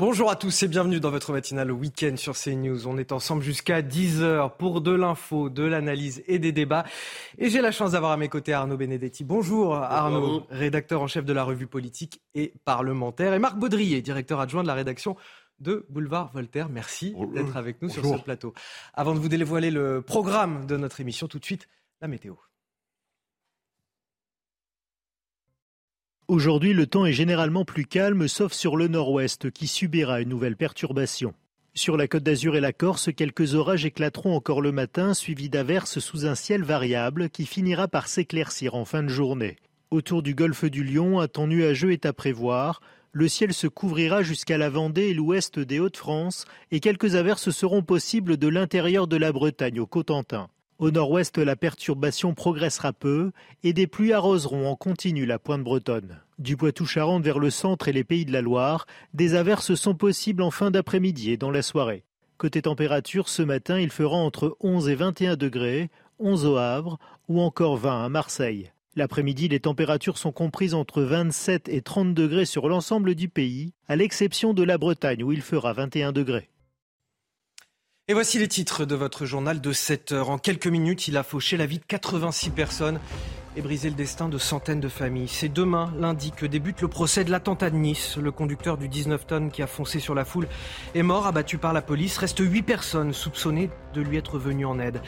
Bonjour à tous et bienvenue dans votre matinale week-end sur CNews. On est ensemble jusqu'à 10h pour de l'info, de l'analyse et des débats. Et j'ai la chance d'avoir à mes côtés Arnaud Benedetti. Bonjour Arnaud, rédacteur en chef de la revue politique et parlementaire. Et Marc Baudrier, directeur adjoint de la rédaction de Boulevard Voltaire. Merci d'être avec nous sur ce plateau. Avant de vous dévoiler le programme de notre émission, tout de suite, la météo. Aujourd'hui, le temps est généralement plus calme, sauf sur le nord-ouest, qui subira une nouvelle perturbation. Sur la côte d'Azur et la Corse, quelques orages éclateront encore le matin, suivis d'averses sous un ciel variable qui finira par s'éclaircir en fin de journée. Autour du golfe du Lion, un temps nuageux est à prévoir. Le ciel se couvrira jusqu'à la Vendée et l'ouest des Hauts-de-France, et quelques averses seront possibles de l'intérieur de la Bretagne au Cotentin. Au nord-ouest, la perturbation progressera peu et des pluies arroseront en continu la pointe bretonne. Du Poitou-Charentes vers le centre et les pays de la Loire, des averses sont possibles en fin d'après-midi et dans la soirée. Côté température, ce matin, il fera entre 11 et 21 degrés, 11 au Havre ou encore 20 à Marseille. L'après-midi, les températures sont comprises entre 27 et 30 degrés sur l'ensemble du pays, à l'exception de la Bretagne où il fera 21 degrés. Et voici les titres de votre journal de 7 heures. En quelques minutes, il a fauché la vie de 86 personnes et brisé le destin de centaines de familles. C'est demain, lundi, que débute le procès de l'attentat de Nice. Le conducteur du 19 tonnes qui a foncé sur la foule est mort, abattu par la police. Reste 8 personnes soupçonnées de lui être venues en aide.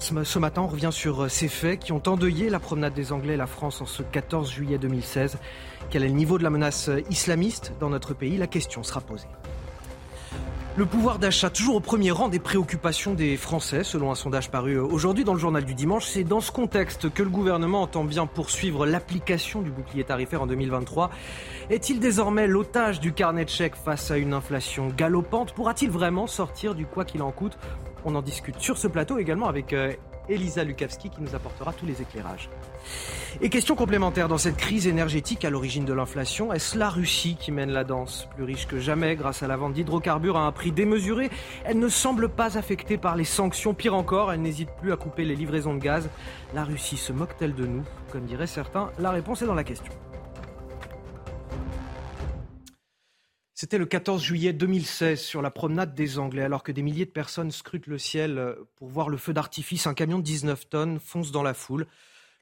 Ce matin, on revient sur ces faits qui ont endeuillé la promenade des Anglais et la France en ce 14 juillet 2016. Quel est le niveau de la menace islamiste dans notre pays? La question sera posée. Le pouvoir d'achat, toujours au premier rang des préoccupations des Français, selon un sondage paru euh, aujourd'hui dans le journal du dimanche. C'est dans ce contexte que le gouvernement entend bien poursuivre l'application du bouclier tarifaire en 2023. Est-il désormais l'otage du carnet de face à une inflation galopante? Pourra-t-il vraiment sortir du quoi qu'il en coûte? On en discute sur ce plateau également avec euh, Elisa Lukavski qui nous apportera tous les éclairages. Et question complémentaire dans cette crise énergétique à l'origine de l'inflation, est-ce la Russie qui mène la danse Plus riche que jamais grâce à la vente d'hydrocarbures à un prix démesuré, elle ne semble pas affectée par les sanctions. Pire encore, elle n'hésite plus à couper les livraisons de gaz. La Russie se moque-t-elle de nous? Comme diraient certains, la réponse est dans la question. C'était le 14 juillet 2016 sur la promenade des Anglais, alors que des milliers de personnes scrutent le ciel pour voir le feu d'artifice. Un camion de 19 tonnes fonce dans la foule.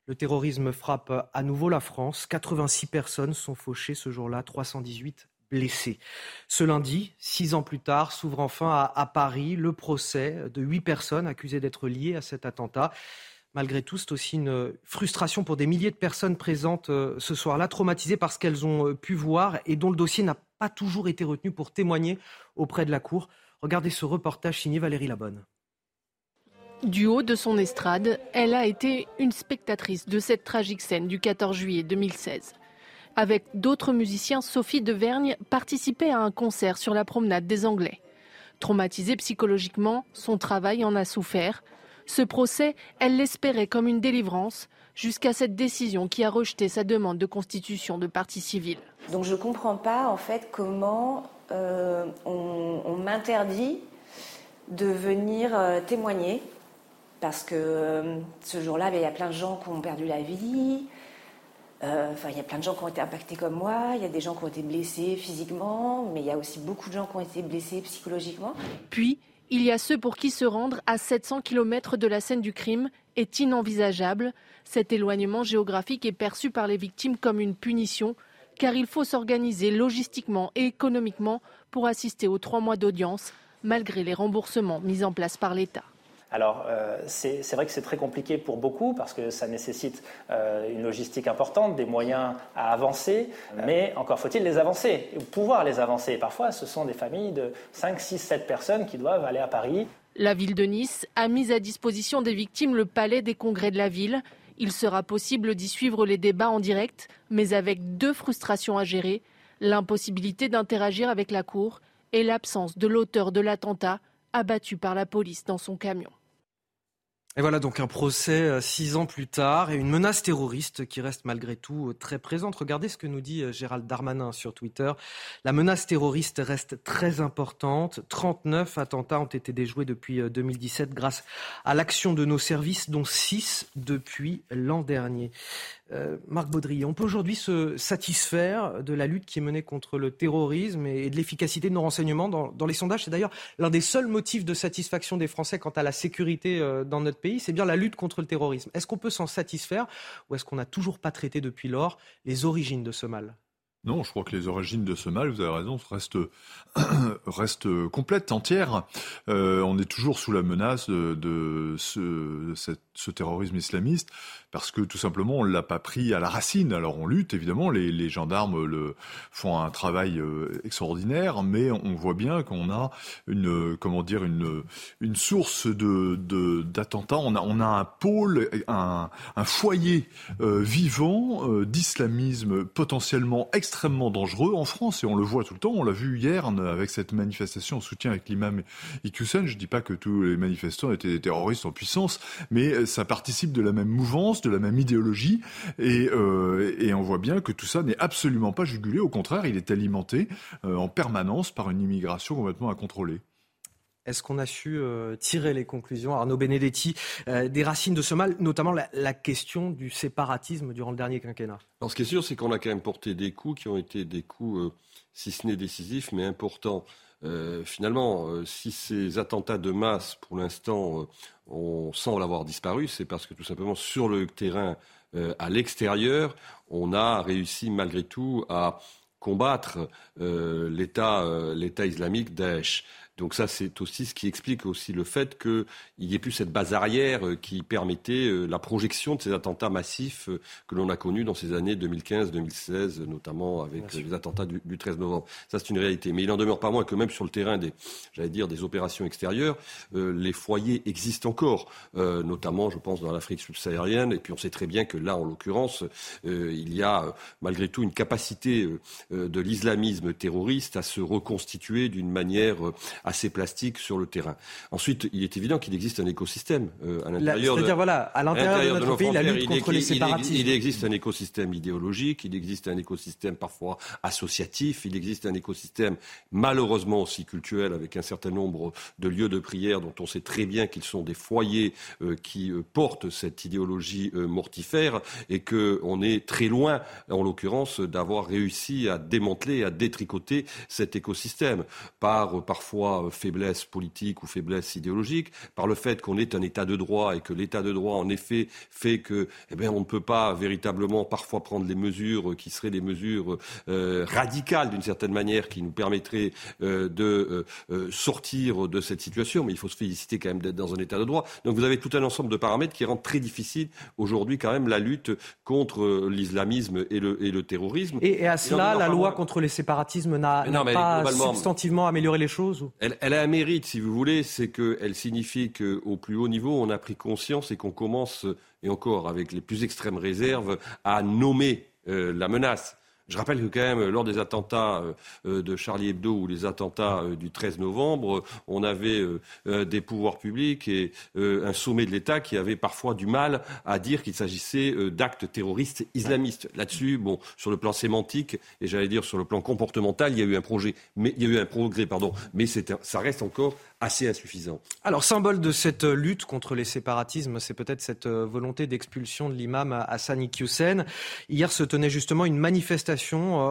Le terrorisme frappe à nouveau la France. 86 personnes sont fauchées ce jour-là, 318 blessés. Ce lundi, six ans plus tard, s'ouvre enfin à, Paris le procès de huit personnes accusées d'être liées à cet attentat. Malgré tout, c'est aussi une frustration pour des milliers de personnes présentes euh, ce soir-là, traumatisées par ce qu'elles ont euh, pu voir et dont le dossier n'a pas toujours été retenu pour témoigner auprès de la Cour. Regardez ce reportage signé Valérie Labonne. Du haut de son estrade, elle a été une spectatrice de cette tragique scène du 14 juillet 2016. Avec d'autres musiciens, Sophie Devergne participait à un concert sur la promenade des Anglais. Traumatisée psychologiquement, son travail en a souffert. Ce procès, elle l'espérait comme une délivrance, jusqu'à cette décision qui a rejeté sa demande de constitution de partie civile. Donc je ne comprends pas en fait comment euh, on, m'interdit de venir euh, témoigner parce que euh, ce jour-là, il y a plein de gens qui ont perdu la vie. Enfin, il y a plein de gens qui ont été impactés comme moi. Il y a des gens qui ont été blessés physiquement, mais il y a aussi beaucoup de gens qui ont été blessés psychologiquement. Puis, il y a ceux pour qui se rendre à 700 km de la scène du crime est inenvisageable. Cet éloignement géographique est perçu par les victimes comme une punition, car il faut s'organiser logistiquement et économiquement pour assister aux trois mois d'audience, malgré les remboursements mis en place par l'État. Alors, euh, c'est vrai que c'est très compliqué pour beaucoup parce que ça nécessite euh, une logistique importante, des moyens à avancer, mais encore faut-il les avancer, pouvoir les avancer. Parfois, ce sont des familles de 5, 6, 7 personnes qui doivent aller à Paris. La ville de Nice a mis à disposition des victimes le palais des congrès de la ville. Il sera possible d'y suivre les débats en direct, mais avec deux frustrations à gérer l'impossibilité d'interagir avec la Cour et l'absence de l'auteur de l'attentat abattu par la police dans son camion. Et voilà donc un procès euh, six ans plus tard et une menace terroriste qui reste malgré tout euh, très présente. Regardez ce que nous dit euh, Gérald Darmanin sur Twitter. La menace terroriste reste très importante. 39 attentats ont été déjoués depuis 2017 grâce à l'action de nos services, dont 6 depuis l'an dernier. Euh, Marc Baudry, on peut aujourd'hui se satisfaire de la lutte qui est menée contre le terrorisme et de l'efficacité de nos renseignements dans, les sondages. C'est d'ailleurs l'un des seuls motifs de satisfaction des Français quant à la sécurité euh, dans notre pays, c'est bien la lutte contre le terrorisme. Est-ce qu'on peut s'en satisfaire ou est-ce qu'on n'a toujours pas traité depuis lors les origines de ce mal? Non, je crois que les origines de ce mal, vous avez raison, restent, restent complètes, entières. Euh, on est toujours sous la menace de, ce terrorisme islamiste parce que tout simplement on l'a pas pris à la racine. Alors on lutte évidemment, les, gendarmes le, font un travail euh, extraordinaire, mais on voit bien qu'on a une comment dire une une source de d'attentats. on a on a un pôle, un, un foyer euh, vivant euh, d'islamisme potentiellement extrêmement dangereux en France et on le voit tout le temps. On l'a vu hier avec cette manifestation en soutien avec l'imam Iqiyoussen. Je dis pas que tous les manifestants étaient des terroristes en puissance, mais ça participe de la même mouvance, de la même idéologie, euh, et, on voit bien que tout ça n'est absolument pas jugulé. Au contraire, il est alimenté euh, en permanence par une immigration complètement incontrôlée. Est-ce qu'on a su euh, tirer les conclusions, Arnaud Benedetti, des racines de ce mal, notamment la, question du séparatisme durant le dernier quinquennat? Ce qui est sûr, c'est qu'on a quand même porté des coups qui ont été des coups, si ce n'est décisifs, mais importants. Euh, finalement, euh, si ces attentats de masse, pour l'instant, euh, on semble avoir disparu, c'est parce que tout simplement sur le terrain, à l'extérieur, on a réussi malgré tout à combattre l'État islamique Daesh. Donc ça, c'est aussi ce qui explique aussi le fait qu'il n'y ait plus cette base arrière euh, qui permettait euh, la projection de ces attentats massifs euh, que l'on a connus dans ces années 2015-2016, notamment avec les attentats du, 13 novembre. Ça, c'est une réalité. Mais il en demeure pas moins que même sur le terrain des, j'allais dire, des opérations extérieures, les foyers existent encore, notamment, je pense, dans l'Afrique subsaharienne. Et puis on sait très bien que là, en l'occurrence, il y a malgré tout une capacité de l'islamisme terroriste à se reconstituer d'une manière assez plastique sur le terrain. Ensuite, il est évident qu'il existe un écosystème euh, à l'intérieur. C'est-à-dire, voilà, à l'intérieur de notre pays, la lutte contre les séparatistes. Il, existe un écosystème idéologique, il existe un écosystème parfois associatif, il existe un écosystème malheureusement aussi culturel avec un certain nombre de lieux de prière dont on sait très bien qu'ils sont des foyers euh, qui euh, portent cette idéologie mortifère et qu'on est très loin, en l'occurrence, d'avoir réussi à démanteler, à détricoter cet écosystème par parfois euh, faiblesse politique ou faiblesse idéologique, par le fait qu'on est un État de droit et que l'État de droit, en effet, fait que, eh bien, on ne peut pas véritablement parfois prendre les mesures qui seraient des mesures euh, radicales d'une certaine manière, qui nous permettraient euh, de sortir de cette situation. Mais il faut se féliciter quand même d'être dans un État de droit. Donc vous avez tout un ensemble de paramètres qui rendent très difficile aujourd'hui quand même la lutte contre l'islamisme et le, et le terrorisme. Et, à cela, la loi contre les séparatismes n'a pas substantivement amélioré les choses elle, a un mérite, si vous voulez, c'est qu'elle signifie qu'au plus haut niveau, on a pris conscience et qu'on commence, et encore avec les plus extrêmes réserves, à nommer euh, la menace. Je rappelle que quand même, lors des attentats euh, euh, de Charlie Hebdo ou les attentats euh, du 13 novembre, on avait des pouvoirs publics et un sommet de l'État qui avait parfois du mal à dire qu'il s'agissait d'actes terroristes islamistes. Là-dessus, bon, sur le plan sémantique et j'allais dire sur le plan comportemental, il y a eu un projet, il y a eu un progrès, pardon, mais ça reste encore assez insuffisant. Alors, symbole de cette lutte contre les séparatismes, c'est peut-être cette volonté d'expulsion de l'imam Hassan Iqiyoussen. Hier se tenait justement une manifestation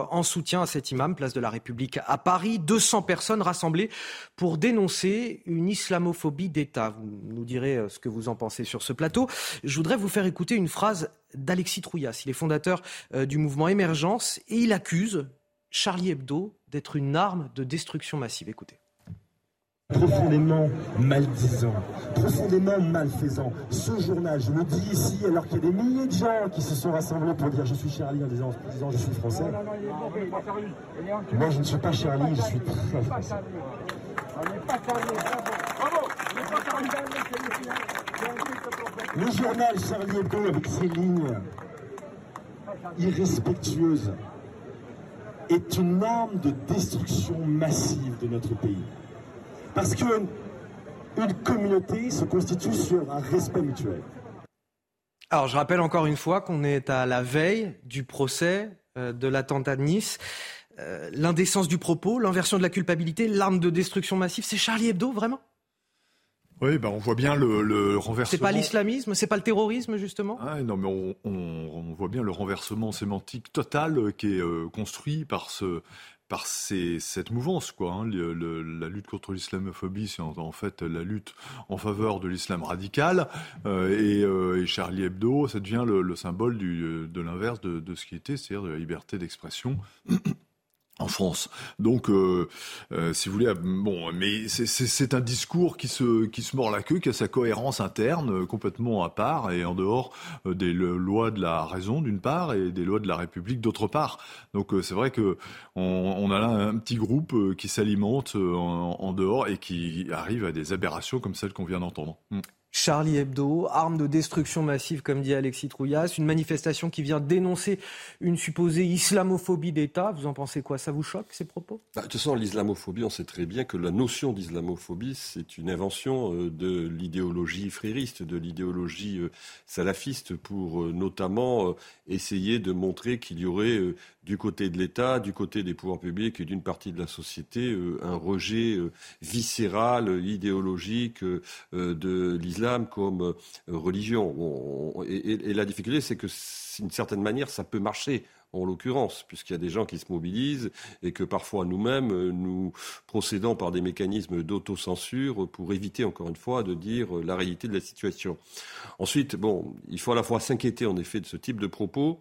euh, en soutien à cet imam, place de la République à Paris. 200 personnes rassemblées pour dénoncer une islamophobie d'État. Vous nous direz euh, ce que vous en pensez sur ce plateau. Je voudrais vous faire écouter une phrase d'Alexis Trouillas. Il est fondateur euh, du mouvement Émergence et il accuse Charlie Hebdo d'être une arme de destruction massive. Écoutez profondément maldisant, profondément malfaisant. Ce journal, je le dis ici, alors qu'il y a des milliers de gens qui se sont rassemblés pour dire je suis Charlie en disant, je suis français. Moi, je ne suis pas Charlie, je suis très français. Le journal Charlie Hebdo, avec ses lignes irrespectueuses, est une arme de destruction massive de notre pays. Parce qu'une communauté se constitue sur un respect mutuel. Alors je rappelle encore une fois qu'on est à la veille du procès euh, de l'attentat de Nice. Euh, l'indécence du propos, l'inversion de la culpabilité, l'arme de destruction massive, c'est Charlie Hebdo, vraiment? Oui, ben on voit bien le, le renversement. C'est pas l'islamisme, c'est pas le terrorisme justement? Ah, non, mais on, on, on, voit bien le renversement sémantique total qui est euh, construit par ce par cette mouvance, quoi. Hein, la lutte contre l'islamophobie, c'est en, fait la lutte en faveur de l'islam radical. Euh, et, euh, et, Charlie Hebdo, ça devient le, le symbole de l'inverse de, de, ce qui était, c'est-à-dire de la liberté d'expression en France. Donc, euh, euh, si vous voulez, bon, mais c'est un discours qui se qui se mord la queue, qui a sa cohérence interne euh, complètement à part et en dehors euh, des lois de la raison d'une part et des lois de la République d'autre part. Donc, euh, c'est vrai que on, a là un petit groupe qui s'alimente en, en, dehors et qui arrive à des aberrations comme celles qu'on vient d'entendre. Mm. Charlie Hebdo, arme de destruction massive, comme dit Alexis Trouillas, une manifestation qui vient dénoncer une supposée islamophobie d'État. Vous en pensez quoi? Ça vous choque, ces propos? Bah, De toute façon, l'islamophobie, on sait très bien que la notion d'islamophobie, c'est une invention euh, de l'idéologie frériste, de l'idéologie euh, salafiste, pour euh, notamment essayer de montrer qu'il y aurait du côté de l'État, du côté des pouvoirs publics et d'une partie de la société un rejet viscéral, idéologique de l'islam comme religion. et, la difficulté, c'est que d'une certaine manière, ça peut marcher en l'occurrence, puisqu'il y a des gens qui se mobilisent et que parfois nous-mêmes, nous procédons par des mécanismes d'autocensure pour éviter, encore une fois, de dire la réalité de la situation. Ensuite, bon, il faut à la fois s'inquiéter en effet de ce type de propos,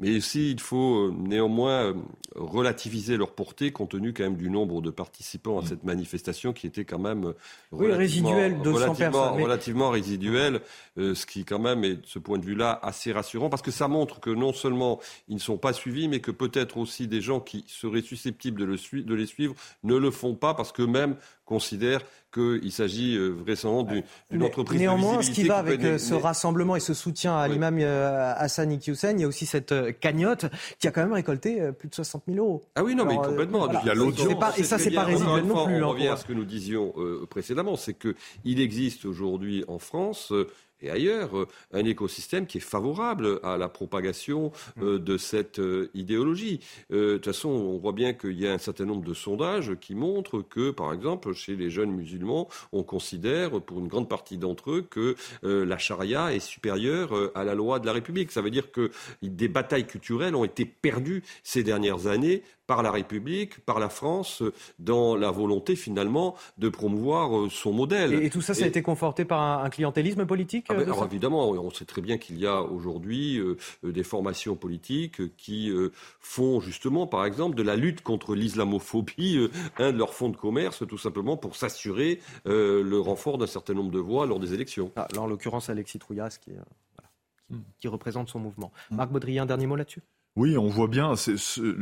mais aussi il faut euh, néanmoins euh, relativiser leur portée compte tenu quand même du nombre de participants à cette manifestation qui était quand même oui, résiduel, 200 relativement, mais... relativement résiduel, euh, ce qui quand même est de ce point de vue-là assez rassurant parce que ça montre que non seulement ils ne sont pas suivis, mais que peut-être aussi des gens qui seraient susceptibles de, le de les suivre ne le font pas parce qu'eux-mêmes considèrent qu'il s'agit euh, vraisemblablement d'une entreprise Néanmoins, ce qui va avec euh, ce rassemblement et ce soutien à l'imam euh, Hassan Iqiyoussen, il y a aussi cette cagnotte qui a quand même récolté plus de 60 000 euros. Ah oui, non, Alors, mais complètement. Voilà. Il y a l'audience. Et ça, c'est pas résiduel non plus. On revient à ce que nous disions euh, précédemment, c'est qu'il existe aujourd'hui en France euh, et ailleurs un écosystème qui est favorable à la propagation euh, de cette euh, idéologie. Euh, de toute façon, on voit bien qu'il y a un certain nombre de sondages qui montrent que, par exemple, chez les jeunes musulmans, on considère, pour une grande partie d'entre eux, que la charia est supérieure à la loi de la République. Ça veut dire que des batailles culturelles ont été perdues ces dernières années par la République, par la France, dans la volonté finalement de promouvoir son modèle. Et, et tout ça, ça et... a été conforté par un, un clientélisme politique ah ben, alors évidemment, on sait très bien qu'il y a aujourd'hui euh, des formations politiques qui euh, font justement, par exemple, de la lutte contre l'islamophobie euh, un de leurs fonds de commerce, tout simplement pour s'assurer euh, le renfort d'un certain nombre de voix lors des élections. Ah, là, en l'occurrence, Alexis Trouillas, qui, voilà, qui, qui, représente son mouvement. Mmh. Marc Baudry, un dernier mot là-dessus? Oui, on voit bien,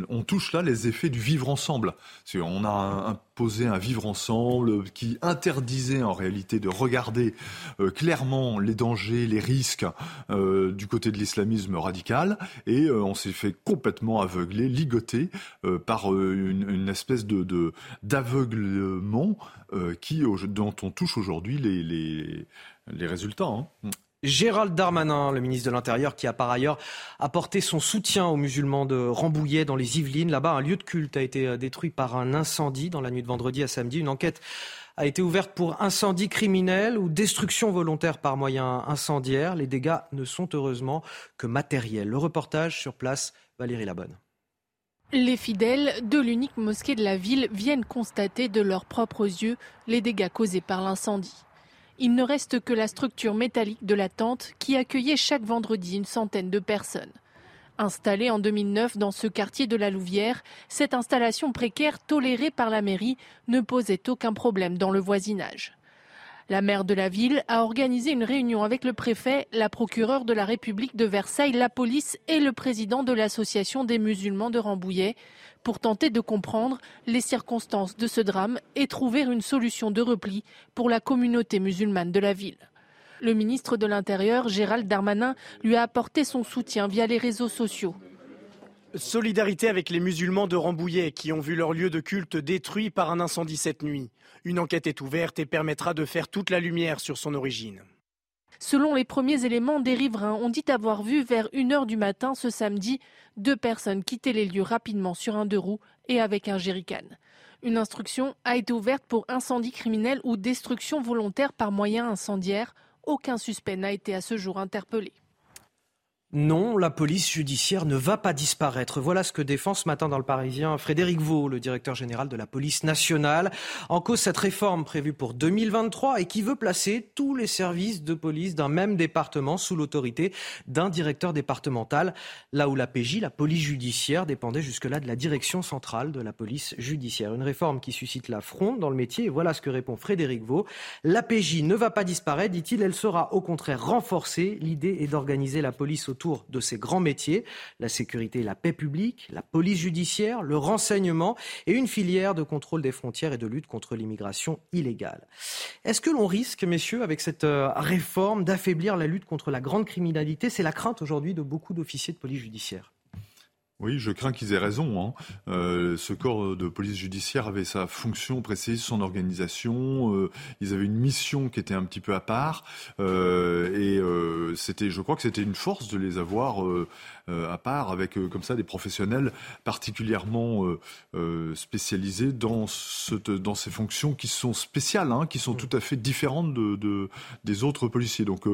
on touche là les effets du vivre ensemble. On a imposé un vivre ensemble qui interdisait en réalité de regarder euh, clairement les dangers, les risques euh, du côté de l'islamisme radical, et euh, on s'est fait complètement aveugler, ligoter par une, espèce de d'aveuglement dont on touche aujourd'hui les, les, les résultats. Hein. Gérald Darmanin, le ministre de l'Intérieur, qui a par ailleurs apporté son soutien aux musulmans de Rambouillet dans les Yvelines. Là-bas, un lieu de culte a été détruit par un incendie dans la nuit de vendredi à samedi. Une enquête a été ouverte pour incendie criminel ou destruction volontaire par moyen incendiaire. Les dégâts ne sont heureusement que matériels. Le reportage sur place, Valérie Labonne. Les fidèles de l'unique mosquée de la ville viennent constater de leurs propres yeux les dégâts causés par l'incendie. Il ne reste que la structure métallique de la tente qui accueillait chaque vendredi une centaine de personnes. Installée en 2009 dans ce quartier de la Louvière, cette installation précaire tolérée par la mairie ne posait aucun problème dans le voisinage. La maire de la ville a organisé une réunion avec le préfet, la procureure de la République de Versailles, la police et le président de l'association des musulmans de Rambouillet pour tenter de comprendre les circonstances de ce drame et trouver une solution de repli pour la communauté musulmane de la ville. Le ministre de l'Intérieur, Gérald Darmanin, lui a apporté son soutien via les réseaux sociaux. Solidarité avec les musulmans de Rambouillet qui ont vu leur lieu de culte détruit par un incendie cette nuit. Une enquête est ouverte et permettra de faire toute la lumière sur son origine. Selon les premiers éléments, des riverains ont dit avoir vu vers 1h du matin ce samedi deux personnes quitter les lieux rapidement sur un deux roues et avec un jerrycan. Une instruction a été ouverte pour incendie criminel ou destruction volontaire par moyen incendiaire. Aucun suspect n'a été à ce jour interpellé. Non, la police judiciaire ne va pas disparaître. Voilà ce que défend ce matin dans le Parisien Frédéric Vaux, le directeur général de la police nationale. En cause, cette réforme prévue pour 2023 et qui veut placer tous les services de police d'un même département sous l'autorité d'un directeur départemental. Là où la PJ, la police judiciaire, dépendait jusque-là de la direction centrale de la police judiciaire. Une réforme qui suscite la fronde dans le métier. Et voilà ce que répond Frédéric Vaux. La PJ ne va pas disparaître, dit-il. Elle sera au contraire renforcée. L'idée est d'organiser la police autour de ces grands métiers, la sécurité et la paix publique, la police judiciaire, le renseignement et une filière de contrôle des frontières et de lutte contre l'immigration illégale. Est-ce que l'on risque, messieurs, avec cette euh, réforme, d'affaiblir la lutte contre la grande criminalité? C'est la crainte aujourd'hui de beaucoup d'officiers de police judiciaire. Oui, je crains qu'ils aient raison. Hein. Euh, ce corps de police judiciaire avait sa fonction précise, son organisation. Euh, ils avaient une mission qui était un petit peu à part. Euh, et c'était, je crois que c'était une force de les avoir à part, avec comme ça des professionnels particulièrement spécialisés dans, ce, dans ces fonctions qui sont spéciales, hein, qui sont mmh. tout à fait différentes de, de des autres policiers. Donc,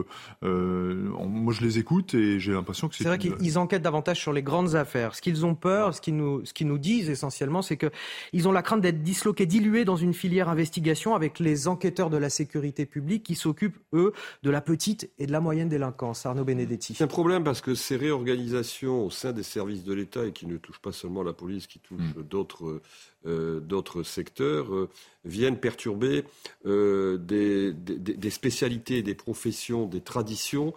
moi, je les écoute et j'ai l'impression que c'est. C'est vrai qu'ils enquêtent davantage sur les grandes affaires. Ce qu'ils ont peur, ce qu'ils nous, ce qu'ils nous disent essentiellement, c'est qu'ils ont la crainte d'être disloqués, dilués dans une filière investigation avec les enquêteurs de la sécurité publique qui s'occupent, eux, de la petite et de la moyenne délinquance. Arnaud Benedetti. C'est un problème parce que ces réorganisations au sein des services de l'État et qui ne touchent pas seulement la police, qui touchent mm. d'autres euh, d'autres secteurs euh, viennent perturber euh, des, des, spécialités, des professions, des traditions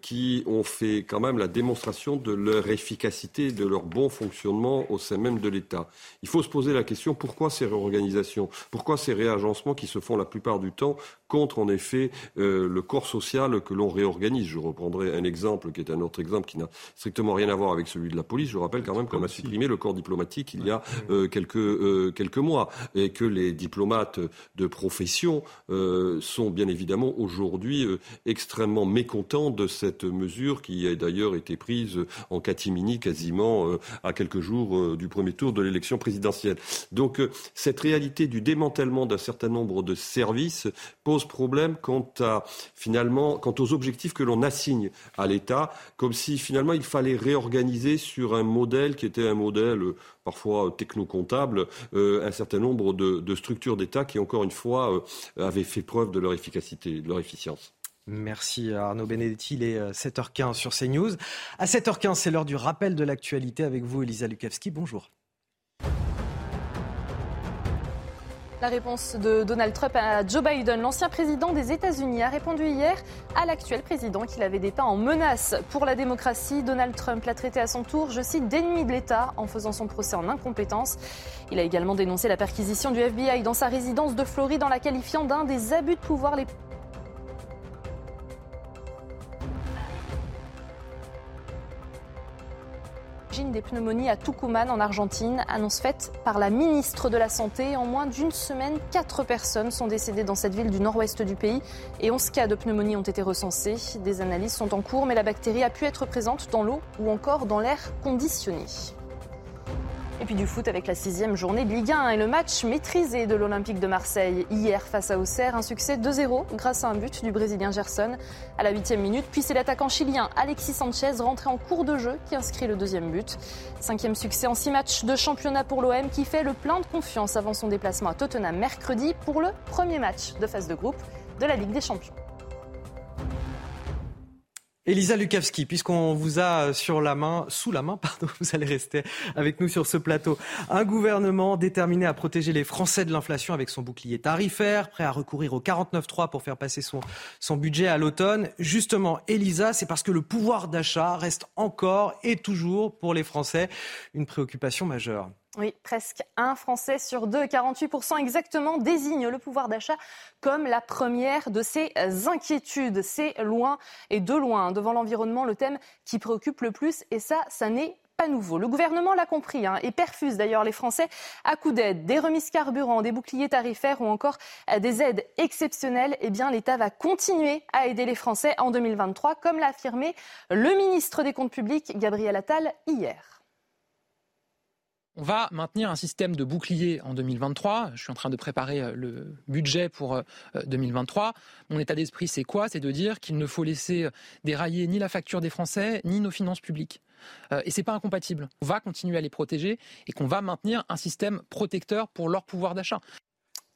qui ont fait quand même la démonstration de leur efficacité, de leur bon fonctionnement au sein même de l'État. Il faut se poser la question pourquoi ces réorganisations, pourquoi ces réagencements qui se font la plupart du temps contre en effet le corps social que l'on réorganise? Je reprendrai un exemple qui est un autre exemple qui n'a strictement rien à voir avec celui de la police. Je rappelle quand même qu'on a supprimé le corps diplomatique il y a quelques euh, quelques mois et que les diplomates de profession euh, sont bien évidemment aujourd'hui euh, extrêmement mécontents de cette mesure qui a d'ailleurs été prise en catimini quasiment à quelques jours du premier tour de l'élection présidentielle. Donc cette réalité du démantèlement d'un certain nombre de services pose problème quant à finalement quant aux objectifs que l'on assigne à l'État, comme si finalement il fallait réorganiser sur un modèle qui était un modèle parfois techno-comptable, euh, un certain nombre de, structures d'État qui, encore une fois, euh, avaient fait preuve de leur efficacité, de leur efficience. Merci Arnaud Benedetti, il est 7h15 euh, sur CNews. À 7h15, c'est l'heure du rappel de l'actualité avec vous, Elisa Lukavski. Bonjour. La réponse de Donald Trump à Joe Biden, l'ancien président des États-Unis, a répondu hier à l'actuel président qu'il avait dépeint en menace pour la démocratie. Donald Trump l'a traité à son tour, je cite, d'ennemi de l'État en faisant son procès en incompétence. Il a également dénoncé la perquisition du FBI dans sa résidence de Floride en la qualifiant d'un des abus de pouvoir les des pneumonies à Tucumán en Argentine, annonce faite par la ministre de la Santé. En moins d'une semaine, quatre personnes sont décédées dans cette ville du nord-ouest du pays et 11 cas de pneumonie ont été recensés. Des analyses sont en cours, mais la bactérie a pu être présente dans l'eau ou encore dans l'air conditionné. Et puis du foot avec la sixième journée de Ligue 1 et le match maîtrisé de l'Olympique de Marseille hier face à Auxerre. Un succès 2-0 grâce à un but du Brésilien Gerson à la huitième minute. Puis c'est l'attaquant chilien Alexis Sanchez rentré en cours de jeu qui inscrit le deuxième but. Cinquième succès en six matchs de championnat pour l'OM qui fait le plein de confiance avant son déplacement à Tottenham mercredi pour le premier match de phase de groupe de la Ligue des Champions. Elisa Lukavski, puisqu'on vous a sur la main, sous la main, pardon, vous allez rester avec nous sur ce plateau. Un gouvernement déterminé à protéger les Français de l'inflation avec son bouclier tarifaire, prêt à recourir au 49.3 pour faire passer son, son budget à l'automne. Justement, Elisa, c'est parce que le pouvoir d'achat reste encore et toujours pour les Français une préoccupation majeure. Oui, presque un Français sur deux, 48% exactement, désigne le pouvoir d'achat comme la première de ses inquiétudes. C'est loin et de loin devant l'environnement le thème qui préoccupe le plus et ça, ça n'est pas nouveau. Le gouvernement l'a compris hein, et perfuse d'ailleurs les Français à coups d'aide, des remises carburant, des boucliers tarifaires ou encore des aides exceptionnelles. Eh bien, l'État va continuer à aider les Français en 2023, comme l'a affirmé le ministre des Comptes publics, Gabriel Attal, hier. On va maintenir un système de bouclier en 2023. Je suis en train de préparer euh, le budget pour 2023. Euh, Mon état d'esprit, c'est quoi? C'est de dire qu'il ne faut laisser dérailler ni la facture des Français, ni nos finances publiques. Et c'est pas incompatible. On va continuer à les protéger et qu'on va maintenir un système protecteur pour leur pouvoir d'achat.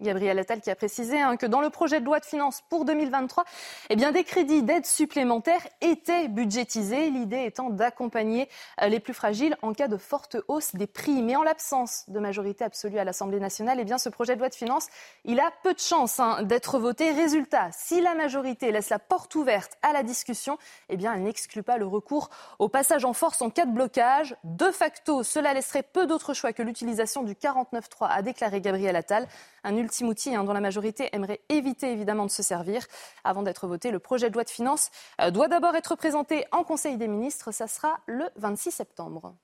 Gabriel Attal qui a précisé hein, que dans le projet de loi de finances pour 2023, eh bien, des crédits d'aide supplémentaires étaient budgétisés, l'idée étant d'accompagner euh, les plus fragiles en cas de forte hausse des prix. Mais en l'absence de majorité absolue à l'Assemblée nationale, eh bien, ce projet de loi de finances, il a peu de chances hein, d'être voté. Résultat, si la majorité laisse la porte ouverte à la discussion, eh bien, elle n'exclut pas le recours au passage en force en cas de blocage. De facto, cela laisserait peu d'autres choix que l'utilisation du 49.3, a déclaré Gabriel Attal un ultime outil hein, dont la majorité aimerait éviter évidemment de se servir. Avant d'être voté, le projet de loi de finances euh, doit d'abord être présenté en Conseil des ministres. Ça sera le 26 septembre.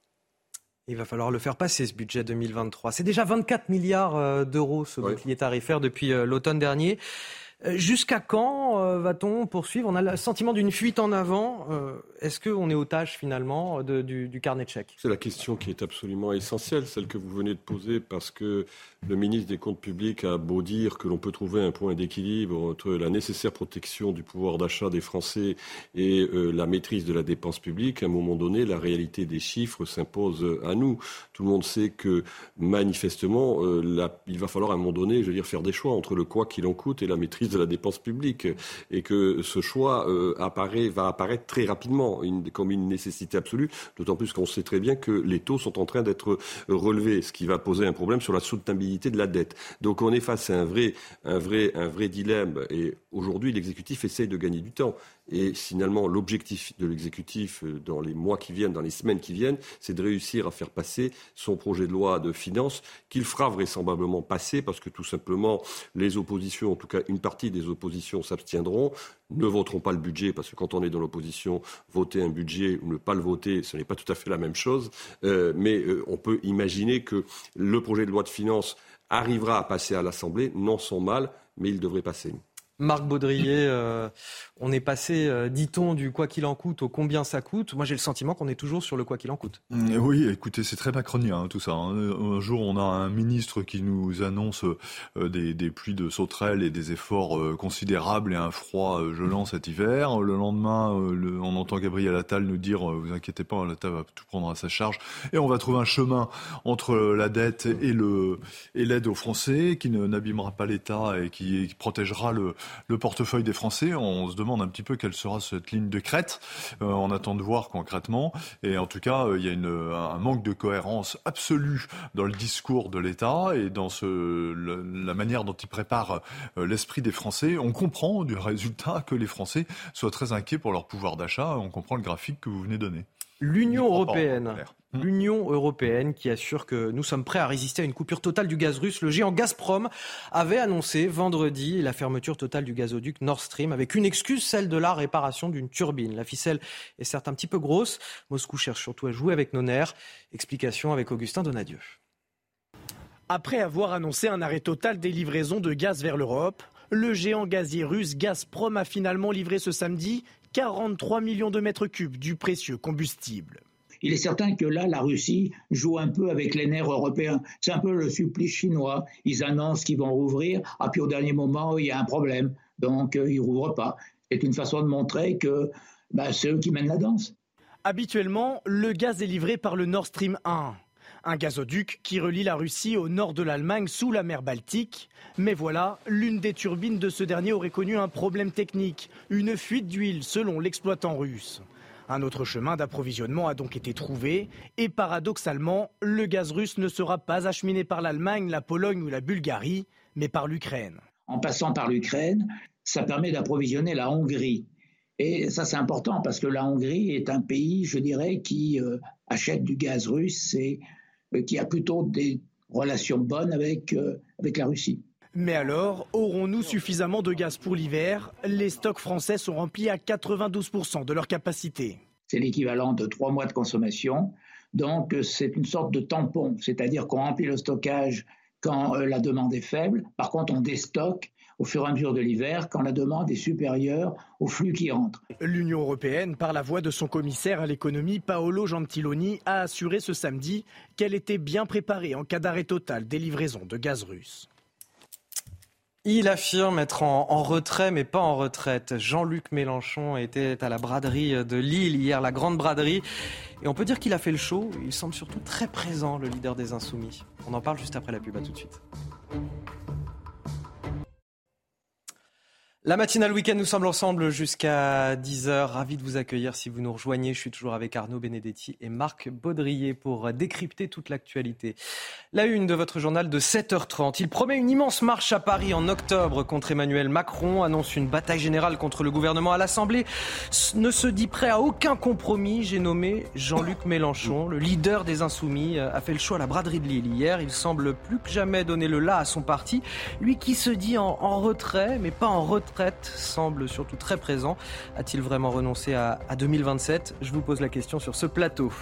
Il va falloir le faire passer, ce budget 2023. C'est déjà 24 milliards euh, d'euros, ce bouclier tarifaire, depuis euh, l'automne dernier. Euh, jusqu'à quand euh, va-t-on poursuivre? On a le sentiment d'une fuite en avant. Euh, est-ce qu'on est otage finalement du, carnet de chèques? C'est la question qui est absolument essentielle, celle que vous venez de poser, parce que le ministre des Comptes publics a beau dire que l'on peut trouver un point d'équilibre entre la nécessaire protection du pouvoir d'achat des Français et la maîtrise de la dépense publique. À un moment donné, la réalité des chiffres s'impose à nous. Tout le monde sait que manifestement, il va falloir à un moment donné, je veux dire, faire des choix entre le quoi qu'il en coûte et la maîtrise de la dépense publique et que ce choix euh, va apparaître très rapidement comme une nécessité absolue, d'autant plus qu'on sait très bien que les taux sont en train d'être relevés, ce qui va poser un problème sur la soutenabilité de la dette. Donc on est face à un vrai, un vrai, un vrai dilemme et aujourd'hui l'exécutif essaye de gagner du temps. Et finalement, l'objectif de l'exécutif euh, dans les mois qui viennent, dans les semaines qui viennent, c'est de réussir à faire passer son projet de loi de finances qu'il fera vraisemblablement passer parce que tout simplement, les oppositions, en tout cas une partie des oppositions s'abstiendront, ne voteront pas le budget parce que quand on est dans l'opposition, voter un budget ou ne pas le voter, ce n'est pas tout à fait la même chose. Euh, mais euh, on peut imaginer que le projet de loi de finances arrivera à passer à l'Assemblée, non sans mal, mais il devrait passer. Marc Baudrier, euh, on est passé, euh, dit-on, du quoi qu'il en coûte au combien ça coûte. Moi, j'ai le sentiment qu'on est toujours sur le quoi qu'il en coûte. Mm, oui, écoutez, c'est très macronien hein, tout ça. Hein. Un jour, on a un ministre qui nous annonce euh, des, pluies de sauterelles et des efforts considérables et un froid gelant cet hiver. Le lendemain, on entend Gabriel Attal nous dire "Vous inquiétez pas, Attal va tout prendre à sa charge et on va trouver un chemin entre la dette et l'aide aux Français qui n'abîmera pas l'État et qui protégera le le portefeuille des Français. On se demande un petit peu quelle sera cette ligne de crête. Euh, on attend de voir concrètement. Et en tout cas, euh, il y a un manque de cohérence absolue dans le discours de l'État et dans la manière dont il prépare euh, l'esprit des Français. On comprend du résultat que les Français soient très inquiets pour leur pouvoir d'achat. On comprend le graphique que vous venez donner. L'Union européenne Mmh. l'Union européenne qui assure que nous sommes prêts à résister à une coupure totale du gaz russe. Le géant Gazprom avait annoncé vendredi la fermeture totale du gazoduc Nord Stream avec une excuse, celle de la réparation d'une turbine. La ficelle est certes un petit peu grosse. Moscou cherche surtout à jouer avec nos nerfs. Explication avec Augustin Donadieu. Après avoir annoncé un arrêt total des livraisons de gaz vers l'Europe, le géant gazier russe Gazprom a finalement livré ce samedi 43 millions de mètres cubes du précieux combustible il est certain que là, la Russie joue un peu avec les nerfs européens. C'est un peu le supplice chinois. Ils annoncent qu'ils vont rouvrir, ah, puis au dernier moment, il y a un problème. Donc, euh, ils ne rouvrent pas. C'est une façon de montrer que bah, c'est eux qui mènent la danse. Habituellement, le gaz est livré par le Nord Stream 1, un gazoduc qui relie la Russie au nord de l'Allemagne sous la mer Baltique. Mais voilà, l'une des turbines de ce dernier aurait connu un problème technique, une fuite d'huile selon l'exploitant russe. Un autre chemin d'approvisionnement a donc été trouvé et paradoxalement, le gaz russe ne sera pas acheminé par l'Allemagne, la Pologne ou la Bulgarie, mais par l'Ukraine. En passant par l'Ukraine, ça permet d'approvisionner la Hongrie. Et ça, c'est important parce que la Hongrie est un pays, je dirais, qui euh, achète du gaz russe qui a plutôt des relations bonnes avec, euh, avec la Russie. Mais alors, aurons-nous suffisamment de gaz pour l'hiver? Les stocks français sont remplis à 92% de leur capacité. C'est l'équivalent de trois mois de consommation. Donc, c'est une sorte de tampon, c'est-à-dire qu'on remplit le stockage quand euh, la demande est faible. Par contre, on déstocke au fur et à mesure de l'hiver quand la demande est supérieure au flux qui entre. L'Union européenne, par la voix de son commissaire à l'économie Paolo Gentiloni, a assuré ce samedi qu'elle était bien préparée en cas d'arrêt total des livraisons de gaz russe. Il affirme être en, retrait, mais pas en retraite. Jean-Luc Mélenchon était à la braderie de Lille hier, la grande braderie. Et on peut dire qu'il a fait le show. Il semble surtout très présent, le leader des Insoumis. On en parle juste après la pub. À tout de suite. La matinale week-end, nous sommes ensemble jusqu'à 10h. Ravi de vous accueillir si vous nous rejoignez. Je suis toujours avec Arnaud Benedetti et Marc Baudrier pour décrypter toute l'actualité. La une de votre journal de 7h30. Il promet une immense marche à Paris en octobre contre Emmanuel Macron, annonce une bataille générale contre le gouvernement à l'Assemblée, ne se dit prêt à aucun compromis. J'ai nommé Jean-Luc Mélenchon, le leader des Insoumis, a fait le choix à la braderie de Lille hier. Il semble plus que jamais donner le là à son parti. Lui qui se dit en, en retrait, mais pas en retrait semble surtout très présent. A-t-il vraiment renoncé à, 2027 Je vous pose la question sur ce plateau.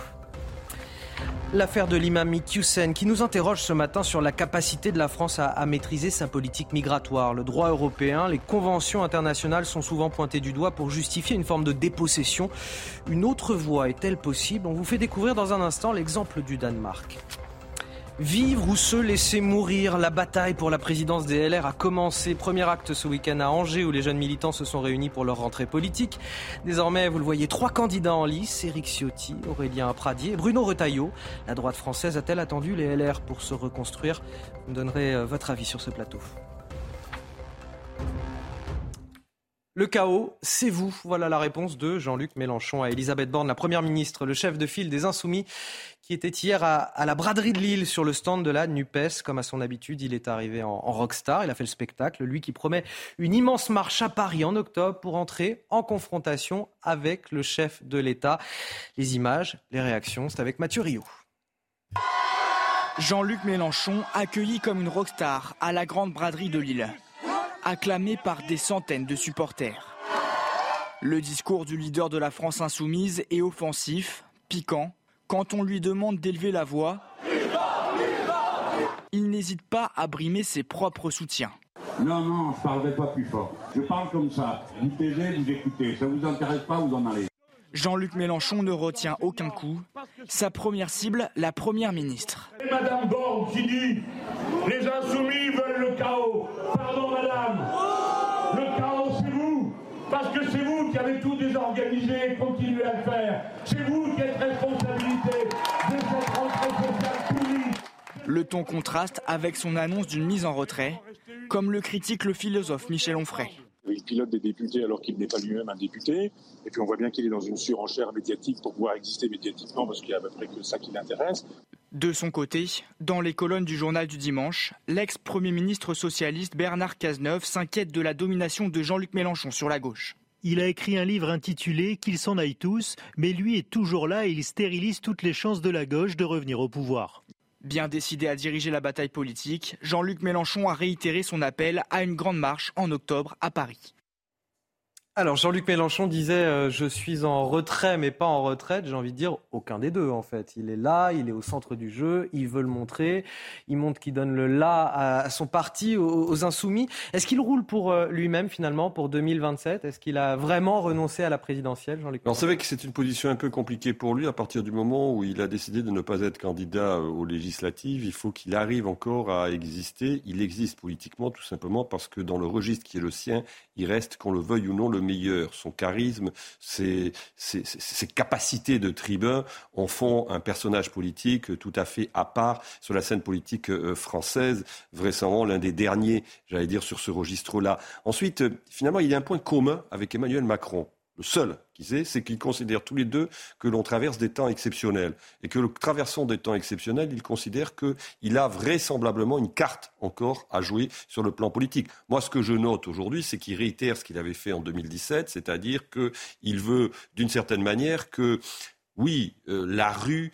L'affaire de l'imam Mikyusen qui nous interroge ce matin sur la capacité de la France à, à, maîtriser sa politique migratoire. Le droit européen, les conventions internationales sont souvent pointées du doigt pour justifier une forme de dépossession. Une autre voie est-elle possible? On vous fait découvrir dans un instant l'exemple du Danemark. Vivre ou se laisser mourir, la bataille pour la présidence des LR a commencé. Premier acte ce week-end à Angers où les jeunes militants se sont réunis pour leur rentrée politique. Désormais, vous le voyez, trois candidats en lice, Éric Ciotti, Aurélien Pradier et Bruno Retailleau. La droite française a-t-elle attendu les LR pour se reconstruire? Vous me donnerez euh, votre avis sur ce plateau. Le chaos, c'est vous. Voilà la réponse de Jean-Luc Mélenchon à Elisabeth Borne, la première ministre, le chef de file des Insoumis, qui était hier à, la braderie de Lille sur le stand de la NUPES. Comme à son habitude, il est arrivé en, rockstar. Il a fait le spectacle. Lui qui promet une immense marche à Paris en octobre pour entrer en confrontation avec le chef de l'État. Les images, les réactions, c'est avec Mathieu Rio. Jean-Luc Mélenchon accueilli comme une rockstar à la grande braderie de Lille acclamé par des centaines de supporters. Le discours du leader de la France insoumise est offensif, piquant. Quand on lui demande d'élever la voix, il n'hésite pas à brimer ses propres soutiens. Non, non, je ne parlerai pas plus fort. Je parle comme ça. Vous taisez, vous écoutez. Ça ne vous intéresse pas, vous en allez. Jean-Luc Mélenchon ne retient aucun coup. Sa première cible, la première ministre. Madame Borne qui dit les insoumis veulent le chaos. Pardon, madame. Le chaos, c'est vous. Parce que c'est vous qui avez tout désorganisé et continuez à le faire. C'est vous qui êtes responsabilité de cette rentrée sociale pourrie. Le ton contraste avec son annonce d'une mise en retrait, comme le critique le philosophe Michel Onfray. Il pilote des députés alors qu'il n'est pas lui-même un député. Et puis on voit bien qu'il est dans une surenchère médiatique pour pouvoir exister médiatiquement parce qu'il y a à peu près que ça qui l'intéresse. De son côté, dans les colonnes du journal du dimanche, l'ex-premier ministre socialiste Bernard Cazeneuve s'inquiète de la domination de Jean-Luc Mélenchon sur la gauche. Il a écrit un livre intitulé Qu'ils s'en aillent tous, mais lui est toujours là et il stérilise toutes les chances de la gauche de revenir au pouvoir. Bien décidé à diriger la bataille politique, Jean-Luc Mélenchon a réitéré son appel à une grande marche en octobre à Paris. Alors Jean-Luc Mélenchon disait euh, je suis en retrait mais pas en retraite. J'ai envie de dire aucun des deux en fait. Il est là, il est au centre du jeu, il veut le montrer, il montre qu'il donne le là à, son parti, aux, insoumis. Est-ce qu'il roule pour euh, lui-même finalement pour 2027 Est-ce qu'il a vraiment renoncé à la présidentielle, Jean-Luc C'est vrai que c'est une position un peu compliquée pour lui à partir du moment où il a décidé de ne pas être candidat aux législatives. Il faut qu'il arrive encore à exister. Il existe politiquement tout simplement parce que dans le registre qui est le sien, il reste, qu'on le veuille ou non, le Son charisme, ses, capacités de tribun en font un personnage politique tout à fait à part sur la scène politique euh, française, vraisemblablement l'un des derniers, j'allais dire, sur ce registre-là. Ensuite, euh, finalement, il y a un point commun avec Emmanuel Macron le seul qui sait, c'est qu'ils considèrent tous les deux que l'on traverse des temps exceptionnels. Et que le traversant des temps exceptionnels, ils considèrent qu'il a vraisemblablement une carte encore à jouer sur le plan politique. Moi, ce que je note aujourd'hui, c'est qu'il réitère ce qu'il avait fait en 2017, c'est-à-dire qu'il veut, d'une certaine manière, que oui, euh, la rue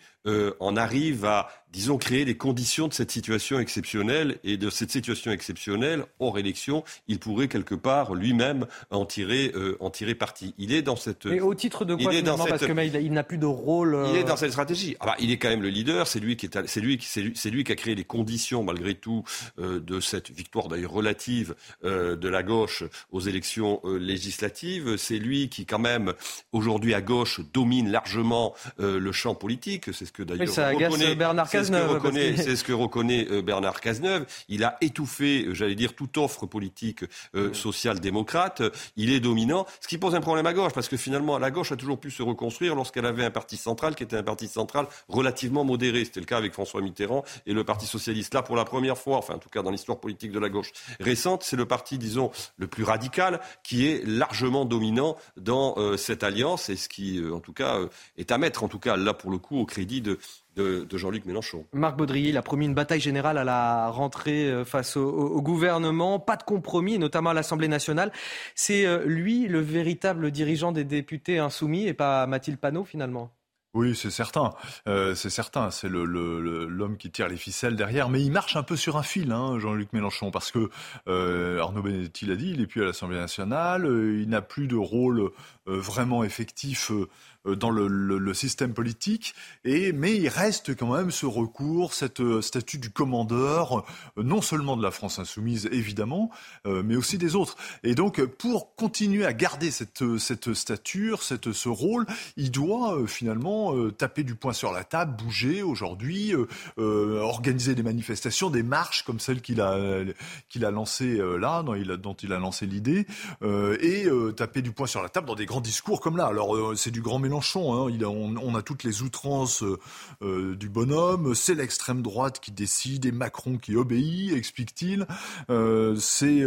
en arrive à disons, créer les conditions de cette situation exceptionnelle. Et de cette situation exceptionnelle, hors élection, il pourrait quelque part lui-même en tirer, euh, en tirer parti. Il est dans cette. Mais au titre de quoi finalement Parce qu'il n'a plus de rôle. Il est euh, dans cette stratégie. Ah bah, il est quand même le leader. C'est lui qui est, c'est lui, c'est lui, qui a créé les conditions, malgré tout, euh, de cette victoire d'ailleurs relative de la gauche aux élections législatives. C'est lui qui, quand même, aujourd'hui à gauche, domine largement le champ politique. C'est ce que d'ailleurs. ça agace Bernard c'est ce que reconnaît euh, Bernard Cazeneuve. Il a étouffé, euh, j'allais dire, toute offre politique euh, social-démocrate. Il est dominant, ce qui pose un problème à gauche, parce que finalement, la gauche a toujours pu se reconstruire lorsqu'elle avait un parti central qui était un parti central relativement modéré. C'était le cas avec François Mitterrand et le Parti socialiste. Là, pour la première fois, enfin en tout cas dans l'histoire politique de la gauche récente, c'est le parti, disons, le plus radical qui est largement dominant dans cette alliance et ce qui, en tout cas, est à mettre, en tout cas là pour le coup, au crédit de, de, Jean-Luc Mélenchon. Marc Baudry, il a promis une bataille générale à la rentrée euh, face au, gouvernement. Pas de compromis, notamment à l'Assemblée nationale. C'est euh, lui le véritable dirigeant des députés insoumis et pas Mathilde Panot finalement oui, c'est certain. Euh, c'est certain. C'est l'homme qui tire les ficelles derrière. Mais il marche un peu sur un fil, hein, Jean-Luc Mélenchon, parce que Arnaud Benedetti l'a dit, il n'est plus à l'Assemblée nationale. il n'a plus de rôle vraiment effectif euh, dans le, système politique, et, mais il reste quand même ce recours, cette euh, statut du commandeur, euh, non seulement de la France insoumise, évidemment, mais aussi des autres. Et donc, pour continuer à garder cette, cette stature, cette, ce rôle, il doit finalement taper du poing sur la table, bouger aujourd'hui, organiser des manifestations, des marches comme celle qu'il a, qu'il a lancées là, dont il a lancé l'idée, et taper du poing sur la table dans des grands discours comme là. Alors, c'est du grand Mélenchon. Hein. On, a toutes les outrances euh, euh, du bonhomme. C'est l'extrême droite qui décide et Macron qui obéit, explique-t-il. Euh, c'est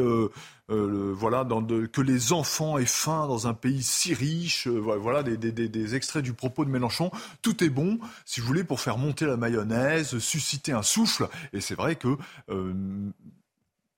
voilà que les enfants aient faim dans un pays si riche. voilà des, extraits du propos de Mélenchon. Tout est bon, si vous voulez, pour faire monter la mayonnaise, susciter un souffle. Et c'est vrai que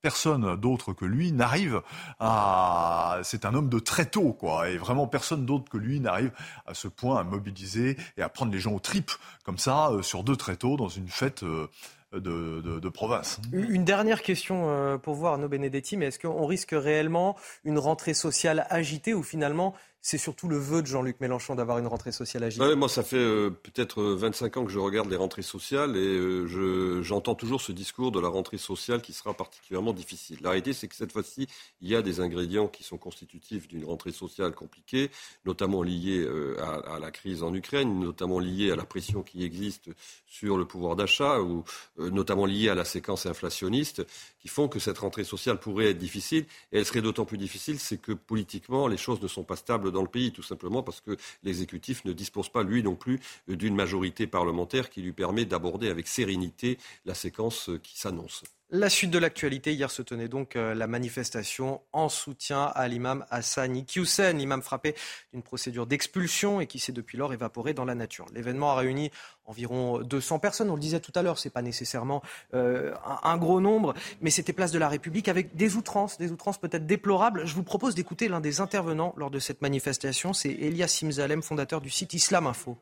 personne d'autre que lui n'arrive à. C'est un homme de très tôt, quoi. Et vraiment, personne d'autre que lui n'arrive à ce point à mobiliser et à prendre les gens aux tripes, comme ça, euh, sur deux très dans une fête. Euh, de, province. Une dernière question euh, pour voir Arnaud Benedetti, mais est-ce qu'on risque réellement une rentrée sociale agitée ou finalement c'est surtout le vœu de Jean-Luc Mélenchon d'avoir une rentrée sociale agitée. moi, ça fait euh, peut-être 25 euh, ans que je regarde les rentrées sociales et euh, j'entends toujours ce discours de la rentrée sociale qui sera particulièrement difficile. La réalité, c'est que cette fois-ci, il y a des ingrédients qui sont constitutifs d'une rentrée sociale compliquée, notamment liés à, la crise en Ukraine, notamment liés à la pression qui existe sur le pouvoir d'achat, ou notamment liés à la séquence inflationniste, qui font que cette rentrée sociale pourrait être difficile. Et elle serait d'autant plus difficile, c'est que politiquement, les choses ne sont pas stables dans le pays, tout simplement parce que l'exécutif ne dispose pas, lui non plus, d'une majorité parlementaire qui lui permet d'aborder avec sérénité la séquence qui s'annonce. La suite de l'actualité, hier se tenait donc euh, la manifestation en soutien à l'imam Hassani Hussein, imam frappé d'une procédure d'expulsion et qui s'est depuis lors évaporé dans la nature. L'événement a réuni environ 200 personnes, on le disait tout à l'heure, ce n'est pas nécessairement euh, un, gros nombre, mais c'était place de la République avec des outrances, des outrances peut-être déplorables. Je vous propose d'écouter l'un des intervenants lors de cette manifestation, c'est Elias Simzalem, fondateur du site Islam Info.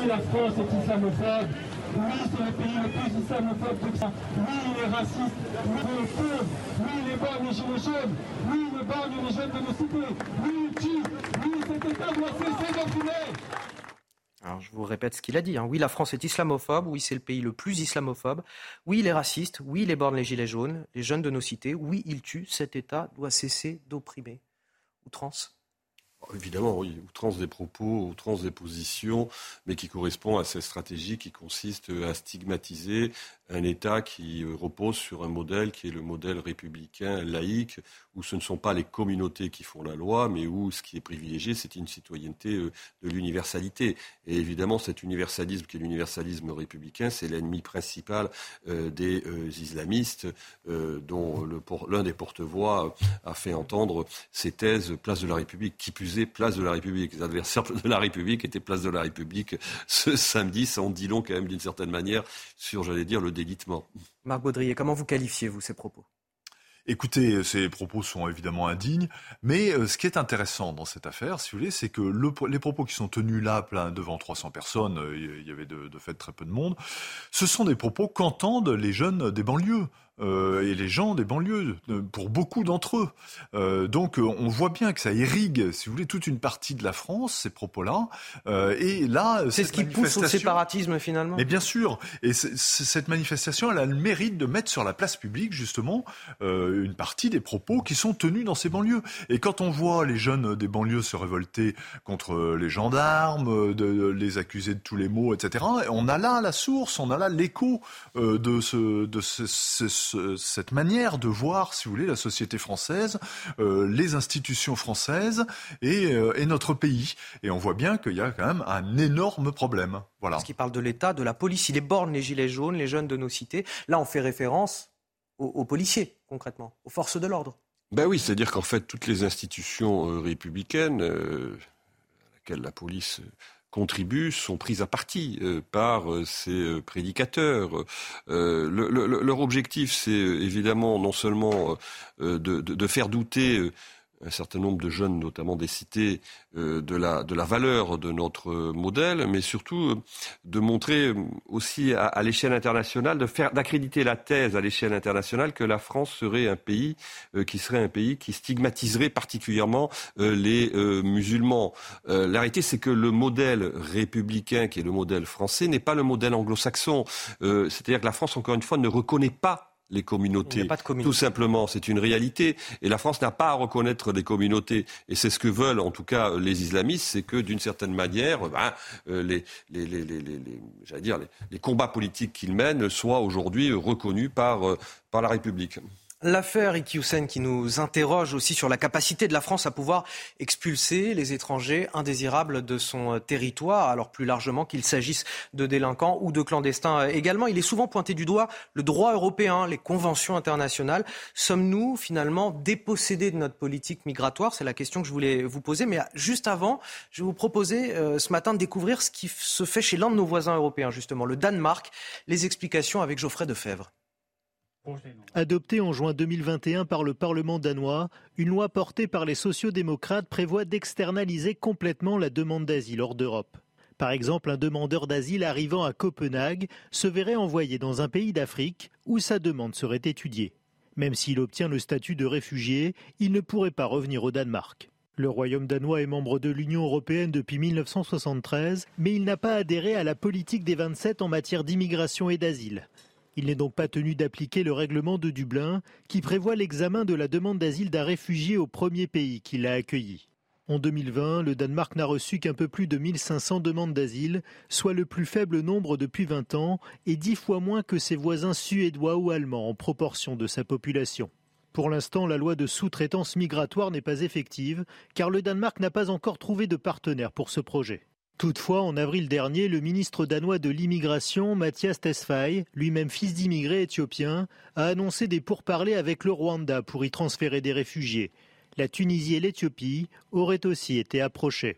Oui, la France est islamophobe. Oui, c'est le pays le plus islamophobe du ça. Oui, il est raciste. Oui, il est faux. Oui, il est borgne les gilets jaunes. Oui, il est borgne les jeunes de nos cités. Oui, il tue. Oui, cet État doit cesser d'enfumer. Alors, je vous répète ce qu'il a dit. Hein. Oui, la France est islamophobe. Oui, c'est le pays le plus islamophobe. Oui, il est raciste. Oui, il est borgne les gilets jaunes, les jeunes de nos cités. Oui, il tue. Cet État doit cesser d'opprimer. Outrance Évidemment, oui, outrance des propos, outrance des positions, mais qui correspond à cette stratégie qui consiste à stigmatiser un État qui repose sur un modèle qui est le modèle républicain laïque, où ce ne sont pas les communautés qui font la loi, mais où ce qui est privilégié, c'est une citoyenneté euh, de l'universalité. Et évidemment, cet universalisme qui est l'universalisme républicain, c'est l'ennemi principal euh, des euh, islamistes, dont l'un des porte-voix a fait entendre ces thèses place de la République. Qui plus place de la République. Les adversaires de la République étaient place de la République ce samedi. Ça en dit long quand même d'une certaine manière sur, j'allais dire, le délitement. Marc Baudrier, comment vous qualifiez-vous ces propos? Écoutez, ces propos sont évidemment indignes, mais euh, ce qui est intéressant dans cette affaire, si vous voulez, c'est que le, les propos qui sont tenus là, plein devant 300 personnes, il y avait de, de fait très peu de monde, ce sont des propos qu'entendent les jeunes des banlieues. Euh, et les gens des banlieues, pour beaucoup d'entre eux. Euh, donc euh, on voit bien que ça irrigue, si vous voulez, toute une partie de la France, ces propos-là. et là, c'est ce qui pousse au séparatisme finalement. Mais bien sûr, et cette manifestation, elle a le mérite de mettre sur la place publique justement une partie des propos qui sont tenus dans ces banlieues. Et quand on voit les jeunes des banlieues se révolter contre les gendarmes, de, les accuser de tous les maux, etc., on a là la source, on a là l'écho de ce, de ce, ce cette manière de voir, si vous voulez, la société française, euh, les institutions françaises euh, et, notre pays. Et on voit bien qu'il y a quand même un énorme problème. Voilà. Parce qu'il parle de l'État, de la police, il borne les gilets jaunes, les jeunes de nos cités. Là, on fait référence aux, policiers, concrètement, aux forces de l'ordre. Ben oui, c'est-à-dire qu'en fait, toutes les institutions euh, républicaines, à laquelle la police contribuent sont prises à partie euh, par euh, ces euh, prédicateurs. leur objectif, c'est évidemment non seulement de, faire douter un certain nombre de jeunes, notamment des cités, euh, de, la, de la valeur de notre modèle, mais surtout euh, de montrer euh, aussi à, l'échelle internationale, de faire d'accréditer la thèse à l'échelle internationale que la France serait un pays qui serait un pays qui stigmatiserait particulièrement les musulmans. la réalité, c'est que le modèle républicain, qui est le modèle français, n'est pas le modèle anglo-saxon. C'est-à-dire que la France, encore une fois, ne reconnaît pas les communautés. Tout simplement, c'est une réalité. Et la France n'a pas à reconnaître des communautés. Et c'est ce que veulent, en tout cas, les islamistes, c'est que, d'une certaine manière, ben, euh, les, les, les, les, dire, les, combats politiques qu'ils mènent soient aujourd'hui reconnus par, euh, par la République. L'affaire Iqiyoussen qui nous interroge aussi sur la capacité de la France à pouvoir expulser les étrangers indésirables de son territoire, alors plus largement qu'il s'agisse de délinquants ou de clandestins également. Il est souvent pointé du doigt le droit européen, les conventions internationales. Sommes-nous finalement dépossédés de notre politique migratoire? C'est la question que je voulais vous poser. Mais juste avant, je vais vous proposer euh, ce matin de découvrir ce qui se fait chez l'un de nos voisins européens, justement, le Danemark. Les explications avec Geoffrey Defebvre. Adoptée en juin 2021 par le Parlement danois, une loi portée par les sociodémocrates prévoit d'externaliser complètement la demande d'asile hors d'Europe. Par exemple, un demandeur d'asile arrivant à Copenhague se verrait envoyé dans un pays d'Afrique où sa demande serait étudiée. Même s'il obtient le statut de réfugié, il ne pourrait pas revenir au Danemark. Le Royaume danois est membre de l'Union européenne depuis 1973, mais il n'a pas adhéré à la politique des 27 en matière d'immigration et d'asile. Il n'est donc pas tenu d'appliquer le règlement de Dublin qui prévoit l'examen de la demande d'asile d'un réfugié au premier pays qui l'a accueilli. En 2020, le Danemark n'a reçu qu'un peu plus de 1500 demandes d'asile, soit le plus faible nombre depuis 20 ans et dix fois moins que ses voisins suédois ou allemands en proportion de sa population. Pour l'instant, la loi de sous-traitance migratoire n'est pas effective car le Danemark n'a pas encore trouvé de partenaire pour ce projet. Toutefois, en avril dernier, le ministre danois de l'immigration, Mathias Tesfaye, lui-même fils d'immigrés éthiopiens, a annoncé des pourparlers avec le Rwanda pour y transférer des réfugiés. La Tunisie et l'Éthiopie auraient aussi été approchées.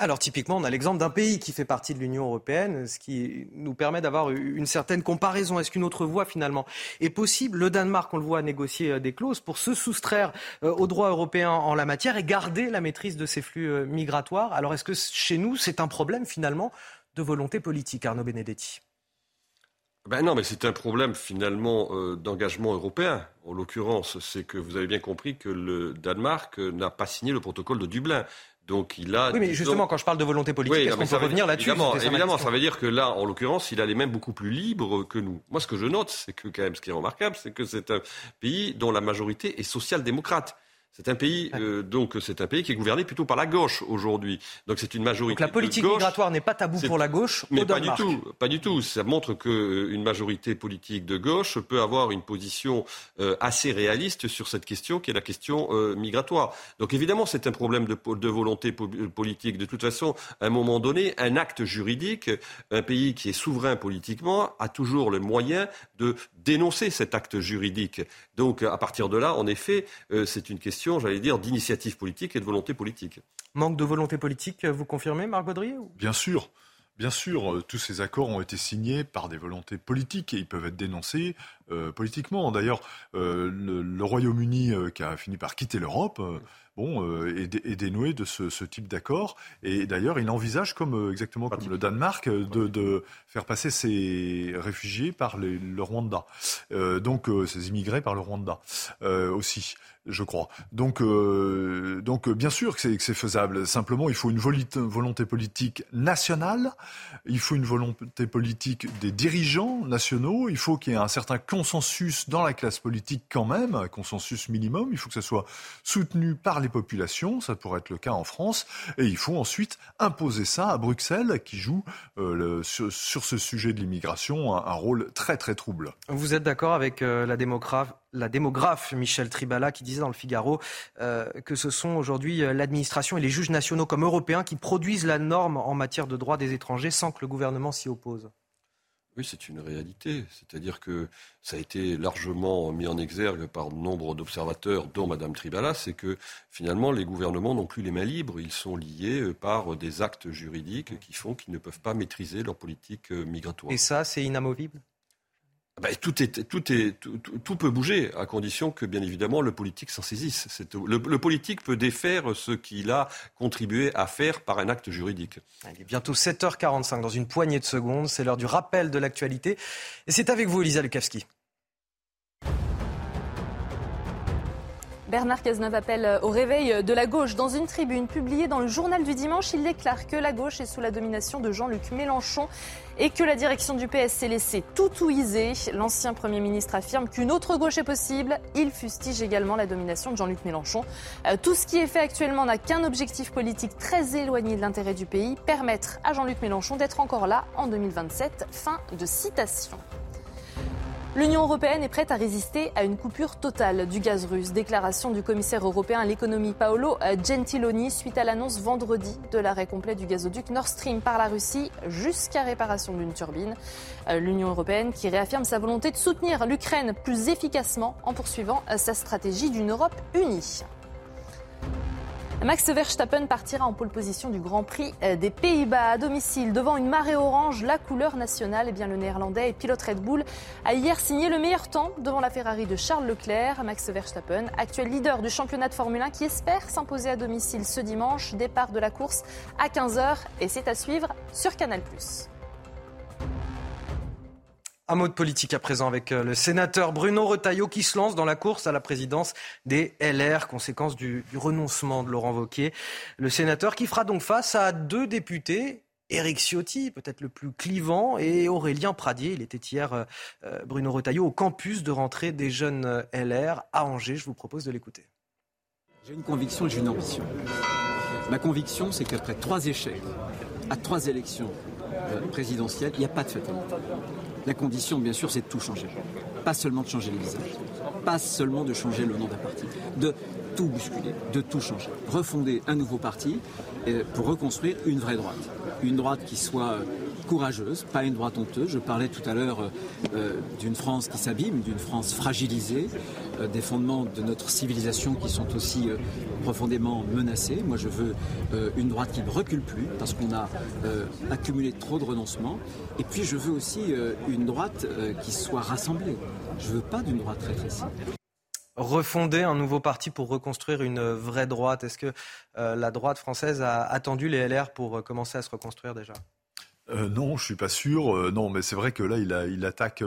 Alors typiquement, on a l'exemple d'un pays qui fait partie de l'Union européenne, ce qui nous permet d'avoir une certaine comparaison. Est-ce qu'une autre voie finalement est possible? Le Danemark, on le voit, a négocié euh, des clauses pour se soustraire euh, au droit européen en la matière et garder la maîtrise de ces flux euh, migratoires. Alors est-ce que chez nous, c'est un problème finalement de volonté politique, Arnaud Benedetti? Ben non, mais c'est un problème finalement d'engagement européen. En l'occurrence, c'est que vous avez bien compris que le Danemark n'a pas signé le protocole de Dublin. Donc il a. Oui, mais justement, quand je parle de volonté politique, est-ce qu'on peut revenir là-dessus Évidemment, évidemment ça veut dire que là, en l'occurrence, il est même beaucoup plus libre que nous. Moi, ce que je note, c'est que quand même, ce qui est remarquable, c'est que c'est un pays dont la majorité est social-démocrate. C'est un pays, euh, donc c'est un pays qui est gouverné plutôt par la gauche aujourd'hui. Donc c'est une majorité. Donc la politique migratoire n'est pas tabou pour la gauche. Mais pas du tout, pas du tout. Ça montre qu'une euh, majorité politique de gauche peut avoir une position euh, assez réaliste sur cette question, qui est la question migratoire. Donc évidemment, c'est un problème de, de, volonté politique. De toute façon, à un moment donné, un acte juridique, un pays qui est souverain politiquement a toujours le moyen de dénoncer cet acte juridique. Donc à partir de là, en effet, c'est une question j'allais dire, d'initiative politique et de volonté politique. Manque de volonté politique, vous confirmez, Marc Baudrier Bien sûr. Bien sûr, euh, tous ces accords ont été signés par des volontés politiques et ils peuvent être dénoncés politiquement. D'ailleurs, le, Royaume-Uni qui a fini par quitter l'Europe bon, euh, est, dénoué de ce, type d'accord. Et d'ailleurs, il envisage, comme euh, exactement comme le Danemark, euh, de, faire passer ces réfugiés par le Rwanda. donc, ces immigrés par le Rwanda aussi je crois. Donc, euh, donc bien sûr que c'est faisable. Simplement, il faut une volonté politique nationale, il faut une volonté politique des dirigeants nationaux, il faut qu'il y ait un certain consensus dans la classe politique quand même, un consensus minimum, il faut que ça soit soutenu par les populations, ça pourrait être le cas en France, et il faut ensuite imposer ça à Bruxelles, qui joue euh, sur, ce sujet de l'immigration un, rôle très très trouble. Vous êtes d'accord avec euh, la démocrate la démographe Michel Tribala qui disait dans le Figaro euh, que ce sont aujourd'hui euh, l'administration et les juges nationaux comme européens qui produisent la norme en matière de droits des étrangers sans que le gouvernement s'y oppose. Oui, c'est une réalité. C'est-à-dire que ça a été largement mis en exergue par nombre d'observateurs, dont Mme Tribala, c'est que finalement les gouvernements n'ont plus les mains libres. Ils sont liés euh, par des actes juridiques qui font qu'ils ne peuvent pas maîtriser leur politique migratoire. Et ça, c'est inamovible? Ah bah, tout, peut bouger, à condition que, bien évidemment, le politique s'en saisisse. Le, le, politique peut défaire ce qu'il a contribué à faire par un acte juridique. Il est bientôt 7h45, dans une poignée de secondes. C'est l'heure du rappel de l'actualité. Et c'est avec vous, Elisa Lukavski. Bernard Cazeneuve appelle euh, au réveil de la gauche. Dans une tribune publiée dans le journal du dimanche, il déclare que la gauche est sous la domination de Jean-Luc Mélenchon et que la direction du PS s'est laissée tout ouiser. L'ancien Premier ministre affirme qu'une autre gauche est possible. Il fustige également la domination de Jean-Luc Mélenchon. Euh, tout ce qui est fait actuellement n'a qu'un objectif politique très éloigné de l'intérêt du pays, permettre à Jean-Luc Mélenchon d'être encore là en 2027. Fin de citation. L'Union européenne est prête à résister à une coupure totale du gaz russe. Déclaration du commissaire européen à l'économie Paolo Gentiloni suite à l'annonce vendredi de l'arrêt complet du gazoduc Nord Stream par la Russie jusqu'à réparation d'une turbine. Euh, L'Union européenne qui réaffirme sa volonté de soutenir l'Ukraine plus efficacement en poursuivant sa stratégie d'une Europe unie. Max Verstappen partira en pole position du Grand Prix euh, des Pays-Bas à domicile devant une marée orange, la couleur nationale. Et eh bien le néerlandais et pilote Red Bull a hier signé le meilleur temps devant la Ferrari de Charles Leclerc. Max Verstappen, actuel leader du championnat de Formule 1 qui espère s'imposer à domicile ce dimanche. Départ de la course à 15h et c'est à suivre sur Canal+. Un mot de politique à présent avec euh, le sénateur Bruno Retailleau qui se lance dans la course à la présidence des LR, conséquence du, renoncement de Laurent Wauquiez. Le sénateur qui fera donc face à deux députés, Éric Ciotti, peut-être le plus clivant, et Aurélien Pradier. Il était hier, euh, euh, Bruno Retailleau, au campus de rentrée des jeunes LR à Angers. Je vous propose de l'écouter. J'ai une conviction et j'ai une ambition. Ma conviction, c'est qu'après trois échecs, à trois élections présidentielles, il n'y a pas de fatalité. La condition, bien sûr, c'est de tout changer. Pas seulement de changer les visages, pas seulement de changer le nom d'un parti, de tout bousculer, de tout changer. Refonder un nouveau parti euh, pour reconstruire une vraie droite. Une droite qui soit courageuse, pas une droite honteuse. Je parlais tout à l'heure euh, d'une France qui s'abîme, d'une France fragilisée, des fondements de notre civilisation qui sont aussi profondément menacés. Moi, je veux une droite qui ne recule plus parce qu'on a accumulé trop de renoncements. Et puis, je veux aussi une droite qui soit rassemblée. Je veux pas d'une droite rétrécie refonder un nouveau parti pour reconstruire une vraie droite Est-ce que euh, la droite française a attendu les LR pour euh, commencer à se reconstruire déjà? Euh, non, je suis pas sûr. non, mais c'est vrai que là, il, a, il attaque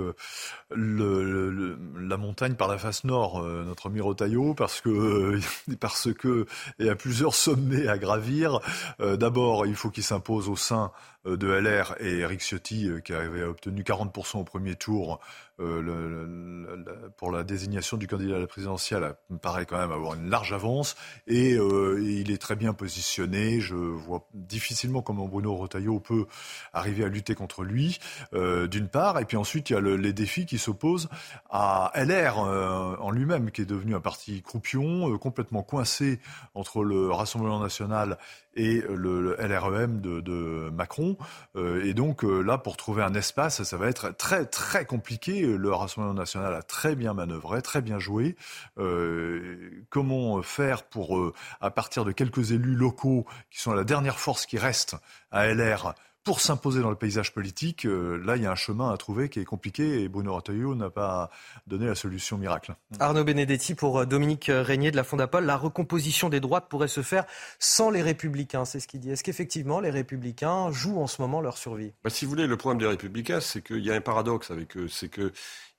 le, la montagne par la face nord, notre ami Rotaillot, parce que parce que il y a plusieurs sommets à gravir. D'abord, il faut qu'il s'impose au sein de LR et Eric Ciotti, qui avait obtenu 40% au premier tour, euh, pour la désignation du candidat à la présidentielle me paraît quand même avoir une large avance et euh, il est très bien positionné. Je vois difficilement comment Bruno Retailleau peut arriver à lutter contre lui, euh, d'une part, et puis ensuite il y a les défis qui s'opposent à LR en lui-même, qui est devenu un parti croupion, complètement coincé entre le Rassemblement national et le, LREM de, de Macron. et donc là, pour trouver un espace, ça va être très très compliqué le Rassemblement national a très bien manœuvré, très bien joué. Euh, comment faire pour, euh, à partir de quelques élus locaux qui sont la dernière force qui reste à LR, pour s'imposer dans le paysage politique, euh, là, il y a un chemin à trouver qui est compliqué et Bruno Retailleau n'a pas donné la solution miracle. Arnaud Benedetti pour euh, Dominique Régnier de la Fondapol. La recomposition des droites pourrait se faire sans les Républicains, c'est ce qu'il dit. Est-ce qu'effectivement les Républicains jouent en ce moment leur survie? Bah, Si vous voulez, le problème des Républicains, c'est qu'il y a un paradoxe avec eux. C'est que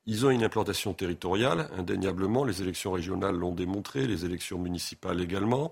ils ont une implantation territoriale, indéniablement. Les élections régionales l'ont démontré, les élections municipales également.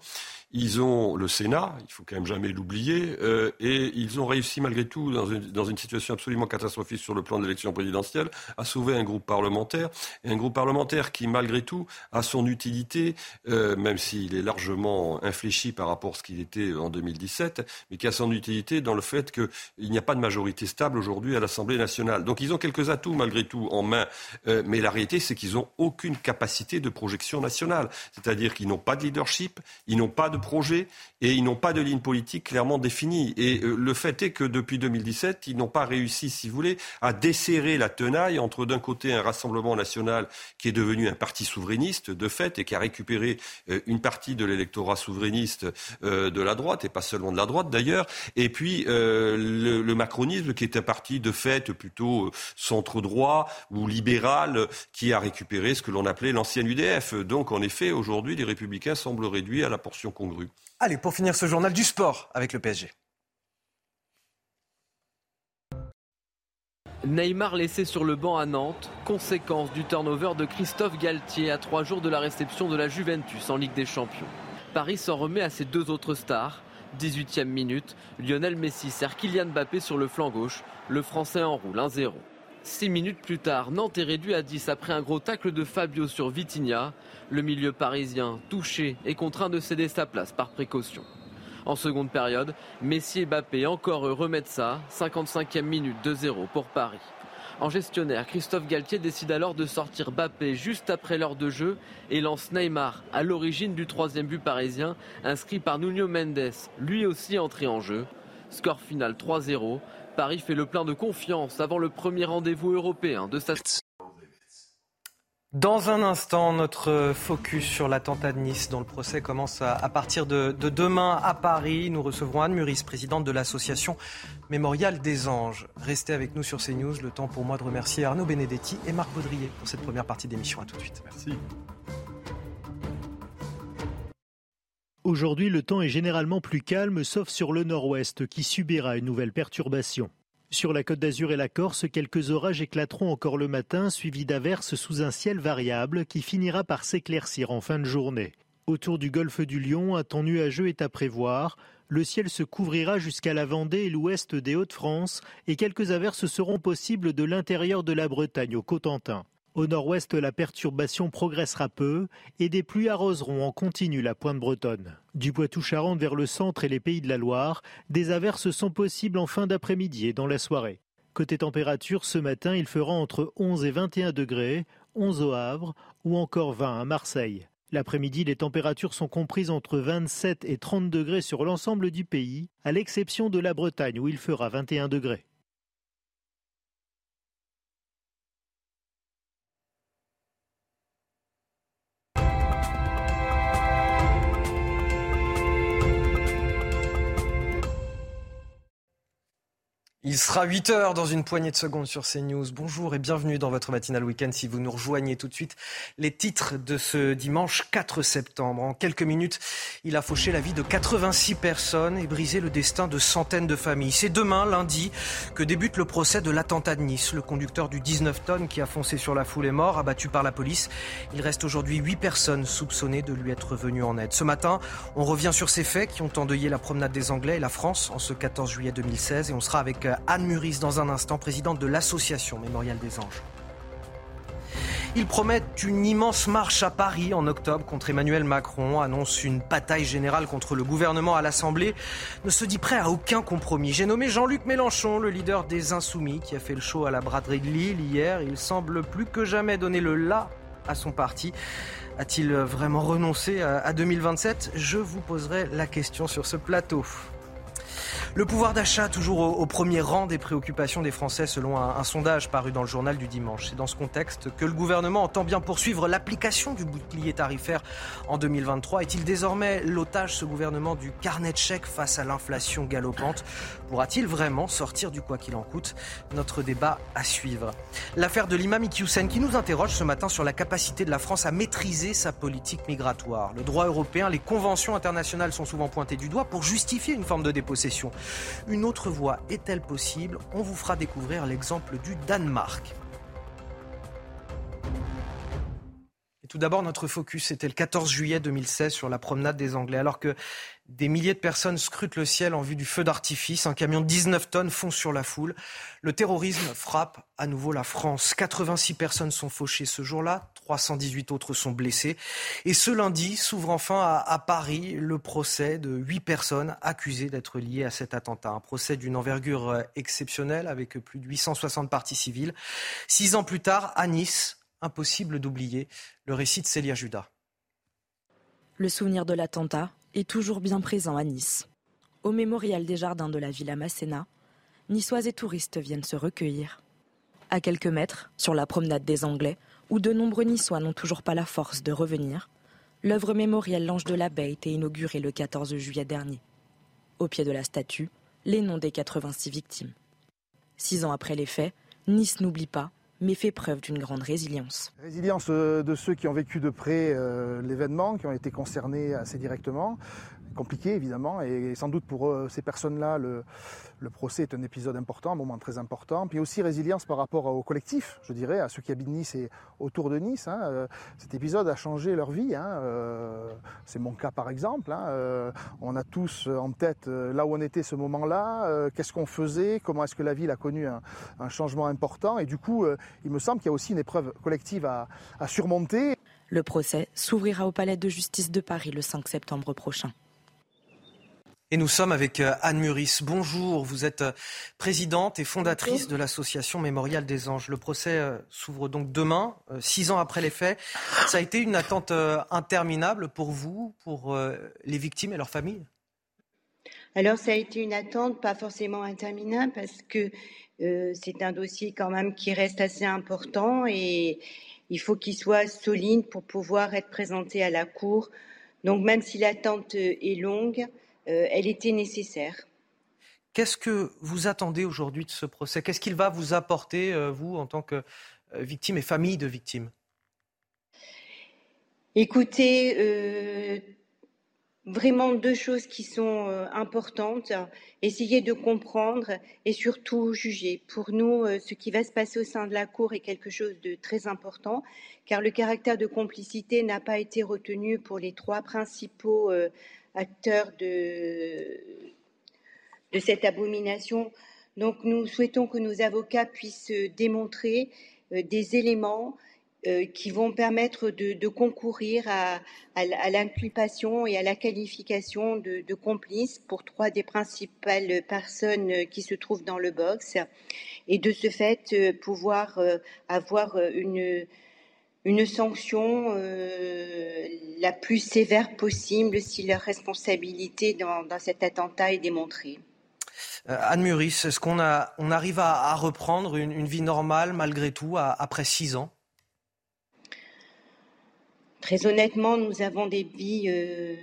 Ils ont le Sénat, il faut quand même jamais l'oublier, euh, et ils ont réussi malgré tout, dans une, situation absolument catastrophique sur le plan de l'élection présidentielle, à sauver un groupe parlementaire, un groupe parlementaire qui, malgré tout, a son utilité, euh, même s'il est largement infléchi par rapport à ce qu'il était en 2017, mais qui a son utilité dans le fait qu'il n'y a pas de majorité stable aujourd'hui à l'Assemblée nationale. Donc ils ont quelques atouts malgré tout en main, euh, mais la réalité c'est qu'ils n'ont aucune capacité de projection nationale, c'est-à-dire qu'ils n'ont pas de leadership, ils n'ont pas de projet et ils n'ont pas de ligne politique clairement définie. Et euh, le fait est que depuis 2017, ils n'ont pas réussi, si vous voulez, à desserrer la tenaille entre d'un côté un Rassemblement national qui est devenu un parti souverainiste de fait et qui a récupéré euh, une partie de l'électorat souverainiste euh, de la droite et pas seulement de la droite d'ailleurs, et puis le, le, macronisme qui est un parti de fait plutôt centre droit ou libéral qui a récupéré ce que l'on appelait l'ancienne UDF. Donc en effet, aujourd'hui, les républicains semblent réduits à la portion Allez, pour finir ce journal du sport avec le PSG. Neymar laissé sur le banc à Nantes, conséquence du turnover de Christophe Galtier à trois jours de la réception de la Juventus en Ligue des Champions. Paris s'en remet à ses deux autres stars. 18e minute, Lionel Messi sert Kylian Mbappé sur le flanc gauche, le Français enroule 1-0. Six minutes plus tard, Nantes est réduit à 10 après un gros tacle de Fabio sur Vitinha. Le milieu parisien, touché, est contraint de céder sa place par précaution. En seconde période, Messi et Bappé encore remettent ça. 55e minute 2-0 pour Paris. En gestionnaire, Christophe Galtier décide alors de sortir Bappé juste après l'heure de jeu et lance Neymar à l'origine du troisième but parisien inscrit par Nuno Mendes, lui aussi entré en jeu. Score final 3-0. Paris fait le plein de confiance avant le premier rendez-vous européen de sa... Dans un instant, notre focus sur l'attentat de Nice, dont le procès commence à, partir de, demain à Paris. Nous recevrons Anne Muris, présidente de l'association Mémorial des Anges. Restez avec nous sur CNews. Le temps pour moi de remercier Arnaud Benedetti et Marc Baudrier pour cette première partie d'émission. À tout de suite. Merci. Aujourd'hui, le temps est généralement plus calme, sauf sur le nord-ouest, qui subira une nouvelle perturbation. Sur la côte d'Azur et la Corse, quelques orages éclateront encore le matin, suivis d'averses sous un ciel variable qui finira par s'éclaircir en fin de journée. Autour du golfe du Lion, un temps nuageux est à prévoir. Le ciel se couvrira jusqu'à la Vendée et l'ouest des Hauts-de-France et quelques averses seront possibles de l'intérieur de la Bretagne au Cotentin. Au nord-ouest, la perturbation progressera peu et des pluies arroseront en continu la pointe bretonne. Du Poitou-Charentes vers le centre et les pays de la Loire, des averses sont possibles en fin d'après-midi et dans la soirée. Côté température, ce matin, il fera entre 11 et 21 degrés, 11 au Havre ou encore 20 à Marseille. L'après-midi, les températures sont comprises entre 27 et 30 degrés sur l'ensemble du pays, à l'exception de la Bretagne où il fera 21 degrés. Il sera 8 heures dans une poignée de secondes sur CNews. Bonjour et bienvenue dans votre matinale week-end si vous nous rejoignez tout de suite. Les titres de ce dimanche 4 septembre. En quelques minutes, il a fauché la vie de 86 personnes et brisé le destin de centaines de familles. C'est demain, lundi, que débute le procès de l'attentat de Nice. Le conducteur du 19 tonnes qui a foncé sur la foule est mort, abattu par la police. Il reste aujourd'hui 8 personnes soupçonnées de lui être venues en aide. Ce matin, on revient sur ces faits qui ont endeuillé la promenade des Anglais et la France en ce 14 juillet 2016 et on sera avec Anne Muris dans un instant, présidente de l'association Mémorial des Anges. Ils promettent une immense marche à Paris en octobre contre Emmanuel Macron, annonce une bataille générale contre le gouvernement à l'Assemblée, ne se dit prêt à aucun compromis. J'ai nommé Jean-Luc Mélenchon, le leader des Insoumis, qui a fait le show à la braderie de Lille hier. Il semble plus que jamais donner le là à son parti. A-t-il vraiment renoncé à 2027 Je vous poserai la question sur ce plateau. Le pouvoir d'achat toujours au, premier rang des préoccupations des Français selon un, sondage paru dans le journal du dimanche. C'est dans ce contexte que le gouvernement entend bien poursuivre l'application du bouclier tarifaire en 2023. Est-il désormais l'otage, ce gouvernement, du carnet de chèques face à l'inflation galopante? Pourra-t-il vraiment sortir du quoi qu'il en coûte Notre débat à suivre. L'affaire de l'imam Iqiyoussen qui nous interroge ce matin sur la capacité de la France à maîtriser sa politique migratoire. Le droit européen, les conventions internationales sont souvent pointées du doigt pour justifier une forme de dépossession. Une autre voie est-elle possible On vous fera découvrir l'exemple du Danemark. tout d'abord, notre focus était le 14 juillet 2016 sur la promenade des Anglais. Alors que des milliers de personnes scrutent le ciel en vue du feu d'artifice. Un camion de 19 tonnes fonce sur la foule. Le terrorisme frappe à nouveau la France. 86 personnes sont fauchées ce jour-là, 318 autres sont blessées. Et ce lundi s'ouvre enfin à, Paris le procès de huit personnes accusées d'être liées à cet attentat. Un procès d'une envergure euh, exceptionnelle avec plus de 860 parties civiles. Six ans plus tard, à Nice, impossible d'oublier le récit de Célia Judas. Le souvenir de l'attentat est toujours bien présent à Nice. Au mémorial des jardins de la Villa Masséna, niçois et touristes viennent se recueillir. À quelques mètres, sur la promenade des Anglais, où de nombreux Niçois n'ont toujours pas la force de revenir, l'œuvre mémorielle L'Ange de la Baie a inaugurée le 14 juillet dernier. Au pied de la statue, les noms des 86 victimes. Six ans après les faits, Nice n'oublie pas, mais fait preuve d'une grande résilience. Résilience euh, de ceux qui ont vécu de près euh, l'événement, qui ont été concernés assez directement, compliqué évidemment, et sans doute pour euh, ces personnes-là, le, procès est un épisode important, un moment très important. Puis aussi résilience par rapport au collectif, je dirais, à ceux qui habitent Nice et autour de Nice. Hein. Euh, cet épisode a changé leur vie. Hein. Euh, c'est mon cas par exemple. Hein. On a tous en tête là où on était ce moment-là, qu'est-ce qu'on faisait, comment est-ce que la ville a connu un, changement important. Et du coup, il me semble qu'il y a aussi une épreuve collective à surmonter. Le procès s'ouvrira au Palais de justice de Paris le 5 septembre prochain. Et nous sommes avec euh, Anne Muris. Bonjour, vous êtes euh, présidente et fondatrice de l'association Mémorial des Anges. Le procès euh, s'ouvre donc demain, six ans après les faits. Ça a été une attente interminable pour vous, pour les victimes et leurs familles? Alors ça a été une attente pas forcément interminable parce que c'est un dossier quand même qui reste assez important et il faut qu'il soit solide pour pouvoir être présenté à la Cour. Donc même si l'attente est longue, elle était nécessaire. Qu'est-ce que vous attendez aujourd'hui de ce procès? Qu'est-ce qu'il va vous apporter, euh, vous, en tant que euh, victime et famille de victimes? Écoutez, vraiment deux choses qui sont importantes. Essayer de comprendre et surtout juger. Pour nous, ce qui va se passer au sein de la Cour est quelque chose de très important, car le caractère de complicité n'a pas été retenu pour les trois principaux acteurs de, cette abomination. Donc nous souhaitons que nos avocats puissent démontrer euh, des éléments euh, qui vont permettre de, concourir à, l'inculpation et à la qualification de, de, complices pour trois des principales personnes qui se trouvent dans le box et de ce fait euh, pouvoir avoir une, une sanction euh, la plus sévère possible si leur responsabilité dans, cet attentat est démontrée. Euh, Anne Muris, est-ce qu'on on arrive à, reprendre une, vie normale malgré tout après six ans? Très honnêtement, nous avons des vies euh,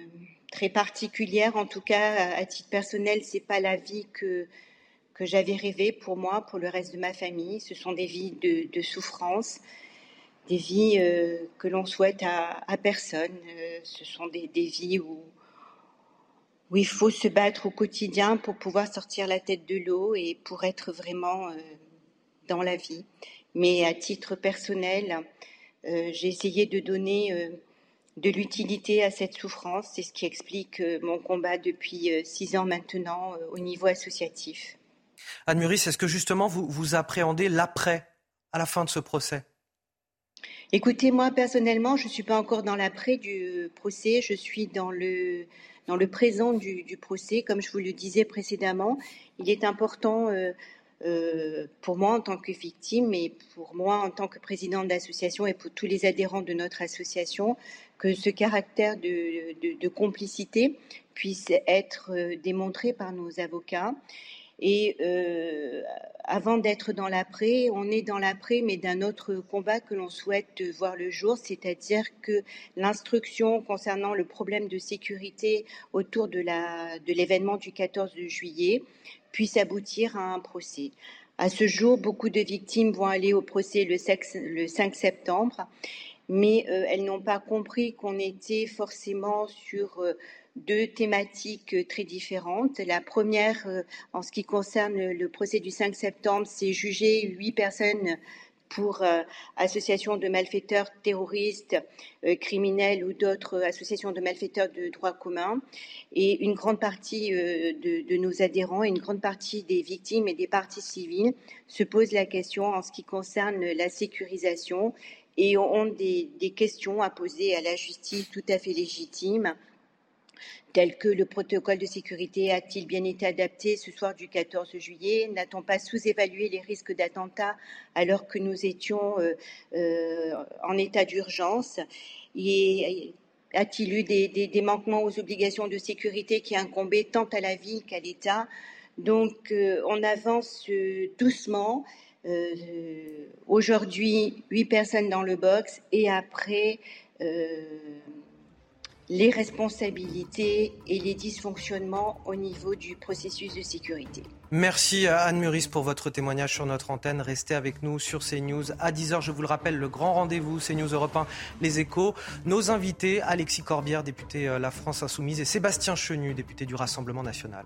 très particulières. En tout cas, à, titre personnel, c'est pas la vie que que j'avais rêvé pour moi, pour le reste de ma famille. Ce sont des vies de, de souffrance des vies euh, que l'on souhaite à, personne. Euh, ce sont des, vies où, il faut se battre au quotidien pour pouvoir sortir la tête de l'eau et pour être vraiment euh, dans la vie. Mais à titre personnel, j'ai essayé de donner de l'utilité à cette souffrance. C'est ce qui explique mon combat depuis six ans maintenant au niveau associatif. Anne Muris, est-ce que justement vous, vous appréhendez l'après, à la fin de ce procès? Écoutez, moi personnellement, je ne suis pas encore dans l'après du procès, je suis dans le, présent du, procès. Comme je vous le disais précédemment, il est important euh, euh, pour moi en tant que victime et pour moi en tant que présidente d'association et pour tous les adhérents de notre association que ce caractère de, complicité puisse être euh, démontré par nos avocats. Et euh, avant d'être dans l'après, on est dans l'après, mais d'un autre combat que l'on souhaite voir le jour, c'est-à-dire que l'instruction concernant le problème de sécurité autour de l'événement du 14 juillet puisse aboutir à un procès. À ce jour, beaucoup de victimes vont aller au procès le 5 septembre, mais euh, elles n'ont pas compris qu'on était forcément sur euh, deux thématiques euh, très différentes. La première, en ce qui concerne le procès du 5 septembre, c'est juger huit personnes pour euh, associations de malfaiteurs terroristes, euh, criminels ou d'autres associations de malfaiteurs de droit commun. Et une grande partie euh, de, nos adhérents une grande partie des victimes et des parties civiles se posent la question en ce qui concerne la sécurisation et ont des questions à poser à la justice tout à fait légitimes tel que le protocole de sécurité a-t-il bien été adapté ce soir du 14 juillet N'a-t-on pas sous-évalué les risques d'attentat alors que nous étions euh, euh, en état d'urgence? A-t-il eu des, manquements aux obligations de sécurité qui incombaient tant à la ville qu'à l'État? Donc euh, on avance doucement. Aujourd'hui, huit personnes dans le box et après les responsabilités et les dysfonctionnements au niveau du processus de sécurité. Merci à Anne Muris pour votre témoignage sur notre antenne. Restez avec nous sur CNews. À 10h, je vous le rappelle, le grand rendez-vous CNews Europe 1, les échos. Nos invités, Alexis Corbière, député euh, La France Insoumise, et Sébastien Chenu, député du Rassemblement National.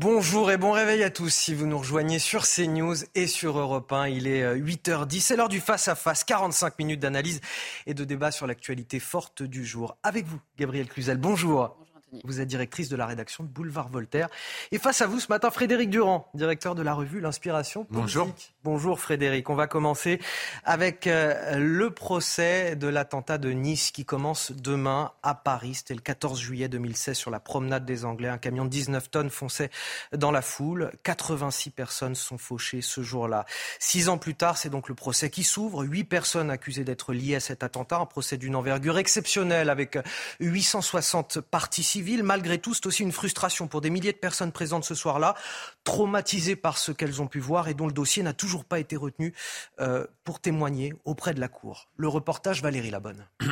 Bonjour et bon réveil à tous si vous nous rejoignez sur CNews et sur Europe 1. Il est 8h10, euh, c'est l'heure du face-à-face, 45 minutes d'analyse et de débat sur l'actualité forte du jour. Avec vous, Gabriel Cluzel, bonjour. Vous êtes directrice de la rédaction de Boulevard Voltaire. Et face à vous ce matin, Frédéric Durand, directeur de la revue L'Inspiration Bonjour. Bonjour Frédéric. On va commencer avec euh, le procès de l'attentat de Nice qui commence demain à Paris. C'était le 14 juillet 2016 sur la promenade des Anglais. Un camion de 19 tonnes fonçait dans la foule. 86 personnes sont fauchées ce jour-là. Six ans plus tard, c'est donc le procès qui s'ouvre. Huit personnes accusées d'être liées à cet attentat. Un procès d'une envergure exceptionnelle avec 860 parties civiles. Malgré tout, c'est aussi une frustration pour des milliers de personnes présentes ce soir-là, traumatisées par ce qu'elles ont pu voir et dont le dossier n'a toujours pas été retenu euh, pour témoigner auprès de la Cour. Le reportage Valérie Labonne.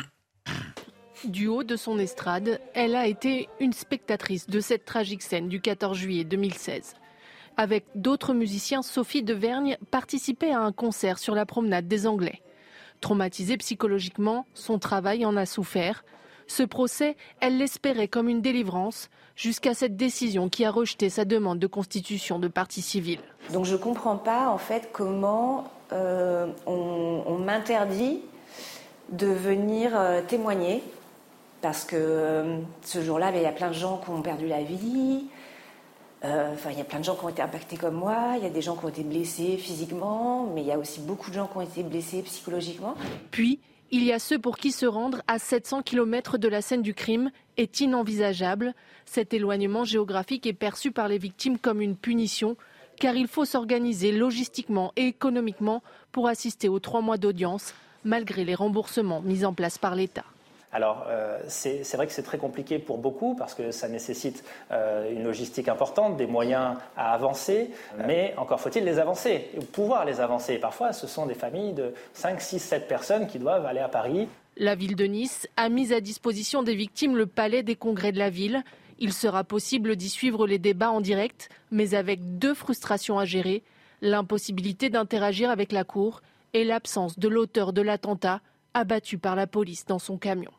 Du haut de son estrade, elle a été une spectatrice de cette tragique scène du 14 juillet 2016. Avec d'autres musiciens, Sophie de Vergne participait à un concert sur la promenade des Anglais. Traumatisée psychologiquement, son travail en a souffert. Ce procès, elle l'espérait comme une délivrance, jusqu'à cette décision qui a rejeté sa demande de constitution de parti civil. Donc je ne comprends pas en fait comment euh, on, m'interdit de venir euh, témoigner parce que euh, ce jour-là, il y a plein de gens qui ont perdu la vie. Enfin, il y a plein de gens qui ont été impactés comme moi. Il y a des gens qui ont été blessés physiquement, mais il y a aussi beaucoup de gens qui ont été blessés psychologiquement. Puis, il y a ceux pour qui se rendre à 700 km de la scène du crime est inenvisageable. Cet éloignement géographique est perçu par les victimes comme une punition, car il faut s'organiser logistiquement et économiquement pour assister aux trois mois d'audience, malgré les remboursements mis en place par l'État. Alors, euh, c'est vrai que c'est très compliqué pour beaucoup parce que ça nécessite euh, une logistique importante, des moyens à avancer, mais encore faut-il les avancer, pouvoir les avancer. Parfois, ce sont des familles de 5, 6, 7 personnes qui doivent aller à Paris. La ville de Nice a mis à disposition des victimes le palais des congrès de la ville. Il sera possible d'y suivre les débats en direct, mais avec deux frustrations à gérer l'impossibilité d'interagir avec la Cour et l'absence de l'auteur de l'attentat abattu par la police dans son camion.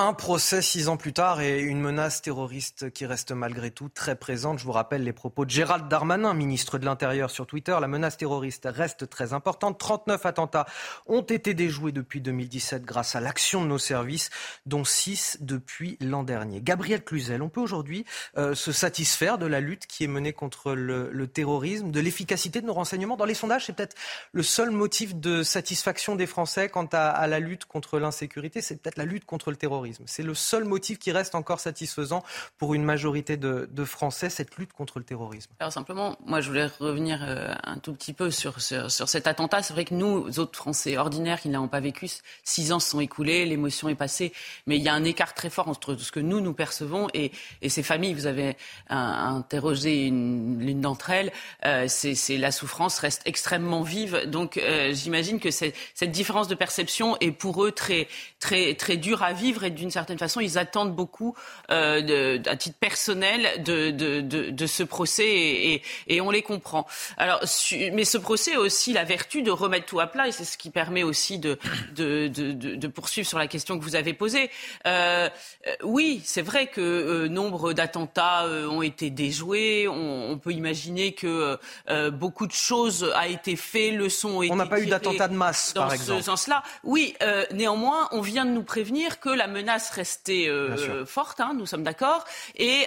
Un procès six ans plus tard et une menace terroriste qui reste malgré tout très présente. Je vous rappelle les propos de Gérald Darmanin, ministre de l'Intérieur sur Twitter. La menace terroriste reste très importante. 39 attentats ont été déjoués depuis 2017 grâce à l'action de nos services, dont 6 depuis l'an dernier. Gabriel Cluzel, on peut aujourd'hui euh, se satisfaire de la lutte qui est menée contre le, terrorisme, de l'efficacité de nos renseignements? Dans les sondages, c'est peut-être le seul motif de satisfaction des Français quant à la lutte contre l'insécurité, c'est peut-être la lutte contre le terrorisme. C'est le seul motif qui reste encore satisfaisant pour une majorité de, Français, cette lutte contre le terrorisme. Alors simplement, moi je voulais revenir euh, un tout petit peu sur, sur, cet attentat. C'est vrai que nous, autres Français ordinaires qui n'avons pas vécu, six ans se sont écoulés, l'émotion est passée, mais il y a un écart très fort entre ce que nous, nous percevons et, ces familles. Vous avez interrogé l'une d'entre elles, euh, c'est la souffrance reste extrêmement vive. Donc euh, j'imagine que cette différence de perception est pour eux très, très, très dure à vivre et d'une certaine façon, ils attendent beaucoup, euh, à titre personnel, de, de, de, ce procès et, et, on les comprend. Alors, mais ce procès a aussi la vertu de remettre tout à plat et c'est ce qui permet aussi de, de, de, de, poursuivre sur la question que vous avez posée. Euh, oui, c'est vrai que euh, nombre d'attentats euh, ont été déjoués. On, on, peut imaginer que euh, beaucoup de choses a été fait, leçons ont été On n'a pas eu d'attentat de masse, par exemple. Dans ce sens-là, oui. néanmoins, on vient de nous prévenir que la menace restait forte. Hein, nous sommes d'accord. Et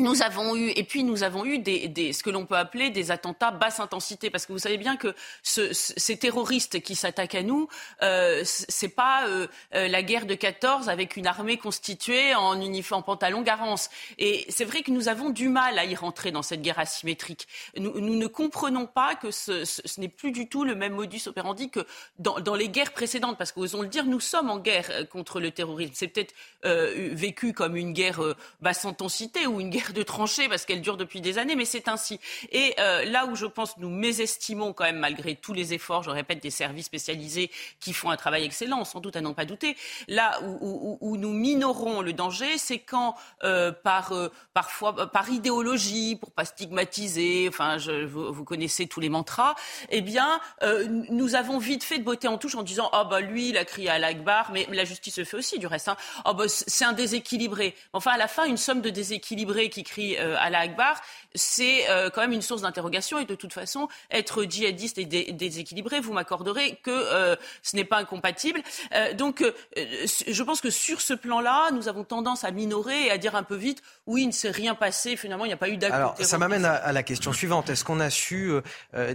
nous avons eu, et puis nous avons eu des, des ce que l'on peut appeler des attentats basse intensité, parce que vous savez bien que ce, ces terroristes qui s'attaquent à nous, euh, c'est pas euh, euh, la guerre de 14 avec une armée constituée en uniforme pantalon garance. Et c'est vrai que nous avons du mal à y rentrer dans cette guerre asymétrique. Nous, nous ne comprenons pas que ce, ce, n'est plus du tout le même modus operandi que dans, dans les guerres précédentes, parce qu'osons le dire, nous sommes en guerre euh, contre le terrorisme. C'est peut-être euh, vécu comme une guerre basse intensité ou une guerre de tranchées parce qu'elle dure depuis des années, mais c'est ainsi. Et euh, là où je pense nous mésestimons quand même malgré tous les efforts, je répète, des services spécialisés qui font un travail excellent, sans doute à n'en pas douter, là où, nous minorons le danger, c'est quand euh, par euh, parfois par idéologie, pour pas stigmatiser, enfin vous, connaissez tous les mantras, eh bien nous avons vite fait de beauté en touche en disant ah oh, bah lui il a crié à l'Akbar, mais la justice le fait aussi du reste. Hein. Oh, bah, c'est un déséquilibré. Enfin à la fin une somme de déséquilibrés qui crie euh, à la Akbar, c'est euh, quand même une source d'interrogation. Et de toute façon, être djihadiste et déséquilibré, vous m'accorderez que euh, ce n'est pas incompatible. donc, je pense que sur ce plan-là, nous avons tendance à minorer et à dire un peu vite, oui, il ne s'est rien passé. Finalement, il n'y a pas eu d'acte. Alors, ça m'amène à, la question suivante. Est-ce qu'on a su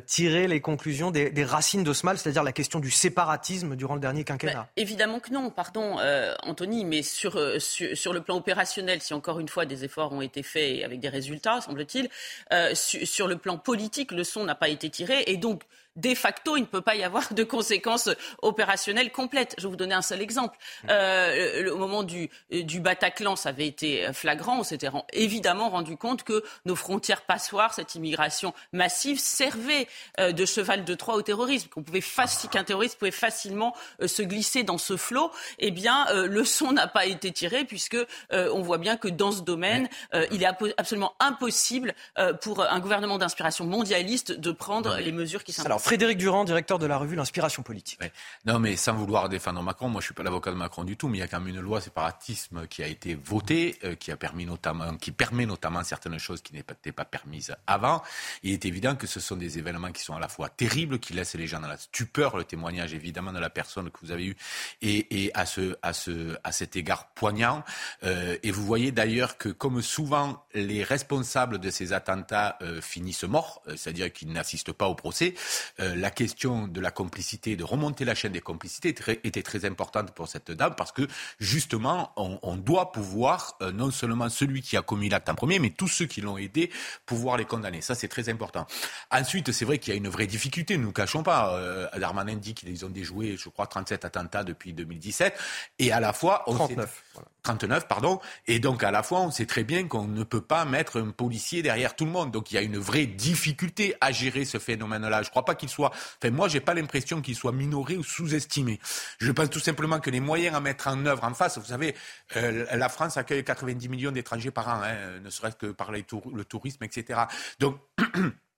tirer les conclusions des, racines de ce mal, c'est-à-dire la question du séparatisme durant le dernier quinquennat? Bah, Évidemment que non, pardon, Anthony, mais sur, sur, sur le plan opérationnel, si encore une fois des efforts ont été faits, avec des résultats, semble-t-il. Euh, sur le plan politique, le son n'a pas été tiré. Et donc, de facto, il ne peut pas y avoir de conséquences opérationnelles complètes. Je vais vous donner un seul exemple. Mmh. Euh, au moment du, du Bataclan, ça avait été flagrant. On s'était évidemment rendu compte que nos frontières passoires, cette immigration massive, servait euh, de cheval de Troie au terrorisme. Qu'on pouvait qu'un terroriste pouvait facilement euh, se glisser dans ce flot. Eh bien, euh, le son n'a pas été tiré puisque on voit bien que dans ce domaine, il est absolument impossible pour un gouvernement d'inspiration mondialiste de prendre les mesures qui s'imposent. Frédéric Durand, directeur de la revue L'Inspiration politique. Non, mais sans vouloir défendre Macron, moi je suis pas l'avocat de Macron du tout, mais il y a quand même une loi séparatisme qui a été votée, euh, qui a permis notamment, qui permet notamment certaines choses qui n'étaient pas permises avant. Il est évident que ce sont des événements qui sont à la fois terribles, qui laissent les gens dans la stupeur, le témoignage évidemment de la personne que vous avez eue, et, à ce, à ce, à cet égard poignant. Euh, et vous voyez d'ailleurs que comme souvent les responsables de ces attentats euh, finissent morts, c'est-à-dire qu'ils n'assistent pas au procès. Euh, la question de la complicité, de remonter la chaîne des complicités était très importante pour cette dame parce que justement, on, doit pouvoir, euh, non seulement celui qui a commis l'acte en premier, mais tous ceux qui l'ont aidé, pouvoir les condamner. Ça, c'est très important. Ensuite, c'est vrai qu'il y a une vraie difficulté, ne nous cachons pas. Euh, Darmanin dit qu'ils ont déjoué, je crois, 37 attentats depuis 2017. Et à la fois... On 39. 39, pardon. Et donc, à la fois, on sait très bien qu'on ne peut pas mettre un policier derrière tout le monde. Donc, il y a une vraie difficulté à gérer ce phénomène-là. Je ne crois pas qu'il soit, enfin, moi, j'ai pas l'impression qu'il soit minoré ou sous-estimé. Je pense tout simplement que les moyens à mettre en œuvre en face, vous savez, euh, la France accueille 90 millions d'étrangers par an, hein, ne serait-ce que par le tourisme, etc. Donc,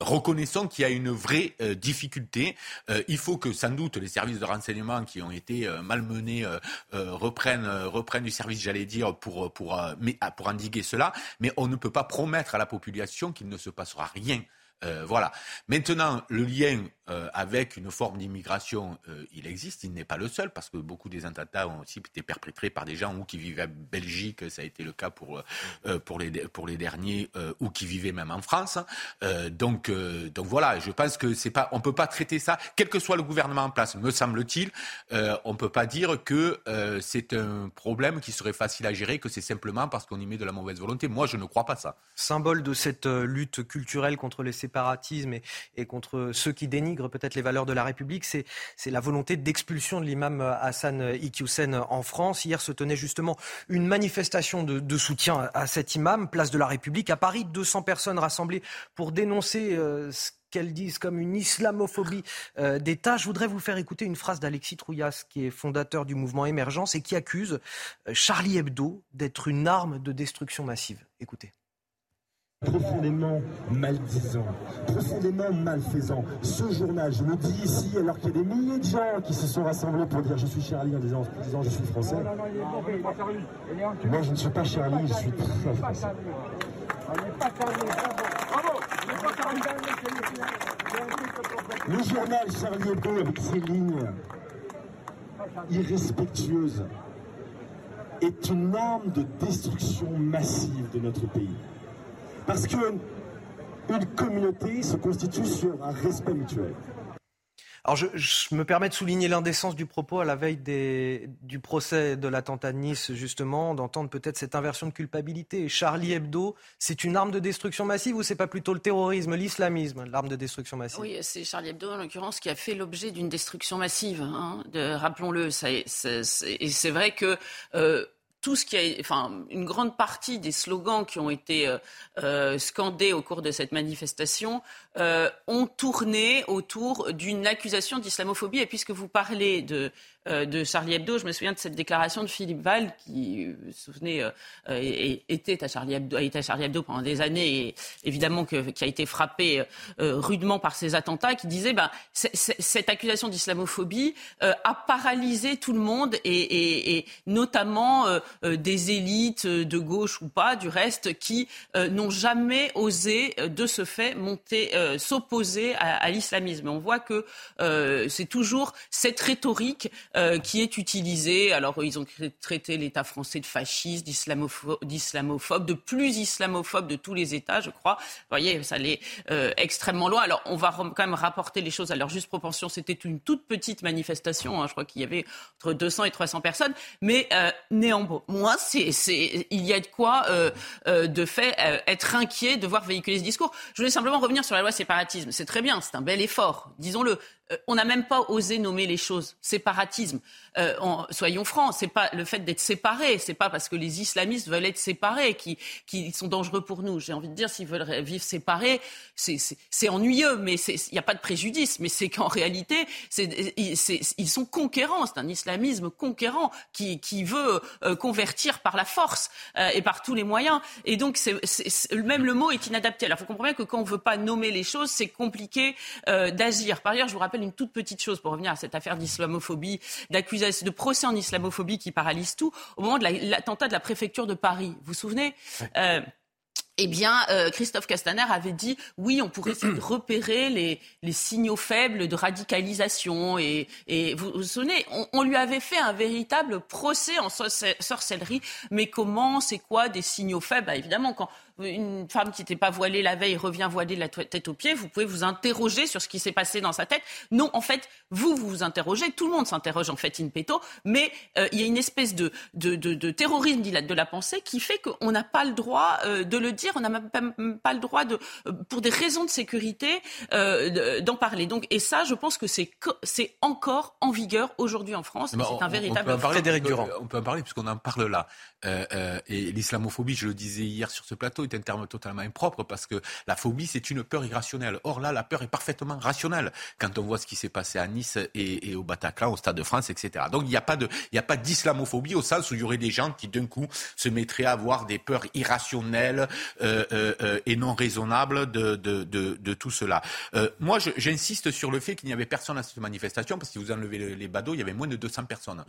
Reconnaissons qu'il y a une vraie euh, difficulté. Euh, il faut que sans doute les services de renseignement qui ont été euh, malmenés reprennent, du service, j'allais dire, pour, ah, pour endiguer cela. Mais on ne peut pas promettre à la population qu'il ne se passera rien. Voilà. Maintenant, le lien euh, avec une forme d'immigration, euh, il existe. Il n'est pas le seul, parce que beaucoup des attentats ont aussi été perpétrés par des gens ou qui vivaient à Belgique, ça a été le cas pour, euh, pour, les, pour les derniers, ou qui vivaient même en France. donc, donc voilà, je pense que c'est pas, on peut pas traiter ça, quel que soit le gouvernement en place, me semble-t-il, on peut pas dire que c'est un problème qui serait facile à gérer, que c'est simplement parce qu'on y met de la mauvaise volonté. Moi, je ne crois pas ça. Symbole de cette lutte culturelle contre les et contre ceux qui dénigrent peut-être les valeurs de la République, c'est la volonté d'expulsion de l'imam Hassan Iqiyoussen en France. Hier se tenait justement une manifestation de, soutien à cet imam, place de la République. À Paris, 200 personnes rassemblées pour dénoncer euh, ce qu'elles disent comme une islamophobie euh, d'État. Je voudrais vous faire écouter une phrase d'Alexis Trouillas, qui est fondateur du mouvement Émergence et qui accuse euh, Charlie Hebdo d'être une arme de destruction massive. Écoutez profondément maldisant, profondément malfaisant. Ce journal, je le dis ici, alors qu'il y a des milliers de gens qui se sont rassemblés pour dire je suis Charlie en disant, je suis français. Moi, je ne suis pas Charlie, je suis très français. Le journal Charlie Hebdo, avec ses lignes irrespectueuses, est une arme de destruction massive de notre pays. Parce qu'une communauté se constitue sur un respect mutuel. Alors je, me permets de souligner l'indécence du propos à la veille du procès de l'attentat de Nice, justement, d'entendre peut-être cette inversion de culpabilité. Charlie Hebdo, c'est une arme de destruction massive ou c'est pas plutôt le terrorisme, l'islamisme, l'arme de destruction massive? Oui, c'est Charlie Hebdo, en l'occurrence, qui a fait l'objet d'une destruction massive, hein, rappelons-le. Et c'est vrai que... Euh, tout ce qui a, enfin, une grande partie des slogans qui ont été euh, euh, scandés au cours de cette manifestation euh, ont tourné autour d'une accusation d'islamophobie. Et puisque vous parlez de euh, de Charlie Hebdo. Je me souviens de cette déclaration de Philippe Val, qui, vous vous souvenez, euh, était à Charlie Hebdo, a été à Charlie Hebdo pendant des années, et évidemment qui a été frappé euh, rudement par ces attentats, qui disait ben, cette accusation d'islamophobie a paralysé tout le monde, et, et, et notamment des élites de gauche ou pas, du reste, qui n'ont jamais osé, de ce fait, monter, s'opposer à, l'islamisme. On voit que c'est toujours cette rhétorique euh, qui est utilisé. Alors, ils ont traité l'État français de fasciste, d'islamophobe, de plus islamophobe de tous les États, je crois. Vous voyez, ça allait euh, extrêmement loin. Alors, on va quand même rapporter les choses à leur juste proportion. C'était une toute petite manifestation. Hein. Je crois qu'il y avait entre 200 et 300 personnes. Mais euh, néanmoins, c'est, c'est, il y a de quoi, euh, euh de fait, être inquiet de voir véhiculer ce discours. Je voulais simplement revenir sur la loi séparatisme. C'est très bien, c'est un bel effort, disons-le. Euh, on n'a même pas osé nommer les choses. Séparatisme. Euh, soyons francs, c'est pas le fait d'être séparés, c'est pas parce que les islamistes veulent être séparés qui, qui sont dangereux pour nous. J'ai envie de dire, s'ils veulent vivre séparés, c'est ennuyeux, mais il n'y a pas de préjudice. Mais c'est qu'en réalité, ils sont conquérants. C'est un islamisme conquérant qui, qui veut euh, convertir par la force et par tous les moyens. Et donc, même le mot est inadapté. Alors, comprendre bien que quand on ne veut pas nommer les choses, c'est compliqué d'agir. Par ailleurs, je vous rappelle une toute petite chose pour revenir à cette affaire d'islamophobie, d'accusation, de procès en islamophobie qui paralyse tout. Au moment de l'attentat de la préfecture de Paris, vous vous souvenez euh, eh bien, euh, Christophe Castaner avait dit oui, on pourrait essayer de repérer les, les signaux faibles de radicalisation. Et, et vous vous souvenez, on, on, lui avait fait un véritable procès en sorcellerie. Mais comment, c'est quoi des signaux faibles? Bah, Évidemment, quand une femme qui n'était pas voilée la veille revient voilée de la tête aux pieds, vous pouvez vous interroger sur ce qui s'est passé dans sa tête. Non, en fait, vous vous, vous interrogez, tout le monde s'interroge en fait in petto, mais euh, il y a une espèce de, de, de, de terrorisme de la pensée qui fait qu'on n'a pas le droit euh, de le dire, on n'a même pas le droit de, euh, pour des raisons de sécurité, d'en parler. Donc, et ça, je pense que c'est encore en vigueur aujourd'hui en France. C'est un véritable. On peut en parler, on peut en parler puisqu'on en parle là. et l'islamophobie, je le disais hier sur ce plateau est un terme totalement impropre parce que la phobie, c'est une peur irrationnelle. Or là, la peur est parfaitement rationnelle quand on voit ce qui s'est passé à Nice et, au Bataclan, au Stade de France, etc. Donc il n'y a pas de, il n'y a pas d'islamophobie au sens où il y aurait des gens qui d'un coup se mettraient à avoir des peurs irrationnelles euh, euh, euh, et non raisonnables de, de, de, de tout cela. moi, j'insiste sur le fait qu'il n'y avait personne à cette manifestation parce que si vous enlevez les, les badauds, il y avait moins de 200 personnes.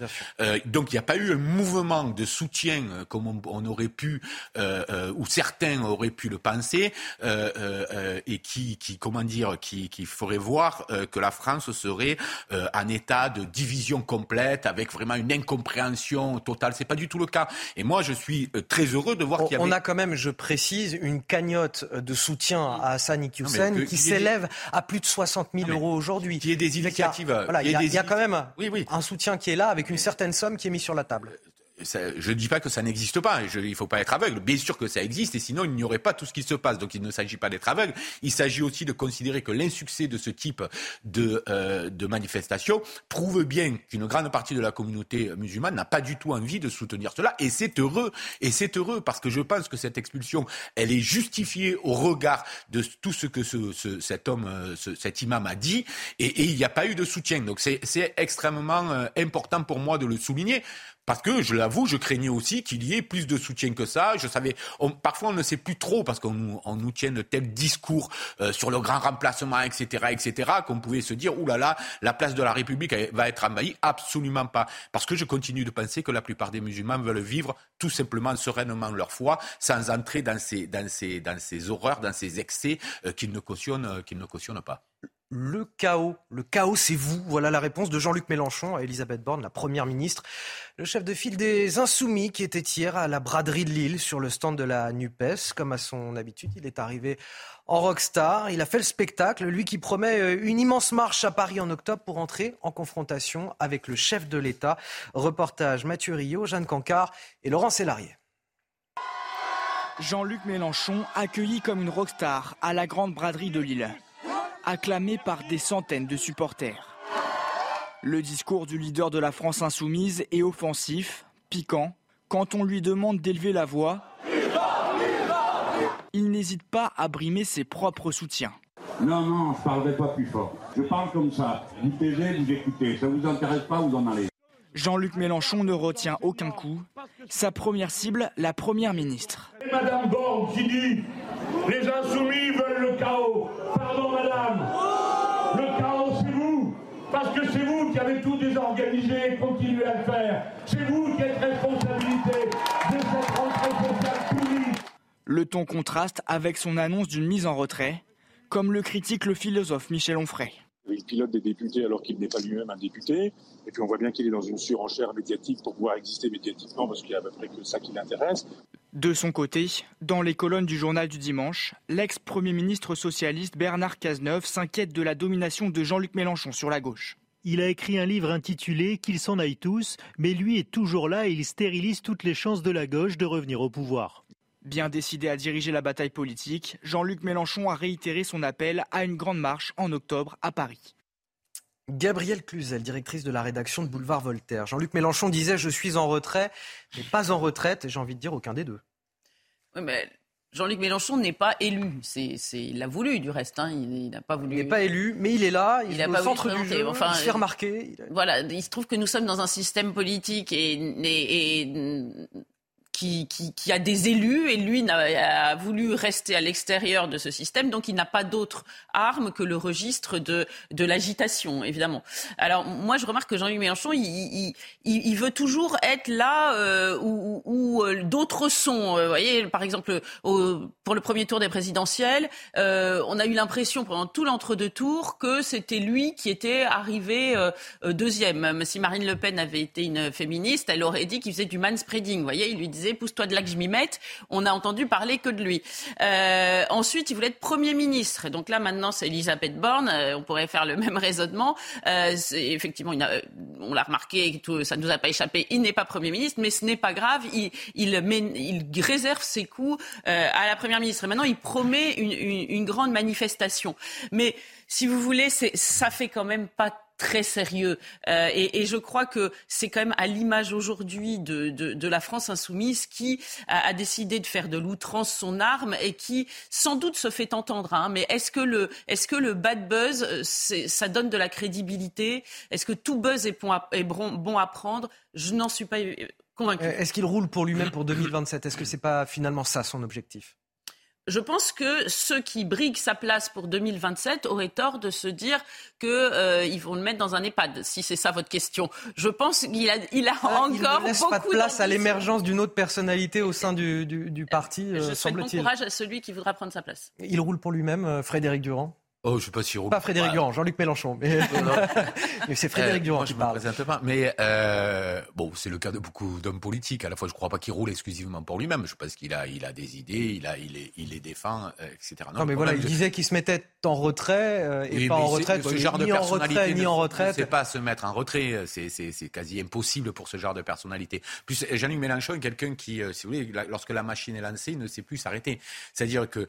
donc il n'y a pas eu un mouvement de soutien comme on, on aurait pu, ou certains certains auraient pu le penser et qui, qui, comment dire, qui, qui ferait voir que la France serait en état de division complète, avec vraiment une incompréhension totale. C'est pas du tout le cas. Et moi, je suis très heureux de voir qu'il y avait... On a quand même, je précise, une cagnotte de soutien à Hassan Iqiyoussen qui s'élève à plus de 60 000 euros aujourd'hui. Il y a des initiatives. Il y a, il y a quand même oui, oui. un soutien qui est là avec une certaine somme qui est mise sur la table je ne dis pas que ça n'existe pas, il ne faut pas être aveugle. Bien sûr que ça existe, et sinon il n'y aurait pas tout ce qui se passe. Donc il ne s'agit pas d'être aveugle. Il s'agit aussi de considérer que l'insuccès de ce type de, euh, de manifestation prouve bien qu'une grande partie de la communauté musulmane n'a pas du tout envie de soutenir cela. Et c'est heureux. Et c'est heureux parce que je pense que cette expulsion, elle est justifiée au regard de tout ce que ce, ce, cet homme, euh, ce, cet imam a dit. Et, et il n'y a pas eu de soutien. Donc c'est extrêmement euh, important pour moi de le souligner. Parce que, je l'avoue, je craignais aussi qu'il y ait plus de soutien que ça. Je savais, parfois on ne sait plus trop parce qu'on nous tient de tels discours euh, sur le grand remplacement, etc., etc., qu'on pouvait se dire, oulala, là là, la place de la République va être envahie. Absolument pas. Parce que je continue de penser que la plupart des musulmans veulent vivre tout simplement sereinement leur foi, sans entrer dans ces, dans ces, dans ces horreurs, dans ces excès euh, qu'ils ne cautionnent, euh, qu'ils ne cautionnent pas le chaos. Le chaos, c'est vous. Voilà la réponse de Jean-Luc Mélenchon à Elisabeth Borne, la première ministre. Le chef de file des Insoumis qui était hier à la braderie de Lille sur le stand de la NUPES. Comme à son habitude, il est arrivé en rockstar. Il a fait le spectacle, lui qui promet euh, une immense marche à Paris en octobre pour entrer en confrontation avec le chef de l'État. Reportage Mathieu Rio, Jeanne Cancard et Laurent Sélarié. Jean-Luc Mélenchon accueilli comme une rockstar à la grande braderie de Lille acclamé par des centaines de supporters. Le discours du leader de la France insoumise est offensif, piquant. Quand on lui demande d'élever la voix, il n'hésite pas à brimer ses propres soutiens. Non, non, je ne parlerai pas plus fort. Je parle comme ça. Vous taisez, vous écoutez. Ça ne vous intéresse pas, vous en allez. Jean-Luc Mélenchon ne retient aucun coup. Sa première cible, la première ministre. Madame Borne qui dit les insoumis veulent qui avez tout désorganisé et continuez à le faire. C'est vous qui êtes responsabilité de cette rentrée sociale pourrie. Le ton contraste avec son annonce d'une mise en retrait, comme le critique le philosophe Michel Onfray. Il pilote des députés alors qu'il n'est pas lui-même un député. Et puis on voit bien qu'il est dans une surenchère médiatique pour pouvoir exister médiatiquement parce qu'il n'y a à peu près que ça qui l'intéresse. De son côté, dans les colonnes du journal du dimanche, l'ex-premier ministre socialiste Bernard Cazeneuve s'inquiète de la domination de Jean-Luc Mélenchon sur la gauche. Il a écrit un livre intitulé Qu'ils s'en aillent tous, mais lui est toujours là et il stérilise toutes les chances de la gauche de revenir au pouvoir. Bien décidé à diriger la bataille politique, Jean-Luc Mélenchon a réitéré son appel à une grande marche en octobre à Paris. Gabrielle Cluzel, directrice de la rédaction de Boulevard Voltaire. Jean-Luc Mélenchon disait Je suis en retrait, mais pas en retraite, et j'ai envie de dire aucun des deux. Oui, mais Jean-Luc Mélenchon n'est pas élu. C'est, il l'a voulu, du reste. Hein. Il n'a pas voulu. Il n'est pas élu, mais il est là. Il, est au centre du jeu. Enfin, il se fait remarquer. Voilà. Il se trouve que nous sommes dans un système politique et, et, et qui, qui, qui, a des élus et lui a, voulu rester à l'extérieur de ce système, donc il n'a pas d'autre arme que le registre de, de l'agitation, évidemment. Alors moi, je remarque que Jean-Luc Mélenchon, il, il, il, veut toujours être là euh, où, où euh, d'autres sont. Euh, vous voyez, par exemple, au, pour le premier tour des présidentielles, on a eu l'impression pendant tout l'entre-deux tours que c'était lui qui était arrivé deuxième. Si Marine Le Pen avait été une féministe, elle aurait dit qu'il faisait du manspreading. Vous voyez, il lui disait pousse-toi de là que je m'y mette. On a entendu parler que de lui. Euh, ensuite, il voulait être Premier ministre. Donc là, maintenant, c'est Elisabeth Borne. Euh, on pourrait faire le même raisonnement. Euh, effectivement, on l'a remarqué, tout, ça ne nous a pas échappé, il n'est pas Premier ministre, mais ce n'est pas grave. Il, réserve ses coups à la Première ministre. Et maintenant, il promet une, une, une grande manifestation. Mais si vous voulez, ça fait quand même pas très sérieux. Euh, et, je crois que c'est quand même à l'image aujourd'hui de, de, la France insoumise qui a, décidé de faire de l'outrance son arme et qui sans doute se fait entendre. Hein, mais est-ce que le, est-ce que le bad buzz, euh, ça donne de la crédibilité? Est-ce que tout buzz est bon à, est bon à prendre? Je n'en suis pas convaincu. Est-ce qu'il roule pour lui-même pour 2027 Est-ce que c'est pas finalement ça son objectif? Je pense que ceux qui briguent sa place pour 2027 auraient tort de se dire qu'ils euh, vont le mettre dans un EHPAD, si c'est ça votre question. Je pense qu'il a, il a encore il ne laisse pas de place à l'émergence d'une autre personnalité au sein du, du, parti, Je euh, souhaite bon courage à celui qui voudra prendre sa place. Il roule pour lui-même, euh, Frédéric Durand Oh, je sais pas si Pas Frédéric Durand, Jean-Luc Mélenchon. Mais, c'est Frédéric Durand moi, je parle. Me pas. Mais euh, bon, c'est le cas de beaucoup d'hommes politiques. À la fois, je ne crois pas qu'il roule exclusivement pour lui-même. Je pense qu'il a, il a des idées, il a, il, les défend, euh, etc. Non, mais voilà, il disait qu'il se mettait en retrait euh, et pas en retraite. Ce genre ni de personnalité en retrait, ni en retraite. C'est pas se mettre en retrait. C'est, quasi impossible pour ce genre de personnalité. Plus Jean-Luc Mélenchon est quelqu'un qui, si vous voulez, lorsque la machine est lancée, il ne sait plus s'arrêter. C'est-à-dire que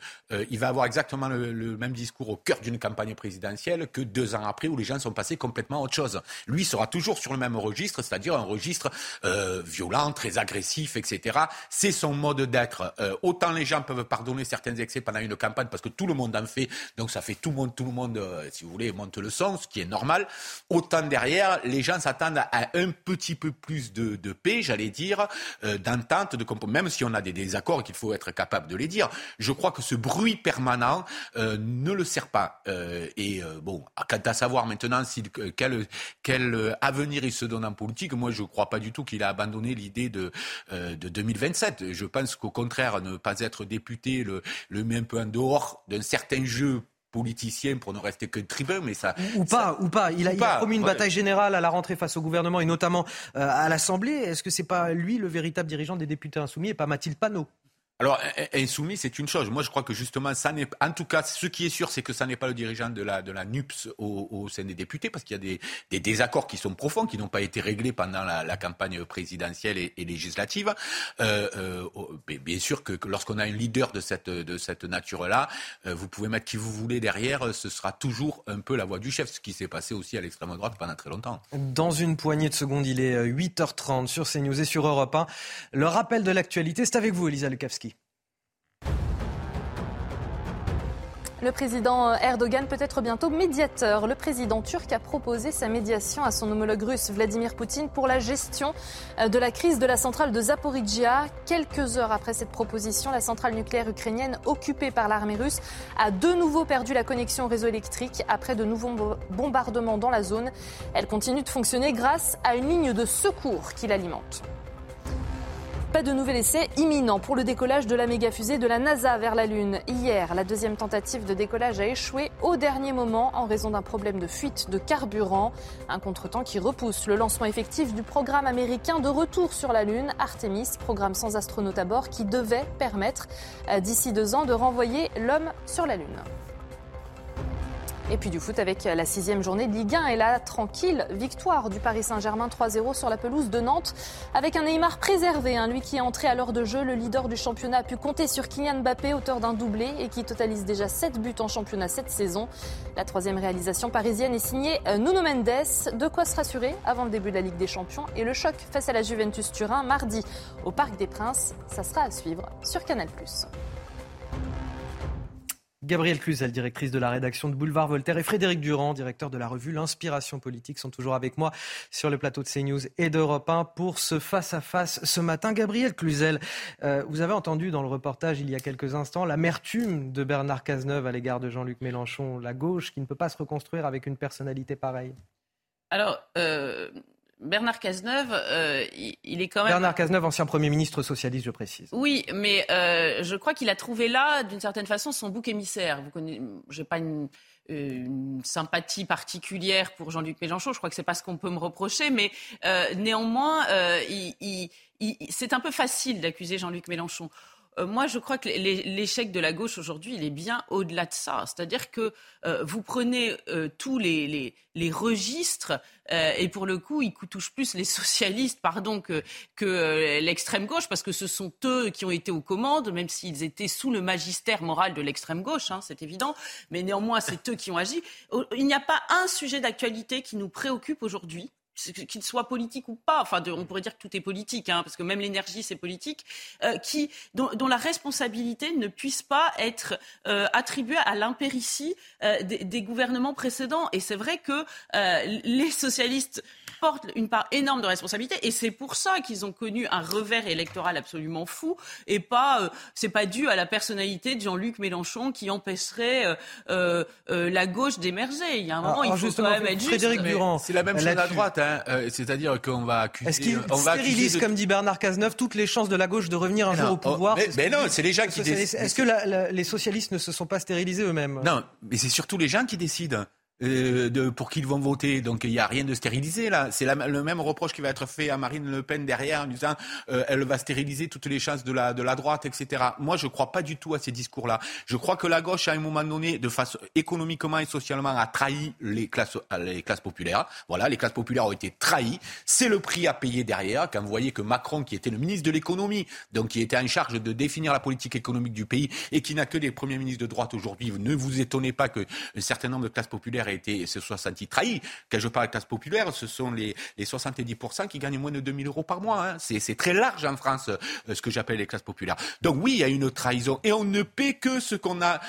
il va avoir exactement le, le même discours au cœur d'une campagne présidentielle que deux ans après où les gens sont passés complètement à autre chose. Lui sera toujours sur le même registre, c'est-à-dire un registre euh, violent, très agressif, etc. C'est son mode d'être. Euh, autant les gens peuvent pardonner certains excès pendant une campagne parce que tout le monde en fait, donc ça fait tout le monde, tout le monde, euh, si vous voulez, monte le son, ce qui est normal. Autant derrière, les gens s'attendent à un petit peu plus de, de paix, j'allais dire, d'entente, de même si on a des désaccords qu'il faut être capable de les dire. Je crois que ce bruit permanent ne le sert pas. Et euh, bon, quant à savoir maintenant euh, quel, quel, euh, avenir il se donne en politique, moi je ne crois pas du tout qu'il a abandonné l'idée de, de 2027. Je pense qu'au contraire, ne pas être député le, le met un peu en dehors d'un certain jeu politicien pour ne rester que tribun, mais ça... Ou pas, ou pas. Il a, promis une bataille générale à la rentrée face au gouvernement et notamment à l'Assemblée. Est-ce que c'est pas lui le véritable dirigeant des députés insoumis et pas Mathilde Panot? Alors, insoumis, c'est une chose. Moi, je crois que justement, ça n'est, en tout cas, ce qui est sûr, c'est que ça n'est pas le dirigeant de la, de la NUPS au, sein des députés, parce qu'il y a des, des, désaccords qui sont profonds, qui n'ont pas été réglés pendant la, campagne présidentielle et, législative. Euh, euh, bien sûr que, lorsqu'on a un leader de cette, de cette nature-là, euh, vous pouvez mettre qui vous voulez derrière, ce sera toujours un peu la voix du chef, ce qui s'est passé aussi à l'extrême droite pendant très longtemps. Dans une poignée de secondes, il est 8h30 sur CNews et sur Europe 1. Le rappel de l'actualité, c'est avec vous, Elisa Lukavski. Le président Erdogan peut être bientôt médiateur. Le président turc a proposé sa médiation à son homologue russe Vladimir Poutine pour la gestion euh, de la crise de la centrale de Zaporizhia. Quelques heures après cette proposition, la centrale nucléaire ukrainienne occupée par l'armée russe a de nouveau perdu la connexion au réseau électrique après de nouveaux bombardements dans la zone. Elle continue de fonctionner grâce à une ligne de secours qui l'alimente. Pas de nouvel essai imminent pour le décollage de la méga-fusée de la NASA vers la Lune. Hier, la deuxième tentative de décollage a échoué au dernier moment en raison d'un problème de fuite de carburant. Un contretemps qui repousse le lancement effectif du programme américain de retour sur la Lune, Artemis, programme sans astronaute à bord qui devait permettre euh, d'ici deux ans de renvoyer l'homme sur la Lune. Et puis du foot avec la sixième journée de Ligue 1 et la tranquille victoire du Paris Saint-Germain 3-0 sur la pelouse de Nantes avec un Neymar préservé. Hein, lui qui est entré à l'heure de jeu, le leader du championnat a pu compter sur Kylian Mbappé, auteur d'un doublé et qui totalise déjà 7 buts en championnat cette saison. La troisième réalisation parisienne est signée euh, Nuno Mendes. De quoi se rassurer avant le début de la Ligue des Champions et le choc face à la Juventus Turin mardi au Parc des Princes. Ça sera à suivre sur Canal+. Gabrielle Cluzel, directrice de la rédaction de Boulevard Voltaire, et Frédéric Durand, directeur de la revue L'Inspiration Politique, sont toujours avec moi sur le plateau de CNews et d'Europe 1 pour ce face-à-face ce matin. Gabrielle Cluzel, euh, vous avez entendu dans le reportage il y a quelques instants l'amertume de Bernard Cazeneuve à l'égard de Jean-Luc Mélenchon, la gauche qui ne peut pas se reconstruire avec une personnalité pareille. Alors, euh, Bernard Cazeneuve, euh, il, est quand même. Bernard Cazeneuve, ancien Premier ministre socialiste, je précise. Oui, mais euh, je crois qu'il a trouvé là, d'une certaine façon, son bouc émissaire. Vous connaissez, j'ai pas une, une, sympathie particulière pour Jean-Luc Mélenchon. Je crois que c'est pas ce qu'on peut me reprocher, mais euh, néanmoins, euh, il, il, c'est un peu facile d'accuser Jean-Luc Mélenchon. Euh, moi, je crois que l'échec de la gauche aujourd'hui, il est bien au-delà de ça. C'est-à-dire que euh, vous prenez euh, tous les, les, registres, et pour le coup, ils touchent plus les socialistes, pardon, que, que l'extrême gauche, parce que ce sont eux qui ont été aux commandes, même s'ils étaient sous le magistère moral de l'extrême gauche, hein, c'est évident. Mais néanmoins, c'est eux qui ont agi. Il n'y a pas un sujet d'actualité qui nous préoccupe aujourd'hui qu'il soit politique ou pas, enfin on pourrait dire que tout est politique, hein, parce que même l'énergie c'est politique, euh, qui, dont, la responsabilité ne puisse pas être euh, attribuée à l'impéritie euh, des, des, gouvernements précédents. Et c'est vrai que les socialistes portent une part énorme de responsabilité. Et c'est pour ça qu'ils ont connu un revers électoral absolument fou. Et pas, euh, c'est pas dû à la personnalité de Jean-Luc Mélenchon qui empêcherait euh, euh, euh la gauche d'émerger. Il y a un moment, il faut quand même être Frédéric juste. Durand, C'est la même chose à droite, hein. Euh, c'est-à-dire qu'on va accuser. Est-ce qu'il on va accuser stérilise, de- comme dit Bernard Cazeneuve, toutes les chances de la gauche de revenir un jour au pouvoir oh, mais- non, c'est les gens qui décident. Est-ce que la- la- les socialistes ne se sont pas stérilisés eux-mêmes? Non, mais c'est surtout les gens qui décident. Euh, pour qui ils vont voter. Donc il n'y a rien de stérilisé là. C'est le même reproche qui va être fait à Marine Le Pen derrière en disant euh, elle va stériliser toutes les chances de la, de la droite, etc. Moi je ne crois pas du tout à ces discours-là. Je crois que la gauche à un moment donné, de façon économiquement et socialement, a trahi les classes, les classes populaires. Voilà, les classes populaires ont été trahies. C'est le prix à payer derrière. Quand vous voyez que Macron, qui était le ministre de l'économie, donc qui était en charge de définir la politique économique du pays et qui n'a que des premiers ministres de droite aujourd'hui, ne vous étonnez pas que un certain nombre de classes populaires été, se soient sentis trahis. Quand je parle de classes populaires, ce sont les, les 70% qui gagnent moins de 2000 euros par mois. hein. C'est, très large en France, euh, ce que j'appelle les classes populaires. Donc oui, il y a une trahison et on ne paie que ce qu'on a,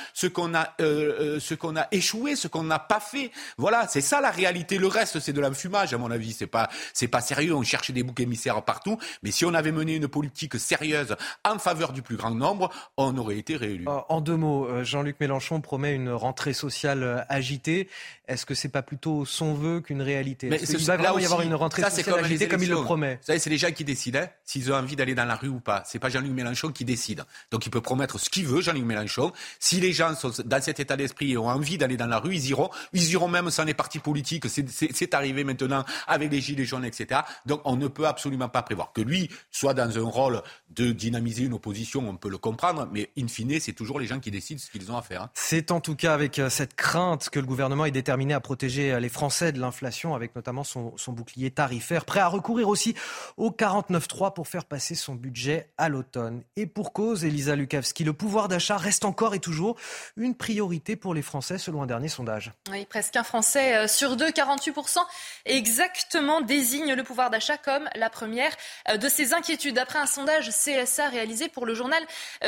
a, euh, euh, a échoué, ce qu'on n'a pas fait. Voilà, c'est ça la réalité. Le reste, c'est de l'enfumage, à mon avis. C'est pas, pas sérieux. On cherche des boucs émissaires partout. Mais si on avait mené une politique sérieuse en faveur du plus grand nombre, on aurait été réélu. En deux mots, Jean-Luc Mélenchon promet une rentrée sociale agitée. Est-ce que c'est pas plutôt son vœu qu'une réalité? Qu'il ce- va vraiment y avoir une rentrée ça, c'est sociale comme agitée comme il le promet Vous savez, c'est les gens qui décident hein, s'ils ont envie d'aller dans la rue ou pas. C'est pas Jean-Luc Mélenchon qui décide. Donc il peut promettre ce qu'il veut, Jean-Luc Mélenchon. Si les gens sont dans cet état d'esprit et ont envie d'aller dans la rue, ils iront. Ils iront même sans les partis politiques. C'est arrivé maintenant avec les gilets jaunes, etc. Donc on ne peut absolument pas prévoir que lui soit dans un rôle de dynamiser une opposition. On peut le comprendre, mais in fine, c'est toujours les gens qui décident ce qu'ils ont à faire. hein. C'est en tout cas avec euh, cette crainte que le gouvernement est déterminé à protéger euh, les Français de l'inflation, avec notamment son, bouclier tarifaire, prêt à recourir aussi au 49.3 pour faire passer son budget à l'automne. Et pour cause, Elisa Lukavski, le pouvoir d'achat reste encore et toujours une priorité pour les Français, selon un dernier sondage. Oui, presque un Français euh, sur deux, 48% exactement, désigne le pouvoir d'achat comme la première euh, de ses inquiétudes. D'après un sondage CSA réalisé pour le journal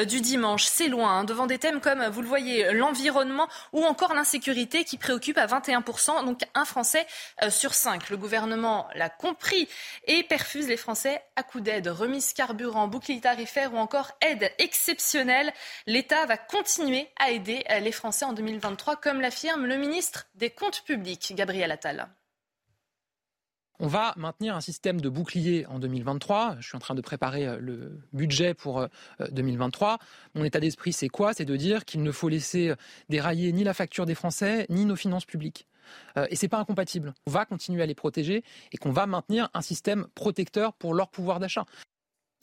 du dimanche, c'est loin, hein, devant des thèmes comme, vous le voyez, l'environnement ou encore l'insécurité qui préoccupe à 21%, donc un Français euh, sur cinq. Le gouvernement l'a compris et perfuse les Français à coups d'aide, remise carburant, bouclier tarifaire ou encore aide exceptionnelle. L'État va continuer à aider euh, les Français en 2023, comme l'affirme le ministre des Comptes publics, Gabriel Attal. On va maintenir un système de bouclier en 2023. Je suis en train de préparer euh, le budget pour euh, 2023. Mon état d'esprit, c'est quoi? C'est de dire qu'il ne faut laisser euh, dérailler ni la facture des Français, ni nos finances publiques. Euh, et c'est pas incompatible. On va continuer à les protéger et qu'on va maintenir un système protecteur pour leur pouvoir d'achat.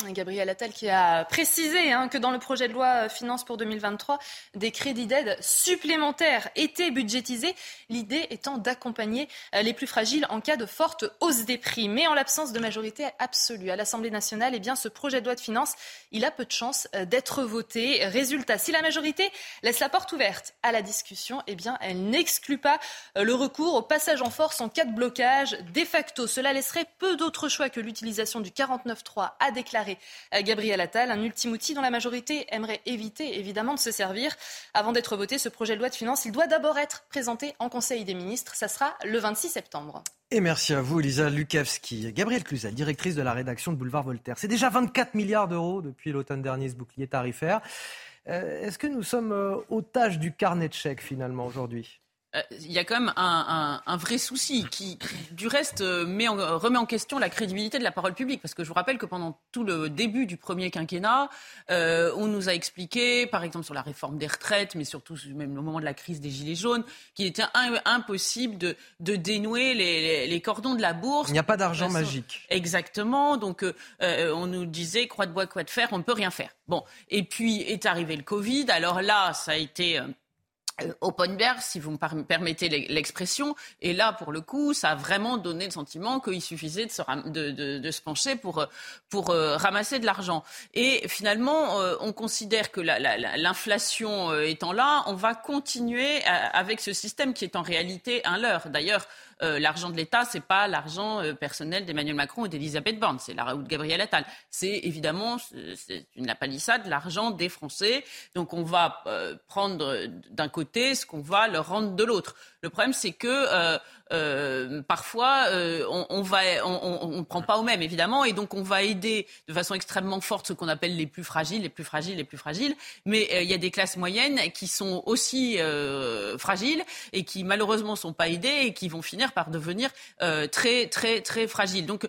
Gabriel Attal qui a précisé hein, que dans le projet de loi euh, finances pour 2023, des crédits d'aide supplémentaires étaient budgétisés, l'idée étant d'accompagner euh, les plus fragiles en cas de forte hausse des prix. Mais en l'absence de majorité absolue à l'Assemblée nationale, eh bien, ce projet de loi de finances, il a peu de chances euh, d'être voté. Résultat, si la majorité laisse la porte ouverte à la discussion, eh elle n'exclut pas le recours au passage en force en cas de blocage. De facto, cela laisserait peu d'autres choix que l'utilisation du 49.3 à déclarer euh, Gabriel Attal, un ultime outil dont la majorité aimerait éviter évidemment de se servir. Avant d'être voté, ce projet de loi de finances, il doit d'abord être présenté en Conseil des ministres. Ça sera le 26 septembre. Et merci à vous, Elisa Lukavski. Gabrielle Cluzel, directrice de la rédaction de Boulevard Voltaire. C'est déjà 24 milliards d'euros depuis l'automne dernier, ce bouclier tarifaire. Euh, Est-ce que nous sommes euh, otages du carnet de chèques finalement aujourd'hui? Il y a quand même un, un- un vrai souci qui, du reste, euh, met en- remet en question la crédibilité de la parole publique. Parce que je vous rappelle que pendant tout le début du premier quinquennat, euh, on nous a expliqué, par exemple sur la réforme des retraites, mais surtout même au moment de la crise des Gilets jaunes, qu'il était im- impossible de, de dénouer les, les- les cordons de la bourse. Il n'y a pas d'argent magique. Exactement. Donc, euh, euh, on nous disait, croix de bois, quoi de fer, on ne peut rien faire. Bon. Et puis est arrivé le Covid. Alors là, ça a été. euh, euh, open bar, si vous me permettez l'e- l'expression. Et là, pour le coup, ça a vraiment donné le sentiment qu'il suffisait de se, de, de- de se pencher pour, euh, pour euh, ramasser de l'argent. Et finalement, euh, on considère que la- la- la- l'inflation euh, étant là, on va continuer avec ce système qui est en réalité un leurre. D'ailleurs, euh, l'argent de l'État, c'est pas l'argent euh, personnel d'Emmanuel Macron et d'Elisabeth Borne, c'est la ou de Gabriel Attal. C'est évidemment, c'est une palissade, l'argent des Français. Donc on va euh, prendre d'un côté ce qu'on va leur rendre de l'autre. Le problème, c'est que euh, parfois on, on, on ne prend pas au même évidemment, et donc on va aider de façon extrêmement forte ce qu'on appelle les plus fragiles, les plus fragiles, les plus fragiles. Mais il y a des classes moyennes qui sont aussi fragiles et qui malheureusement sont pas aidées et qui vont finir par devenir très très très fragiles. Donc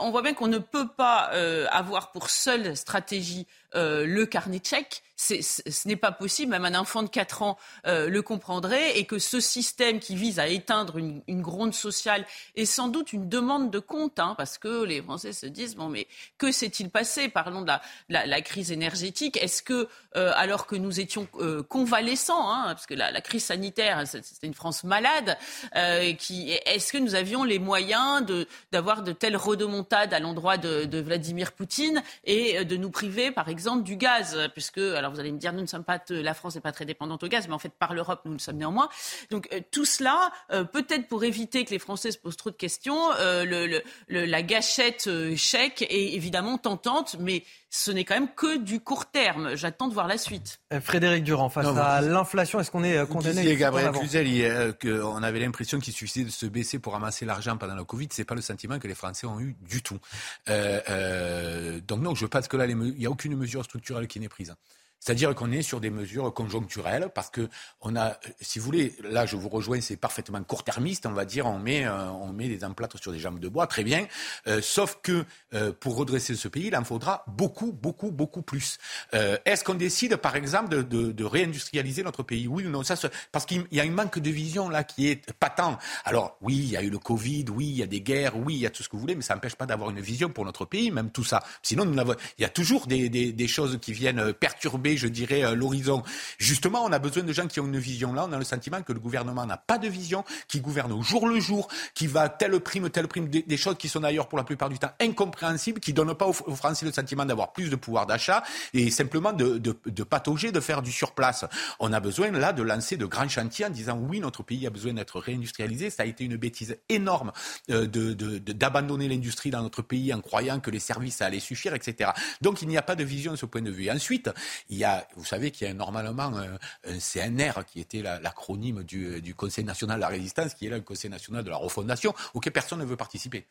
on voit bien qu'on ne peut pas avoir pour seule stratégie le carnet de chèques ce n'est pas possible, même un enfant de 4 ans euh, le comprendrait, et que ce système qui vise à éteindre une, gronde sociale est sans doute une demande de compte, hein, parce que les Français se disent bon, mais que s'est-il passé? Parlons de la, crise énergétique. Est-ce que, euh, alors que nous étions euh, convalescents, hein, parce que la, crise sanitaire, c'était une France malade, est-ce que nous avions les moyens d'avoir de telles redemontades à l'endroit de Vladimir Poutine et de nous priver, par exemple, du gaz, puisque alors vous allez me dire, nous ne sommes pas, la France n'est pas très dépendante au gaz, mais en fait, par l'Europe, nous le sommes néanmoins. Donc, euh, tout cela, euh, peut-être pour éviter que les Français se posent trop de questions, euh, la gâchette chèque est évidemment tentante, mais ce n'est quand même que du court terme. J'attends de voir la suite. Frédéric Durand, face à l'inflation, est-ce qu'on est condamné disiez, Gabriel Cluzel, qu'on avait l'impression qu'il suffisait de se baisser pour ramasser l'argent pendant la Covid. C'est pas le sentiment que les Français ont eu du tout. donc non, je pense que là, il n'y a aucune mesure structurelle qui n'est prise. C'est-à-dire qu'on est sur des mesures conjoncturelles parce que on a, si vous voulez, là je vous rejoins, c'est parfaitement court-termiste, on va dire, on met, euh, on met des emplâtres sur des jambes de bois, très bien. Euh, sauf que euh, pour redresser ce pays, il en faudra beaucoup, beaucoup, beaucoup plus. Est-ce qu'on décide, par exemple, de, réindustrialiser notre pays? Oui ou non? Ça, Parce qu'il y a un manque de vision là qui est patent. Alors oui, il y a eu le Covid, oui, il y a des guerres, oui, il y a tout ce que vous voulez, mais ça n'empêche pas d'avoir une vision pour notre pays, même tout ça. Sinon, il y a toujours des choses qui viennent perturber je dirais, euh, l'horizon. Justement, on a besoin de gens qui ont une vision. Là, on a le sentiment que le gouvernement n'a pas de vision, qui gouverne au jour le jour, qui va telle prime, telle prime, des, choses qui sont d'ailleurs pour la plupart du temps incompréhensibles, qui ne donnent pas aux, Français le sentiment d'avoir plus de pouvoir d'achat et simplement de, de, de patauger, de faire du surplace. On a besoin là de lancer de grands chantiers en disant oui, notre pays a besoin d'être réindustrialisé. Ça a été une bêtise énorme euh, d'abandonner l'industrie dans notre pays en croyant que les services allaient suffire, etc. Donc il n'y a pas de vision de ce point de vue. ensuite, il y a vous savez qu'il y a normalement un, CNR qui était l'acronyme du, du Conseil national de la résistance, qui est là le Conseil national de la refondation, auquel personne ne veut participer.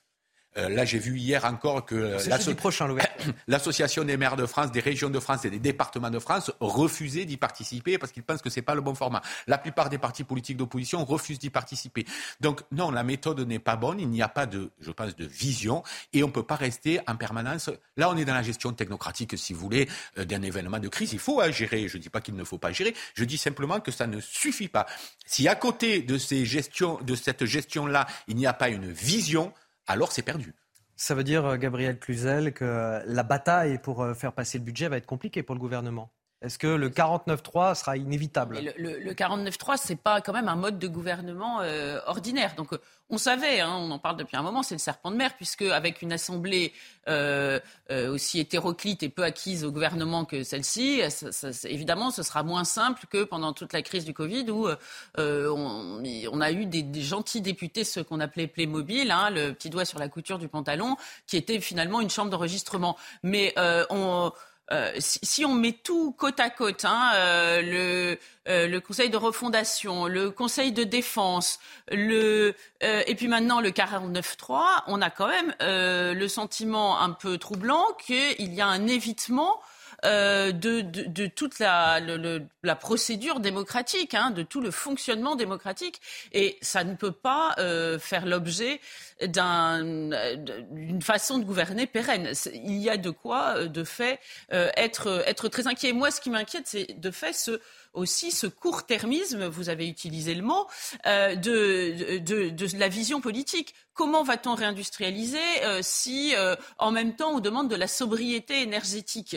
Euh, là, j'ai vu hier encore que l'association des maires de France, des régions de France et des départements de France refusaient d'y participer parce qu'ils pensent que c'est pas le bon format. La plupart des partis politiques d'opposition refusent d'y participer. Donc non, la méthode n'est pas bonne. Il n'y a pas de, je pense, de vision et on peut pas rester en permanence. Là, on est dans la gestion technocratique, si vous voulez, euh, d'un événement de crise. Il faut hein, gérer. Je dis pas qu'il ne faut pas gérer. Je dis simplement que ça ne suffit pas. Si à côté de ces gestions, de cette gestion-là, il n'y a pas une vision, alors c'est perdu. Ça veut dire, euh, Gabriel Cluzel, que la bataille pour euh, faire passer le budget va être compliquée pour le gouvernement est-ce que le 49-3 sera inévitable? Le, le, 49-3, c'est pas quand même un mode de gouvernement euh, ordinaire. Donc, on savait, hein, on en parle depuis un moment, c'est le serpent de mer, puisque avec une assemblée euh, euh, aussi hétéroclite et peu acquise au gouvernement que celle-ci, évidemment, ce sera moins simple que pendant toute la crise du Covid, où on, a eu des, gentils députés, ceux qu'on appelait Playmobil, hein, le petit doigt sur la couture du pantalon, qui était finalement une chambre d'enregistrement. Mais on euh, si, on met tout côte à côte, hein, euh, le, euh, le Conseil de refondation, le Conseil de défense, le, et puis maintenant le 49.3, on a quand même le sentiment un peu troublant qu'il y a un évitement euh, de, toute la, procédure démocratique, hein, de tout le fonctionnement démocratique. Et ça ne peut pas euh, faire l'objet d'une façon de gouverner pérenne. Il y a de quoi, de fait, euh, être, être très inquiet. Moi, ce qui m'inquiète, c'est de fait ce aussi ce court-termisme, vous avez utilisé le mot, euh, de, la vision politique. Comment va-t-on réindustrialiser euh, si, euh, en même temps, on demande de la sobriété énergétique?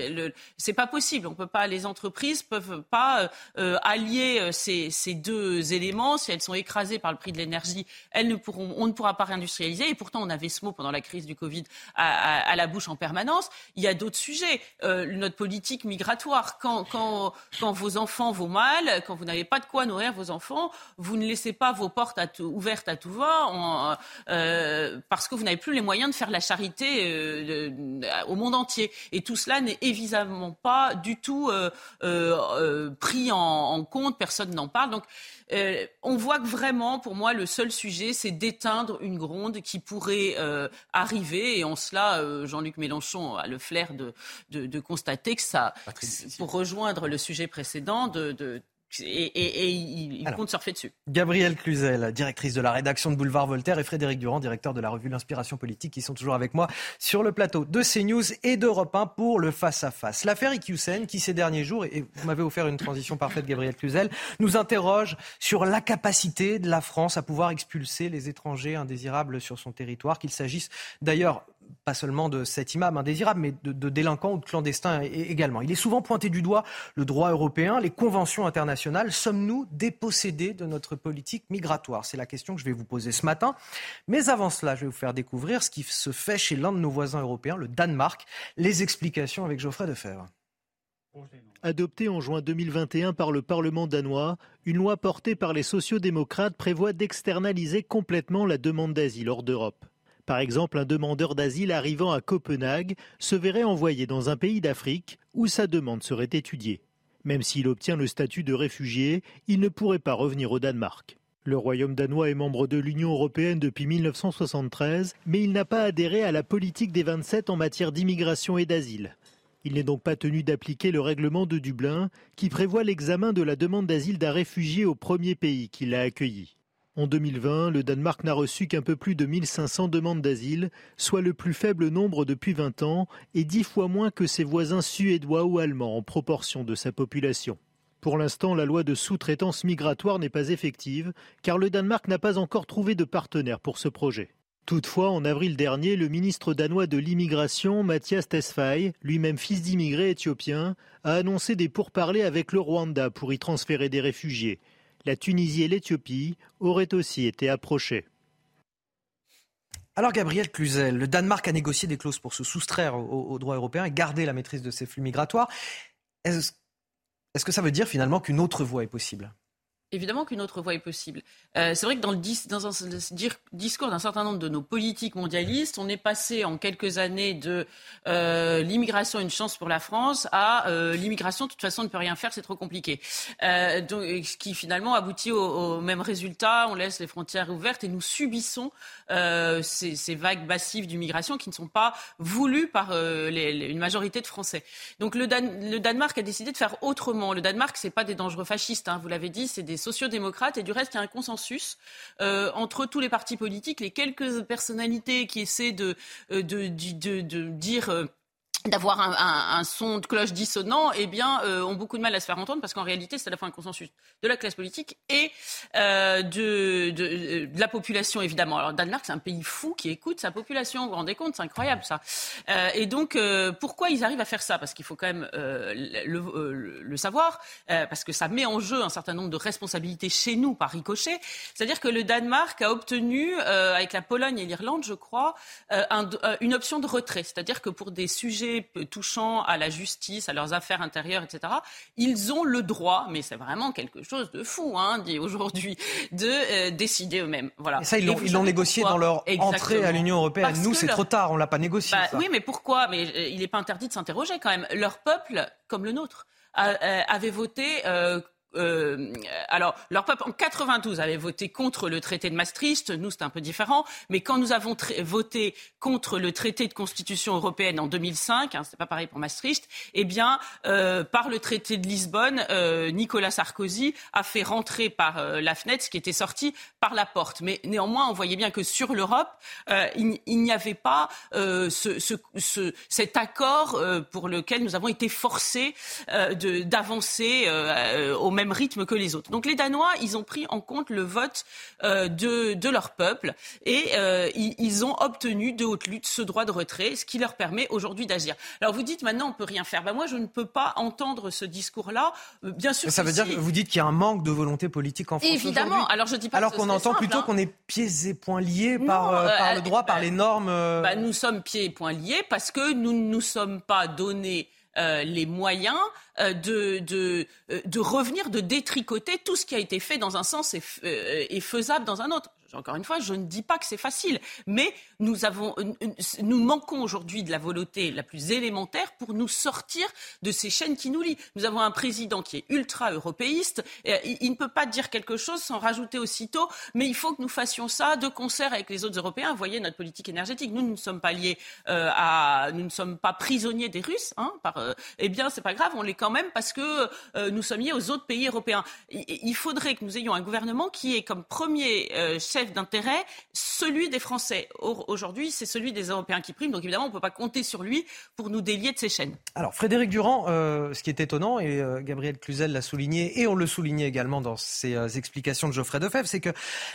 C'est pas possible. On peut pas. Les entreprises peuvent pas allier ces, deux éléments. Si elles sont écrasées par le prix de l'énergie, ne. On ne pourra pas réindustrialiser. Et pourtant, on avait ce mot pendant la crise du Covid à, la bouche en permanence. Il y a d'autres sujets. notre politique migratoire. Quand, quand, quand vos enfants, vos mal, quand vous n'avez pas de quoi nourrir vos enfants, vous ne laissez pas vos portes ouvertes à tout va euh, parce que vous n'avez plus les moyens de faire la charité euh, au monde entier. Et tout cela n'est évidemment pas du tout pris en, compte. Personne n'en parle. Donc, on voit que vraiment, pour moi, le seul sujet, c'est d'éteindre une gronde qui pourrait arriver. Et en cela, Jean-Luc Mélenchon a le flair de, constater que ça, pour rejoindre le sujet précédent, de et, il, compte surfer dessus. Gabrielle Cluzel, directrice de la rédaction de Boulevard Voltaire, et Frédéric Durand, directeur de la revue L'Inspiration Politique, qui sont toujours avec moi sur le plateau de CNews et d'Europe 1 pour le face-à-face. L'affaire Iqiyoussen, qui ces derniers jours, et vous m'avez offert une transition parfaite, Gabrielle Cluzel, nous interroge sur la capacité de la France à pouvoir expulser les étrangers indésirables sur son territoire, qu'il s'agisse d'ailleurs pas seulement de cet imam indésirable, mais de, délinquants ou de clandestins également. Il est souvent pointé du doigt le droit européen, les conventions internationales. Sommes-nous dépossédés de notre politique migratoire? C'est la question que je vais vous poser ce matin. Mais avant cela, je vais vous faire découvrir ce qui se fait chez l'un de nos voisins européens, le Danemark. Les explications avec Geoffrey Defebvre. Adoptée en juin 2021 par le Parlement danois, une loi portée par les sociodémocrates prévoit d'externaliser complètement la demande d'asile hors d'Europe. Par exemple, un demandeur d'asile arrivant à Copenhague se verrait envoyé dans un pays d'Afrique où sa demande serait étudiée. Même s'il obtient le statut de réfugié, il ne pourrait pas revenir au Danemark. Le Royaume danois est membre de l'Union européenne depuis 1973, mais il n'a pas adhéré à la politique des 27 en matière d'immigration et d'asile. Il n'est donc pas tenu d'appliquer le règlement de Dublin qui prévoit l'examen de la demande d'asile d'un réfugié au premier pays qui l'a accueilli. En 2020, le Danemark n'a reçu qu'un peu plus de 1500 demandes d'asile, soit le plus faible nombre depuis 20 ans et dix fois moins que ses voisins suédois ou allemands en proportion de sa population. Pour l'instant, la loi de sous-traitance migratoire n'est pas effective, car le Danemark n'a pas encore trouvé de partenaire pour ce projet. Toutefois, en avril dernier, le ministre danois de l'immigration, Mathias Tesfaye, lui-même fils d'immigrés éthiopiens, a annoncé des pourparlers avec le Rwanda pour y transférer des réfugiés la Tunisie et l'Éthiopie auraient aussi été approchées. Alors Gabriel Cluzel, le Danemark a négocié des clauses pour se soustraire au, droit européen et garder la maîtrise de ses flux migratoires. Est-ce que ça veut dire finalement qu'une autre voie est possible? Évidemment qu'une autre voie est possible. Euh, c'est vrai que dans le, discours d'un certain nombre de nos politiques mondialistes, on est passé en quelques années de euh, l'immigration une chance pour la France à euh, l'immigration de toute façon on ne peut rien faire, c'est trop compliqué. donc, ce qui finalement aboutit au, même résultat, on laisse les frontières ouvertes et nous subissons ces, vagues massives d'immigration qui ne sont pas voulues par une majorité de Français. Donc le, le, Danemark a décidé de faire autrement. Le Danemark, c'est pas des dangereux fascistes, hein, vous l'avez dit, c'est des sociodémocrates. Et du reste, il y a un consensus euh, entre tous les partis politiques, les quelques personnalités qui essaient de, euh, dire euh, d'avoir un, son de cloche dissonant, eh bien, euh, ont beaucoup de mal à se faire entendre parce qu'en réalité, c'est à la fois un consensus de la classe politique et euh, de, la population, évidemment. Alors, Danemark, c'est un pays fou qui écoute sa population. Vous vous rendez compte? C'est incroyable, ça. Euh, et donc, pourquoi ils arrivent à faire ça? Parce qu'il faut quand même le, le, savoir, parce que ça met en jeu un certain nombre de responsabilités chez nous par ricochet. C'est-à-dire que le Danemark a obtenu, avec la Pologne et l'Irlande, je crois, un, une option de retrait. C'est-à-dire que pour des sujets touchant à la justice, à leurs affaires intérieures, etc., ils ont le droit, mais c'est vraiment quelque chose de fou, hein, dit aujourd'hui, de euh, décider eux-mêmes. Voilà. Et ça, ils l'ont négocié dans leur entrée à l'Union européenne. Nous, c'est trop tard, on l'a pas négocié. Bah oui, mais pourquoi? Mais euh, il n'est pas interdit de s'interroger quand même. Leur peuple, comme le nôtre, euh, avait voté euh, alors, leur peuple en 92 avait voté contre le traité de Maastricht. Nous, c'est un peu différent. Mais quand nous avons voté contre le traité de constitution européenne en 2005, hein, c'est pas pareil pour Maastricht, eh bien, euh, par le traité de Lisbonne, euh, Nicolas Sarkozy a fait rentrer par la fenêtre ce qui était sorti par la porte. Mais néanmoins, on voyait bien que sur l'Europe, il, n'y avait pas ce, ce, ce, cet accord pour lequel nous avons été forcés d'avancer au même rythme que les autres. Donc les Danois, ils ont pris en compte le vote euh, de, de, leur peuple et euh, ils, ont obtenu de haute lutte ce droit de retrait, ce qui leur permet aujourd'hui d'agir. Alors vous dites maintenant on peut rien faire. Ben moi je ne peux pas entendre ce discours-là. Euh, bien sûr. Ça veut dire que vous dites qu'il y a un manque de volonté politique en France Évidemment. Alors je dis pas. Alors qu'on entend plutôt hein. qu'on est pieds et poings liés par, par le droit, par les normes. Bah, nous sommes pieds et poings liés parce que nous ne nous sommes pas donnés euh, les moyens euh, de, de, euh, de, revenir, de détricoter tout ce qui a été fait dans un sens et, faisable dans un autre. Encore une fois, je ne dis pas que c'est facile, mais nous, avons, nous manquons aujourd'hui de la volonté la plus élémentaire pour nous sortir de ces chaînes qui nous lient. Nous avons un président qui est ultra-européiste. Et il ne peut pas dire quelque chose sans rajouter aussitôt, mais il faut que nous fassions ça de concert avec les autres Européens. Voyez notre politique énergétique. Nous, ne sommes pas liés euh, à, nous ne sommes pas prisonniers des Russes. Hein, euh, eh bien, c'est pas grave, on l'est quand même parce que euh, nous sommes liés aux autres pays européens. Il, il, faudrait que nous ayons un gouvernement qui ait comme premier chef d'intérêt celui des Français. Aujourd'hui, c'est celui des Européens qui prime. Donc évidemment, on ne peut pas compter sur lui pour nous délier de ces chaînes. Alors Frédéric Durand, euh, ce qui est étonnant, et euh, Gabriel Cluzel l'a souligné, et on le soulignait également dans ses euh, explications de Geoffrey Defebvre, c'est que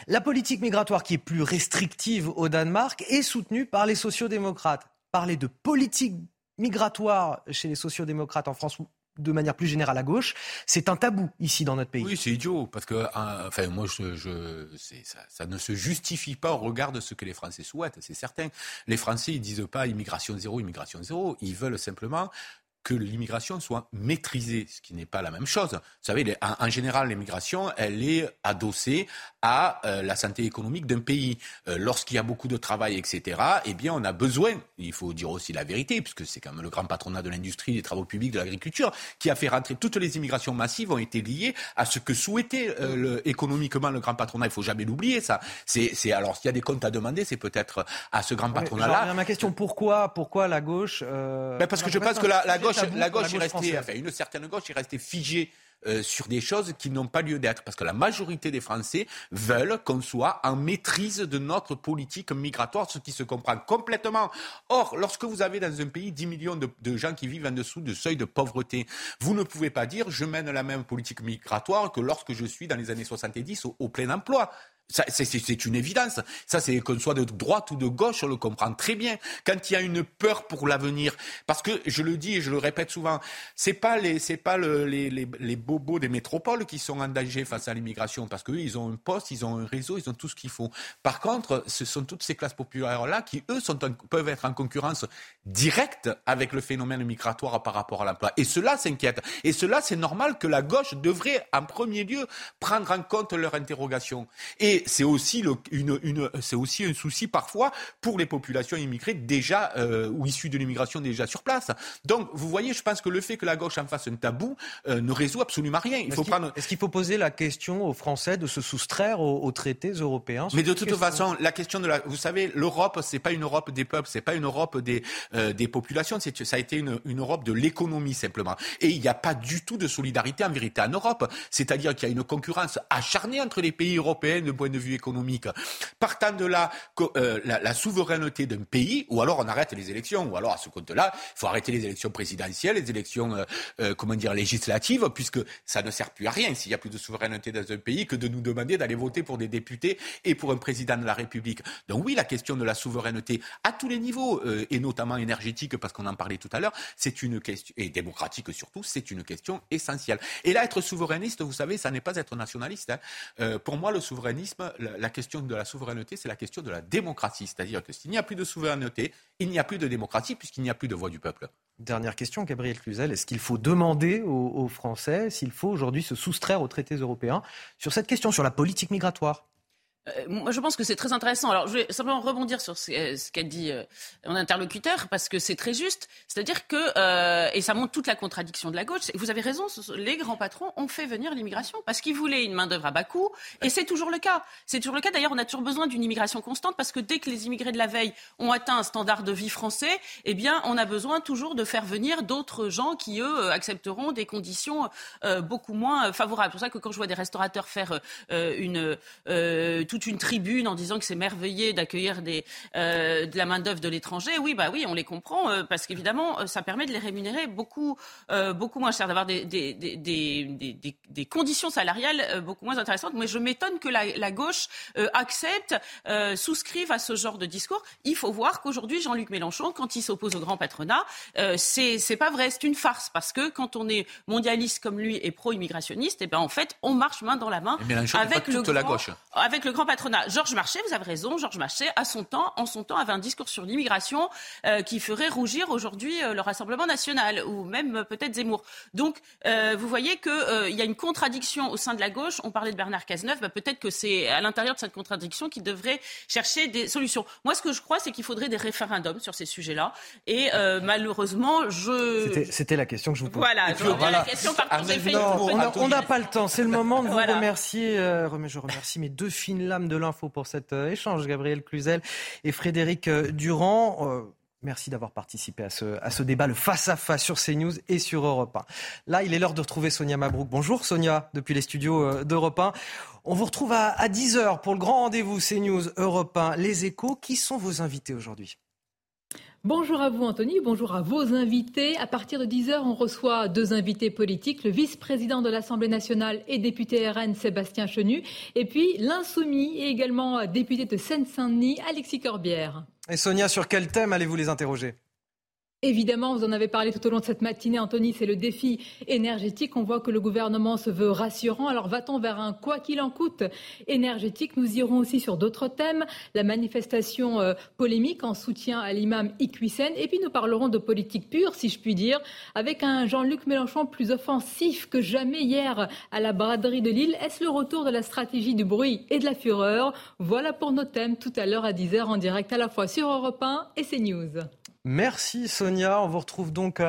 la politique migratoire qui est plus restrictive au Danemark est soutenue par les sociodémocrates. Parler de politique migratoire chez les sociodémocrates en France de manière plus générale à gauche, c'est un tabou ici dans notre pays. Oui, c'est idiot, parce que, enfin, moi, ça, ne se justifie pas au regard de ce que les Français souhaitent, c'est certain. Les Français, ils disent pas immigration zéro, immigration zéro, ils veulent simplement que l'immigration soit maîtrisée, ce qui n'est pas la même chose. Vous savez, en, général, l'immigration, elle est adossée à euh, la santé économique d'un pays. Euh, lorsqu'il y a beaucoup de travail, etc., eh bien, on a besoin, il faut dire aussi la vérité, puisque c'est quand même le grand patronat de l'industrie, des travaux publics, de l'agriculture, qui a fait rentrer toutes les immigrations massives ont été liées à ce que souhaitait euh, le, économiquement le grand patronat. Il faut jamais l'oublier, ça. C'est, alors, s'il y a des comptes à demander, c'est peut-être à ce grand patronat-là. ma question, pourquoi, pourquoi la gauche ben Parce que je pense que la, la gauche, la gauche, est restée, enfin, une certaine gauche est restée figée euh, sur des choses qui n'ont pas lieu d'être. Parce que la majorité des Français veulent qu'on soit en maîtrise de notre politique migratoire, ce qui se comprend complètement. Or, lorsque vous avez dans un pays 10 millions de, de gens qui vivent en dessous du seuil de pauvreté, vous ne pouvez pas dire je mène la même politique migratoire que lorsque je suis dans les années 70 au, au plein emploi. C'est une évidence. Ça, c'est qu'on soit de droite ou de gauche, on le comprend très bien. Quand il y a une peur pour l'avenir, parce que je le dis et je le répète souvent, c'est pas les, c'est pas le, les, bobos des métropoles qui sont en danger face à l'immigration, parce qu'eux, ils ont un poste, ils ont un réseau, ils ont tout ce qu'il faut. Par contre, ce sont toutes ces classes populaires là qui, eux, peuvent être en concurrence directe avec le phénomène migratoire par rapport à l'emploi. Et cela s'inquiète. Et cela, c'est normal que la gauche devrait, en premier lieu, prendre en compte leur interrogation. Et c'est aussi, une, une, c'est aussi un souci parfois pour les populations immigrées déjà euh, ou issues de l'immigration déjà sur place. Donc, vous voyez, je pense que le fait que la gauche en fasse un tabou euh, ne résout absolument rien. Est-ce, prendre... qu'il faut poser la question aux Français de se soustraire aux, traités européens Mais de toute façon, la question de la, vous savez, l'Europe, c'est pas une Europe des peuples, c'est pas une Europe des euh, des populations, ça a été une, une Europe de l'économie simplement. Et il n'y a pas du tout de solidarité en vérité en Europe. C'est-à-dire qu'il y a une concurrence acharnée entre les pays européens de point de vue économique. Partant de là, euh, la, souveraineté d'un pays, ou alors on arrête les élections, ou alors à ce compte-là, il faut arrêter les élections présidentielles, les élections, euh, euh, comment dire, législatives, puisque ça ne sert plus à rien s'il n'y a plus de souveraineté dans un pays que de nous demander d'aller voter pour des députés et pour un président de la République. Donc oui, la question de la souveraineté à tous les niveaux, et notamment énergétique, parce qu'on en parlait tout à l'heure, c'est une question, et démocratique surtout, c'est une question essentielle. Et là, être souverainiste, vous savez, ça n'est pas être nationaliste. Hein. Pour moi, le souverainisme, la, question de la souveraineté, c'est la question de la démocratie. C'est-à-dire que s'il n'y a plus de souveraineté, il n'y a plus de démocratie puisqu'il n'y a plus de voix du peuple. Dernière question, Gabriel Cluzel. Est-ce qu'il faut demander aux, Français s'il faut aujourd'hui se soustraire aux traités européens sur cette question, sur la politique migratoire? Moi, je pense que c'est très intéressant. Alors, je vais simplement rebondir sur ce, euh, qu'a dit euh, mon interlocuteur, parce que c'est très juste. C'est-à-dire que, euh, et ça montre toute la contradiction de la gauche, vous avez raison, les grands patrons ont fait venir l'immigration, parce qu'ils voulaient une main-d'œuvre à bas coût, et c'est toujours le cas. C'est toujours le cas. D'ailleurs, on a toujours besoin d'une immigration constante, parce que dès que les immigrés de la veille ont atteint un standard de vie français, eh bien, on a besoin toujours de faire venir d'autres gens qui, eux, accepteront des conditions euh, beaucoup moins favorables. C'est pour ça que quand je vois des restaurateurs faire euh, une toute une tribune en disant que c'est merveilleux d'accueillir des, euh, de la main-d'œuvre de l'étranger. Oui, bah oui, on les comprend, euh, parce qu'évidemment, euh, ça permet de les rémunérer beaucoup, euh, beaucoup moins cher, d'avoir des, des, des, conditions salariales beaucoup moins intéressantes. Mais je m'étonne que la, la gauche accepte, souscrive à ce genre de discours. Il faut voir qu'aujourd'hui, Jean-Luc Mélenchon, quand il s'oppose au grand patronat, c'est, pas vrai, c'est une farce, parce que quand on est mondialiste comme lui et pro-immigrationniste, et eh ben en fait, on marche main dans la main avec le, grand, avec le grand patronat. Georges Marchais, vous avez raison, Georges Marchais, à son temps, en son temps, avait un discours sur l'immigration euh, qui ferait rougir aujourd'hui le Rassemblement national, ou même peut-être Zemmour. Donc, vous voyez qu'il y a une contradiction au sein de la gauche. On parlait de Bernard Cazeneuve, bah, peut-être que c'est à l'intérieur de cette contradiction qu'il devrait chercher des solutions. Moi, ce que je crois, c'est qu'il faudrait des référendums sur ces sujets-là. Et malheureusement, je... C'était la question que je vous pose. Voilà, je voilà. la question par contre, ah, on n'a pas le temps. C'est le moment de vous remercier. Euh, je remercie mes deux fines lames de l'info pour cet euh, échange, Gabriel Cluzel et Frédéric euh, Durand. Merci d'avoir participé à ce, à ce débat, le face-à-face sur CNews et sur Europe 1. Là, il est l'heure de retrouver Sonia Mabrouk. Bonjour Sonia, depuis les studios d'Europe 1. On vous retrouve à, à 10h pour le grand rendez-vous CNews Europe 1, Les Échos. Qui sont vos invités aujourd'hui? Bonjour à vous Anthony, bonjour à vos invités. À partir de 10h, on reçoit deux invités politiques, le vice-président de l'Assemblée nationale et député RN Sébastien Chenu, et puis l'insoumis et également député de Seine-Saint-Denis Alexis Corbière. Et Sonia, sur quel thème allez-vous les interroger? Évidemment, vous en avez parlé tout au long de cette matinée, Anthony, c'est le défi énergétique. On voit que le gouvernement se veut rassurant. Alors va-t-on vers un quoi qu'il en coûte énergétique? Nous irons aussi sur d'autres thèmes. La manifestation euh, polémique en soutien à l'imam Iqwisen. Et puis nous parlerons de politique pure, si je puis dire, avec un Jean-Luc Mélenchon plus offensif que jamais hier à la braderie de Lille. Est-ce le retour de la stratégie du bruit et de la fureur? Voilà pour nos thèmes tout à l'heure à 10h en direct à la fois sur Europe 1 et CNews. Merci Sonia. On vous retrouve donc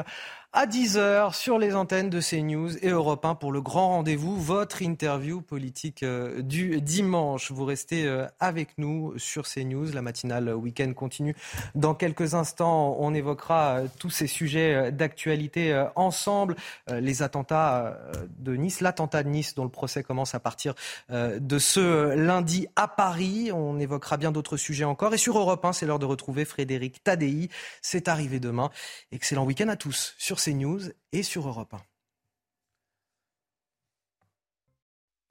à 10h sur les antennes de CNews et Europe 1 pour le grand rendez-vous, votre interview politique euh, du dimanche. Vous restez euh, avec nous sur CNews. La matinale week-end continue. Dans quelques instants, on évoquera euh, tous ces sujets d'actualité ensemble. Les attentats de Nice, l'attentat de Nice dont le procès commence à partir de ce lundi à Paris. On évoquera bien d'autres sujets encore. Et sur Europe 1, c'est l'heure de retrouver Frédéric Tadei. C'est arrivé demain. Excellent week-end à tous sur CNews et sur Europe 1.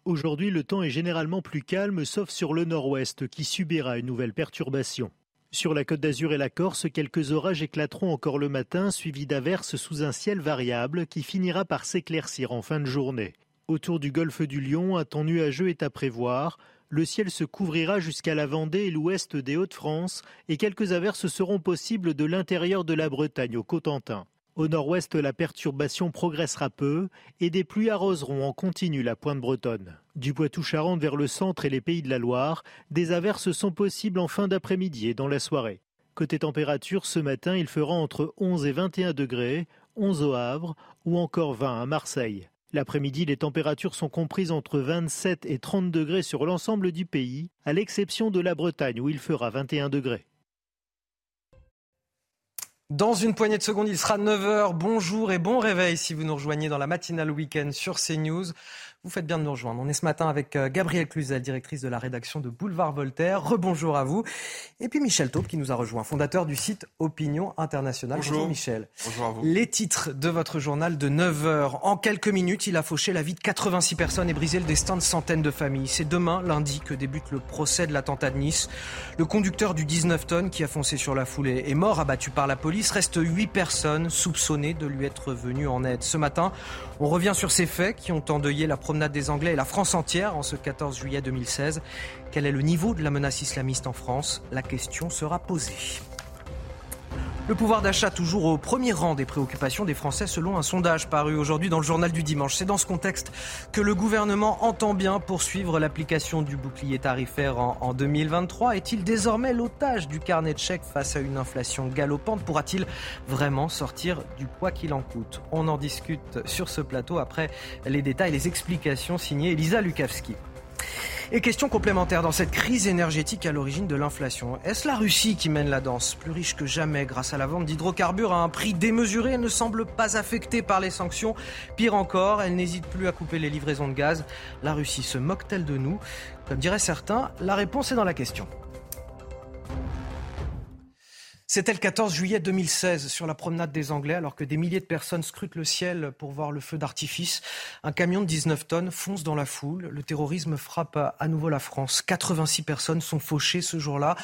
Aujourd'hui, le temps est généralement plus calme, sauf sur le nord-ouest qui subira une nouvelle perturbation. Sur la côte d'Azur et la Corse, quelques orages éclateront encore le matin, suivis d'averses sous un ciel variable qui finira par s'éclaircir en fin de journée. Autour du golfe du Lion, un temps nuageux est à prévoir. Le ciel se couvrira jusqu'à la Vendée et l'ouest des Hauts-de-France et quelques averses seront possibles de l'intérieur de la Bretagne au Cotentin. Au nord-ouest, la perturbation progressera peu et des pluies arroseront en continu la pointe bretonne. Du Poitou-Charentes vers le centre et les pays de la Loire, des averses sont possibles en fin d'après-midi et dans la soirée. Côté température, ce matin, il fera entre 11 et 21 degrés, 11 au Havre ou encore 20 à Marseille. L'après-midi, les températures sont comprises entre 27 et 30 degrés sur l'ensemble du pays, à l'exception de la Bretagne où il fera 21 degrés. Dans une poignée de secondes, il sera 9h. Bonjour et bon réveil si vous nous rejoignez dans la matinale week-end sur CNews. Vous faites bien de nous rejoindre. On est ce matin avec euh, Gabrielle Cluzel, directrice de la rédaction de Boulevard Voltaire. Rebonjour à vous. Et puis Michel Taupe qui nous a rejoint, fondateur du site Opinion Internationale. Bonjour. Michel. Bonjour à vous. Les titres de votre journal de 9 heures. En quelques minutes, il a fauché la vie de 86 personnes et brisé le destin de centaines de familles. C'est demain, lundi, que débute le procès de l'attentat de Nice. Le conducteur du 19 tonnes qui a foncé sur la foulée est mort, abattu par la police. Reste 8 personnes soupçonnées de lui être venues en aide. Ce matin, on revient sur ces faits qui ont endeuillé la promenade des Anglais et la France entière en ce 14 juillet 2016. Quel est le niveau de la menace islamiste en France? La question sera posée. Le pouvoir d'achat toujours au premier rang des préoccupations des Français selon un sondage paru aujourd'hui dans le journal du dimanche. C'est dans ce contexte que le gouvernement entend bien poursuivre l'application du bouclier tarifaire en, 2023. Est-il désormais l'otage du carnet de chèques face à une inflation galopante? Pourra-t-il vraiment sortir du poids qu'il en coûte? On en discute sur ce plateau après les détails, les explications signées Elisa Lukavski. Et question complémentaire dans cette crise énergétique à l'origine de l'inflation. Est-ce la Russie qui mène la danse Plus riche que jamais grâce à la vente d'hydrocarbures à un prix démesuré, elle ne semble pas affectée par les sanctions. Pire encore, elle n'hésite plus à couper les livraisons de gaz. La Russie se moque-t-elle de nous? Comme diraient certains, la réponse est dans la question. C'était le 14 juillet 2016 sur la promenade des Anglais, alors que des milliers de personnes scrutent le ciel pour voir le feu d'artifice. Un camion de 19 tonnes fonce dans la foule. Le terrorisme frappe à nouveau la France. 86 personnes sont fauchées ce jour-là.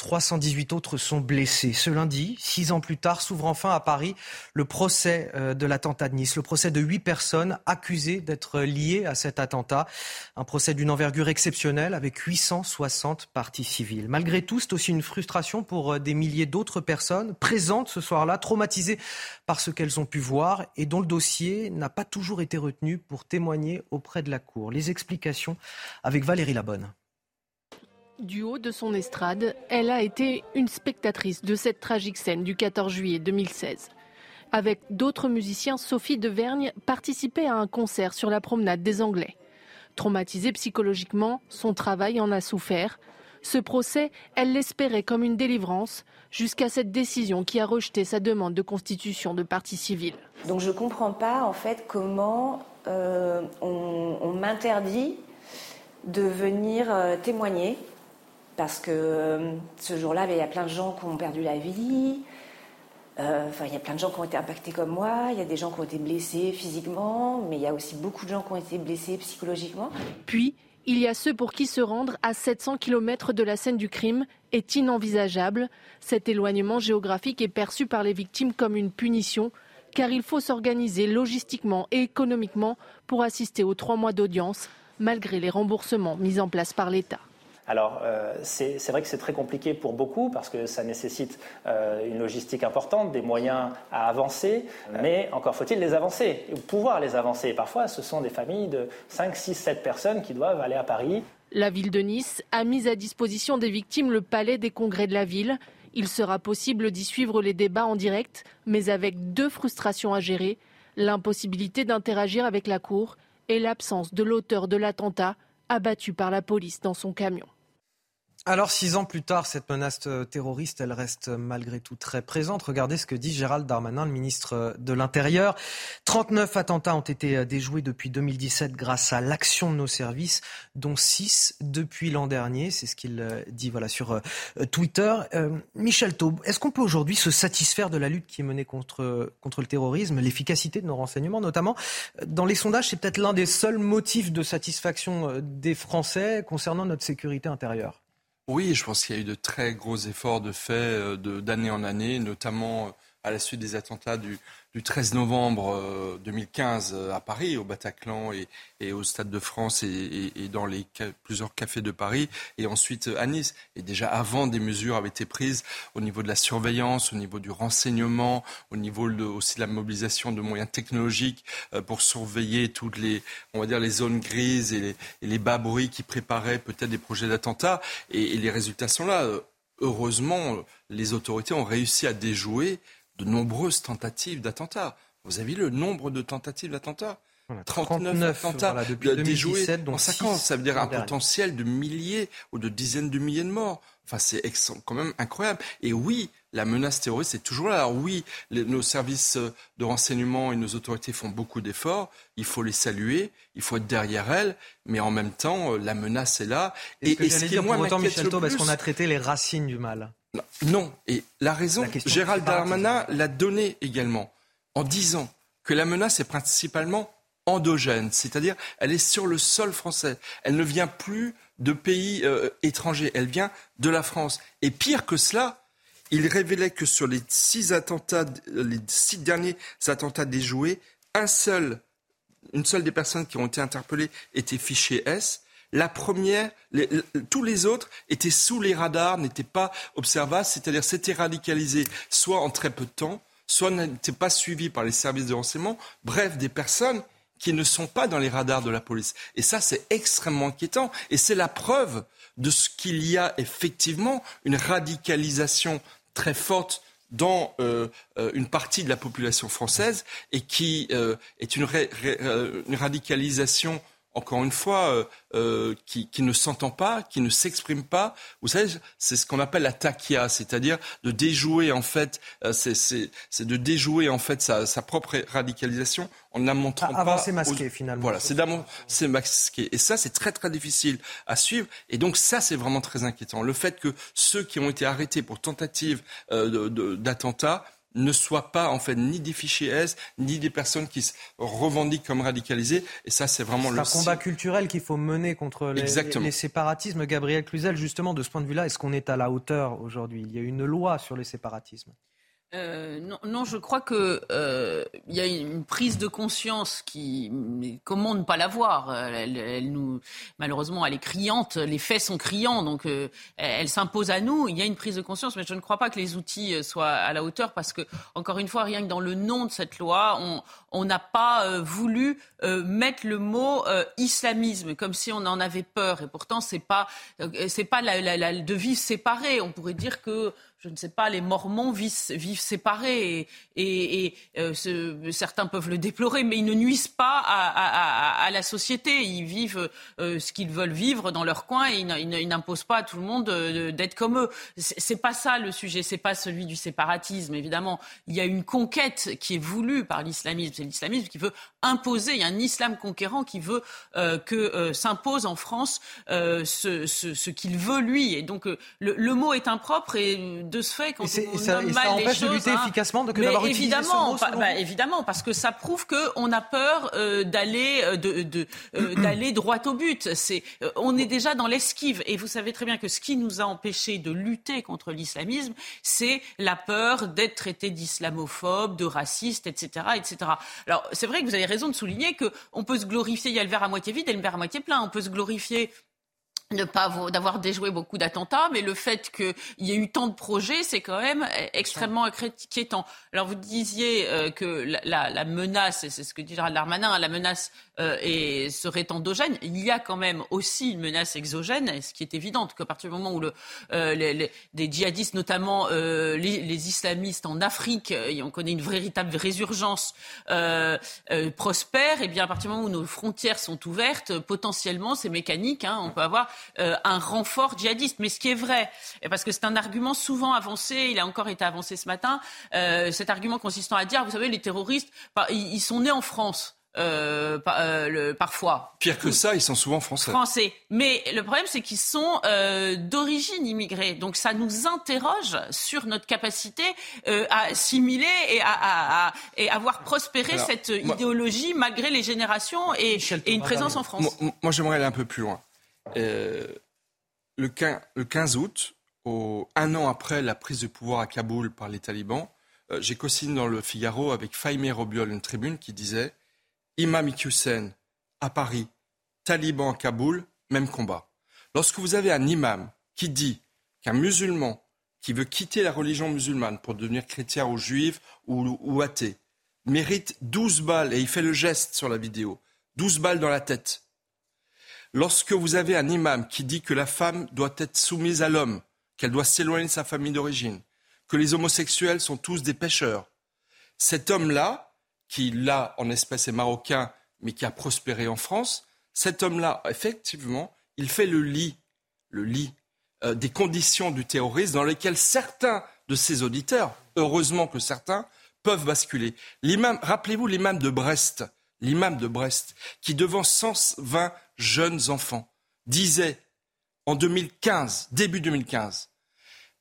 318 autres sont blessés. Ce lundi, six ans plus tard, s'ouvre enfin à Paris le procès euh, de l'attentat de Nice, le procès de huit personnes accusées d'être liées à cet attentat. Un procès d'une envergure exceptionnelle avec 860 parties civiles. Malgré tout, c'est aussi une frustration pour euh, des milliers d'autres personnes présentes ce soir-là, traumatisées par ce qu'elles ont pu voir et dont le dossier n'a pas toujours été retenu pour témoigner auprès de la Cour. Les explications avec Valérie Labonne. Du haut de son estrade, elle a été une spectatrice de cette tragique scène du 14 juillet 2016. Avec d'autres musiciens, Sophie de Vergne participait à un concert sur la promenade des Anglais. Traumatisée psychologiquement, son travail en a souffert. Ce procès, elle l'espérait comme une délivrance, jusqu'à cette décision qui a rejeté sa demande de constitution de parti civil. Donc je ne comprends pas en fait comment euh, on, m'interdit de venir euh, témoigner parce que euh, ce jour-là, il y a plein de gens qui ont perdu la vie. Euh, enfin, il y a plein de gens qui ont été impactés comme moi. Il y a des gens qui ont été blessés physiquement, mais il y a aussi beaucoup de gens qui ont été blessés psychologiquement. Puis, il y a ceux pour qui se rendre à 700 km de la scène du crime est inenvisageable. Cet éloignement géographique est perçu par les victimes comme une punition, car il faut s'organiser logistiquement et économiquement pour assister aux trois mois d'audience, malgré les remboursements mis en place par l'État. Alors, euh, c'est vrai que c'est très compliqué pour beaucoup parce que ça nécessite euh, une logistique importante, des moyens à avancer, mais encore faut-il les avancer, pouvoir les avancer. Parfois, ce sont des familles de 5, 6, 7 personnes qui doivent aller à Paris. La ville de Nice a mis à disposition des victimes le palais des congrès de la ville. Il sera possible d'y suivre les débats en direct, mais avec deux frustrations à gérer l'impossibilité d'interagir avec la Cour et l'absence de l'auteur de l'attentat abattu par la police dans son camion. Alors, six ans plus tard, cette menace terroriste, elle reste malgré tout très présente. Regardez ce que dit Gérald Darmanin, le ministre de l'Intérieur. 39 attentats ont été déjoués depuis 2017 grâce à l'action de nos services, dont 6 depuis l'an dernier. C'est ce qu'il euh, dit voilà, sur euh, Twitter. Euh, Michel Taube, est-ce qu'on peut aujourd'hui se satisfaire de la lutte qui est menée contre, contre le terrorisme, l'efficacité de nos renseignements notamment? Dans les sondages, c'est peut-être l'un des seuls motifs de satisfaction des Français concernant notre sécurité intérieure. Oui, je pense qu'il y a eu de très gros efforts de fait euh, d'année en année, notamment euh, à la suite des attentats du, du 13 novembre 2015 euh, à Paris, au Bataclan et, au Stade de France et, dans les plusieurs cafés de Paris, et ensuite à Nice. Et déjà avant, des mesures avaient été prises au niveau de la surveillance, au niveau du renseignement, au niveau aussi de la mobilisation de moyens technologiques euh, pour surveiller toutes les, on va dire, les zones grises et les, les bas bruits qui préparaient peut-être des projets d'attentats. Et les résultats sont là. Heureusement, les autorités ont réussi à déjouer de nombreuses tentatives d'attentats. Vous avez vu le nombre de tentatives d'attentats 39, attentats depuis 2017, dont en 5 ans. Ça veut dire un potentiel de milliers ou de dizaines de milliers de morts. Enfin, c'est quand même incroyable. Et oui, la menace terroriste est toujours là. Alors oui, nos services de renseignement et nos autorités font beaucoup d'efforts. Il faut les saluer, il faut être derrière elles, mais en même temps, euh, la menace est là. Et, ce, que dire, pour autant, Michel Taube, est-ce qu'on a traité les racines du mal? Non. Et la raison, Gérald Darmanin l'a donné également en disant que la menace est principalement endogène, c'est-à-dire elle est sur le sol français. Elle ne vient plus de pays euh, étrangers, elle vient de la France. Et pire que cela, il révélait que sur les six attentats, les six derniers attentats déjoués, un seul, une seule des personnes qui ont été interpellées était fichée S. La première, tous les autres étaient sous les radars, n'étaient pas observables, c'est-à-dire s'étaient radicalisés soit en très peu de temps, soit n'étaient pas suivis par les services de renseignement. Bref, des personnes qui ne sont pas dans les radars de la police. Et ça, c'est extrêmement inquiétant. Et c'est la preuve de ce qu'il y a effectivement une radicalisation très forte dans euh, euh, une partie de la population française et qui euh, est une, une radicalisation encore une fois, euh, euh, qui, ne s'entend pas, qui ne s'exprime pas. Vous savez, c'est ce qu'on appelle la taquia, c'est-à-dire de déjouer en fait, euh, c'est de déjouer en fait sa, propre radicalisation en ne la montrant ah, pas. c'est masqué finalement. Voilà, c'est c'est masqué. Et ça, c'est très très difficile à suivre. Et donc ça, c'est vraiment très inquiétant. Le fait que ceux qui ont été arrêtés pour tentative d'attentat ne soient pas en fait ni des fichiers S, ni des personnes qui se revendiquent comme radicalisées. Et ça, c'est vraiment le. Un combat culturel qu'il faut mener contre les, les, séparatismes. Gabriel Cluzel, justement, de ce point de vue-là, est-ce qu'on est à la hauteur aujourd'hui? Il y a une loi sur les séparatismes. Euh, non, non, je crois que euh, il y a une prise de conscience qui, comment ne pas la voir? Elle, elle, nous, malheureusement, elle est criante. Les faits sont criants, donc euh, elle s'impose à nous. Il y a une prise de conscience, mais je ne crois pas que les outils euh, soient à la hauteur parce que, encore une fois, rien que dans le nom de cette loi, on, n'a pas voulu mettre le mot islamisme comme si on en avait peur. Et pourtant, c'est pas c'est pas la, la, la. On pourrait dire que je ne sais pas, les Mormons vivent, vivent séparés et, et, euh, certains peuvent le déplorer, mais ils ne nuisent pas à, à, à la société. Ils vivent euh, ce qu'ils veulent vivre dans leur coin et ils, n'imposent pas à tout le monde d'être comme eux. C'est pas ça le sujet, c'est pas celui du séparatisme. Évidemment, il y a une conquête qui est voulue par l'islamisme. C'est l'islamisme qui veut imposer. Il y a un islam conquérant qui veut euh, que s'impose en France ce, ce, ce qu'il veut lui. Et donc le, le mot est impropre et de ce fait, quand on, ça, mal ça empêche de lutter hein. efficacement de d'avoir évidemment, ce mot, bah, évidemment, parce que ça prouve qu'on a peur euh, d'aller euh, de, de euh, d'aller droit au but. C'est, on est déjà dans l'esquive, et vous savez très bien que ce qui nous a empêché de lutter contre l'islamisme, c'est la peur d'être traité d'islamophobe, de raciste, etc., etc. Alors, c'est vrai que vous avez raison de souligner que on peut se glorifier. Il y a le verre à moitié vide et le verre à moitié plein. On peut se glorifier ne pas d'avoir déjoué beaucoup d'attentats, mais le fait qu'il y ait eu tant de projets, c'est quand même extrêmement inquiétant. Alors vous disiez euh, que la, la, menace, et c'est ce que dit Gérald Darmanin, la menace euh, et serait endogène. Il y a quand même aussi une menace exogène, ce qui est évident, qu'à partir du moment où le, euh, les, les, des djihadistes, notamment les, les, islamistes en Afrique, et on connaît une véritable résurgence, prospère, et bien à partir du moment où nos frontières sont ouvertes, potentiellement, c'est mécanique, hein, on peut avoir euh, un renfort djihadiste. Mais ce qui est vrai, parce que c'est un argument souvent avancé, il a encore été avancé ce matin, euh, cet argument consistant à dire, vous savez, les terroristes, ils sont nés en France. Euh, le, parfois. Pire que ça, ils sont souvent français. Français. Mais le problème, c'est qu'ils sont d'origine immigrée. Donc ça nous interroge sur notre capacité à assimiler et à, et avoir prospéré cette idéologie malgré les générations et, et une présence en France. Moi, moi j'aimerais aller un peu plus loin. Euh, le, 15, août, un an après la prise de pouvoir à Kaboul par les talibans, euh, j'ai co-signé dans le Figaro avec Faïmé Robiol une tribune qui disait Imam Hussein à Paris, talibans à Kaboul, même combat. Lorsque vous avez un imam qui dit qu'un musulman qui veut quitter la religion musulmane pour devenir chrétien ou juif ou, ou athée mérite 12 balles, et il fait le geste sur la vidéo, 12 balles dans la tête, Lorsque vous avez un imam qui dit que la femme doit être soumise à l'homme, qu'elle doit s'éloigner de sa famille d'origine, que les homosexuels sont tous des pêcheurs, cet homme-là, qui là en espèce est marocain, mais qui a prospéré en France, cet homme-là, effectivement, il fait le lit, le lit euh, des conditions du terrorisme dans lesquelles certains de ses auditeurs, heureusement que certains, peuvent basculer. Rappelez-vous l'imam de Brest, l'imam de Brest, qui devant 120 jeunes enfants, disait en 2015, début 2015,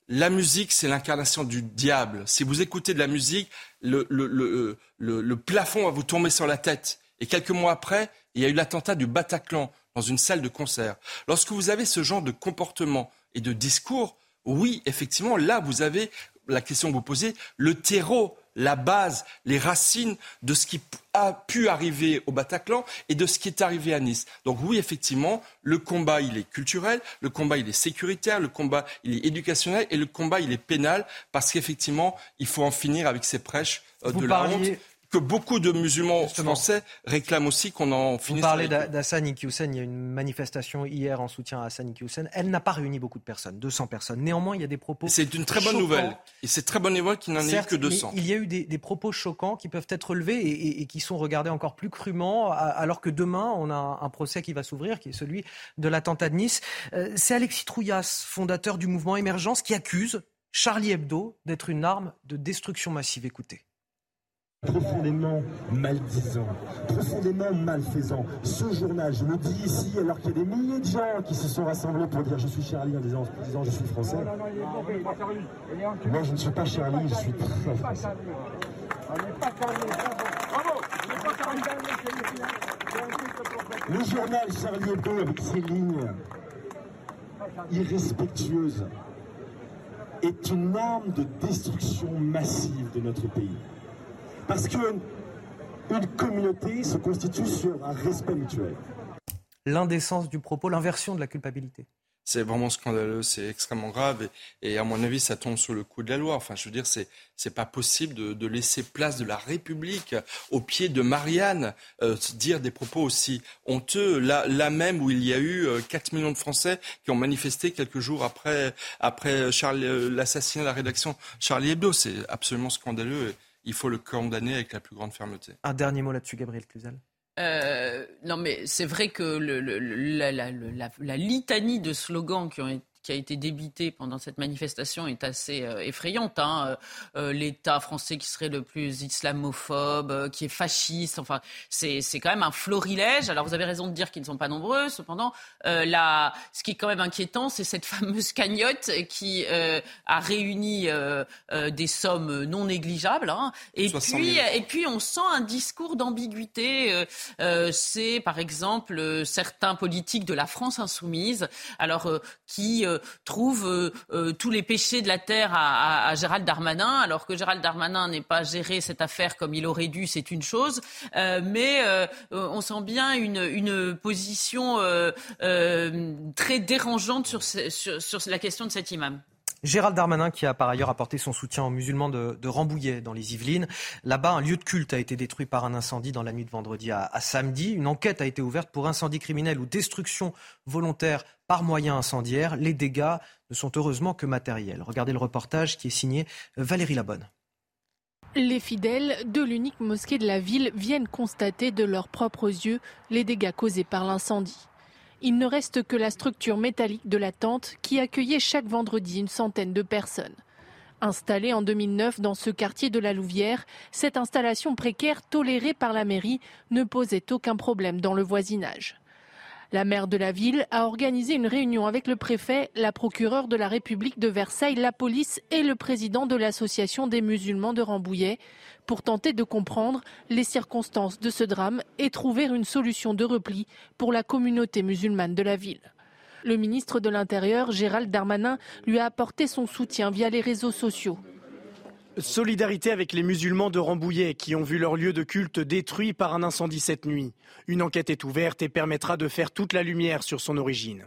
la musique, c'est l'incarnation du diable. Si vous écoutez de la musique, le, le, plafond va vous tomber sur la tête. Et quelques mois après, il y a eu l'attentat du Bataclan dans une salle de concert. Lorsque vous avez ce genre de comportement et de discours, oui, effectivement, là, vous avez la question que vous posez, le terreau la base, les racines de ce qui a pu arriver au Bataclan et de ce qui est arrivé à Nice. Donc oui, effectivement, le combat, il est culturel, le combat, il est sécuritaire, le combat, il est éducationnel et le combat, il est pénal parce qu'effectivement, il faut en finir avec ces prêches euh, de la honte que beaucoup de musulmans français réclament aussi qu'on en finisse. Vous parlez d'Hassan Iqiyoussen, il y a une manifestation hier en soutien à Hassan Iqiyoussen. Elle n'a pas réuni beaucoup de personnes, 200 personnes. Néanmoins, il y a des propos. C'est une très bonne nouvelle. Et c'est très bonne nouvelle qu'il n'en ait eu que 200. il y a eu des, propos choquants qui peuvent être relevés et, qui sont regardés encore plus crûment, alors que demain, on a un procès qui va s'ouvrir, qui est celui de l'attentat de Nice. Euh, c'est Alexis Trouillas, fondateur du mouvement Émergence, qui accuse Charlie Hebdo d'être une arme de destruction massive. Écoutez profondément maldisant, profondément malfaisant. Ce journal, je le dis ici, alors qu'il y a des milliers de gens qui se sont rassemblés pour dire je suis Charlie en disant, je suis français. Moi, je ne suis pas Charlie, je suis très français. Le journal Charlie Hebdo, avec ses lignes irrespectueuses, est une arme de destruction massive de notre pays. Parce qu'une communauté se constitue sur un respect mutuel. L'indécence du propos, l'inversion de la culpabilité c'est vraiment scandaleux, c'est extrêmement grave et, à mon avis, ça tombe sous le coup de la loi. Enfin, je veux dire, c'est c'est pas possible de, laisser place de la République au pied de Marianne euh, dire des propos aussi honteux. Là, là même où il y a eu 4 euh, millions de Français qui ont manifesté quelques jours après après euh, l'assassinat de la rédaction Charlie Hebdo, c'est absolument scandaleux. Et il faut le condamner avec la plus grande fermeté. Un dernier mot là-dessus, Gabriel Cluzel. Euh, non, mais c'est vrai que le, la, la, litanie de slogans qui ont été qui a été débité pendant cette manifestation est assez euh, effrayante. Hein. Euh, euh, L'État français qui serait le plus islamophobe, qui est fasciste, enfin, c'est quand même un florilège. Alors vous avez raison de dire qu'ils ne sont pas nombreux. Cependant, là, ce qui est quand même inquiétant, c'est cette fameuse cagnotte qui a réuni des sommes non négligeables. Hein. Et, puis, et puis, on sent un discours d'ambiguïté. c'est, par exemple, certains politiques de la France insoumise, alors qui trouve euh, euh, tous les péchés de la terre à, Gérald Darmanin, alors que Gérald Darmanin n'ait pas géré cette affaire comme il aurait dû, c'est une chose, mais on sent bien une, position très dérangeante sur, la question de cet imam. Gérald Darmanin qui a par ailleurs apporté son soutien aux musulmans de, Rambouillet dans les Yvelines. Là-bas, un lieu de culte a été détruit par un incendie dans la nuit de vendredi à, à samedi. Une enquête a été ouverte pour incendie criminel ou destruction volontaire par moyen incendiaire. Les dégâts ne sont heureusement que matériels. Regardez le reportage qui est signé Valérie Labonne. Les fidèles de l'unique mosquée de la ville viennent constater de leurs propres yeux les dégâts causés par l'incendie. Il ne reste que la structure métallique de la tente qui accueillait chaque vendredi une centaine de personnes. Installée en 2009 dans ce quartier de la Louvière, cette installation précaire tolérée par la mairie ne posait aucun problème dans le voisinage. La maire de la ville a organisé une réunion avec le préfet, la procureure de la République de Versailles, la police et le président de l'association des musulmans de Rambouillet pour tenter de comprendre les circonstances de ce drame et trouver une solution de repli pour la communauté musulmane de la ville. Le ministre de l'Intérieur, Gérald Darmanin, lui a apporté son soutien via les réseaux sociaux. Solidarité avec les musulmans de Rambouillet qui ont vu leur lieu de culte détruit par un incendie cette nuit. Une enquête est ouverte et permettra de faire toute la lumière sur son origine.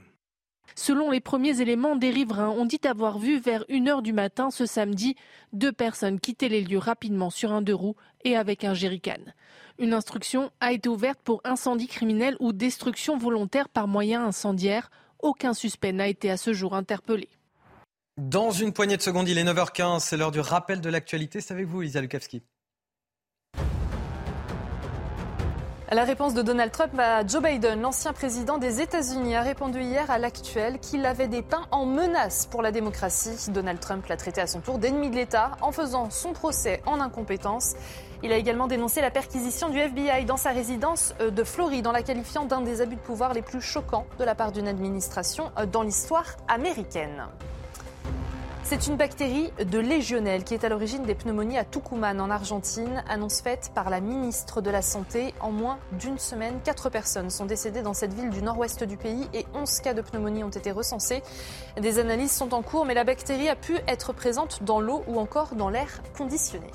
Selon les premiers éléments, des riverains ont dit avoir vu vers 1h du matin ce samedi deux personnes quitter les lieux rapidement sur un deux roues et avec un jerrycan. Une instruction a été ouverte pour incendie criminel ou destruction volontaire par moyen incendiaire. Aucun suspect n'a été à ce jour interpellé. Dans une poignée de secondes, il est 9h15, c'est l'heure du rappel de l'actualité. C'est avec vous, Lisa Lukavski? La réponse de Donald Trump à Joe Biden, l'ancien président des États-Unis, a répondu hier à l'actuel qu'il avait dépeint en menace pour la démocratie. Donald Trump l'a traité à son tour d'ennemi de l'État en faisant son procès en incompétence. Il a également dénoncé la perquisition du FBI dans sa résidence euh, de Floride en la qualifiant d'un des abus de pouvoir les plus choquants de la part d'une administration euh, dans l'histoire américaine. C'est une bactérie de Légionnelle qui est à l'origine des pneumonies à Tucumán en Argentine. Annonce faite par la ministre de la Santé. En moins d'une semaine, quatre personnes sont décédées dans cette ville du nord-ouest du pays et 11 cas de pneumonie ont été recensés. Des analyses sont en cours, mais la bactérie a pu être présente dans l'eau ou encore dans l'air conditionné.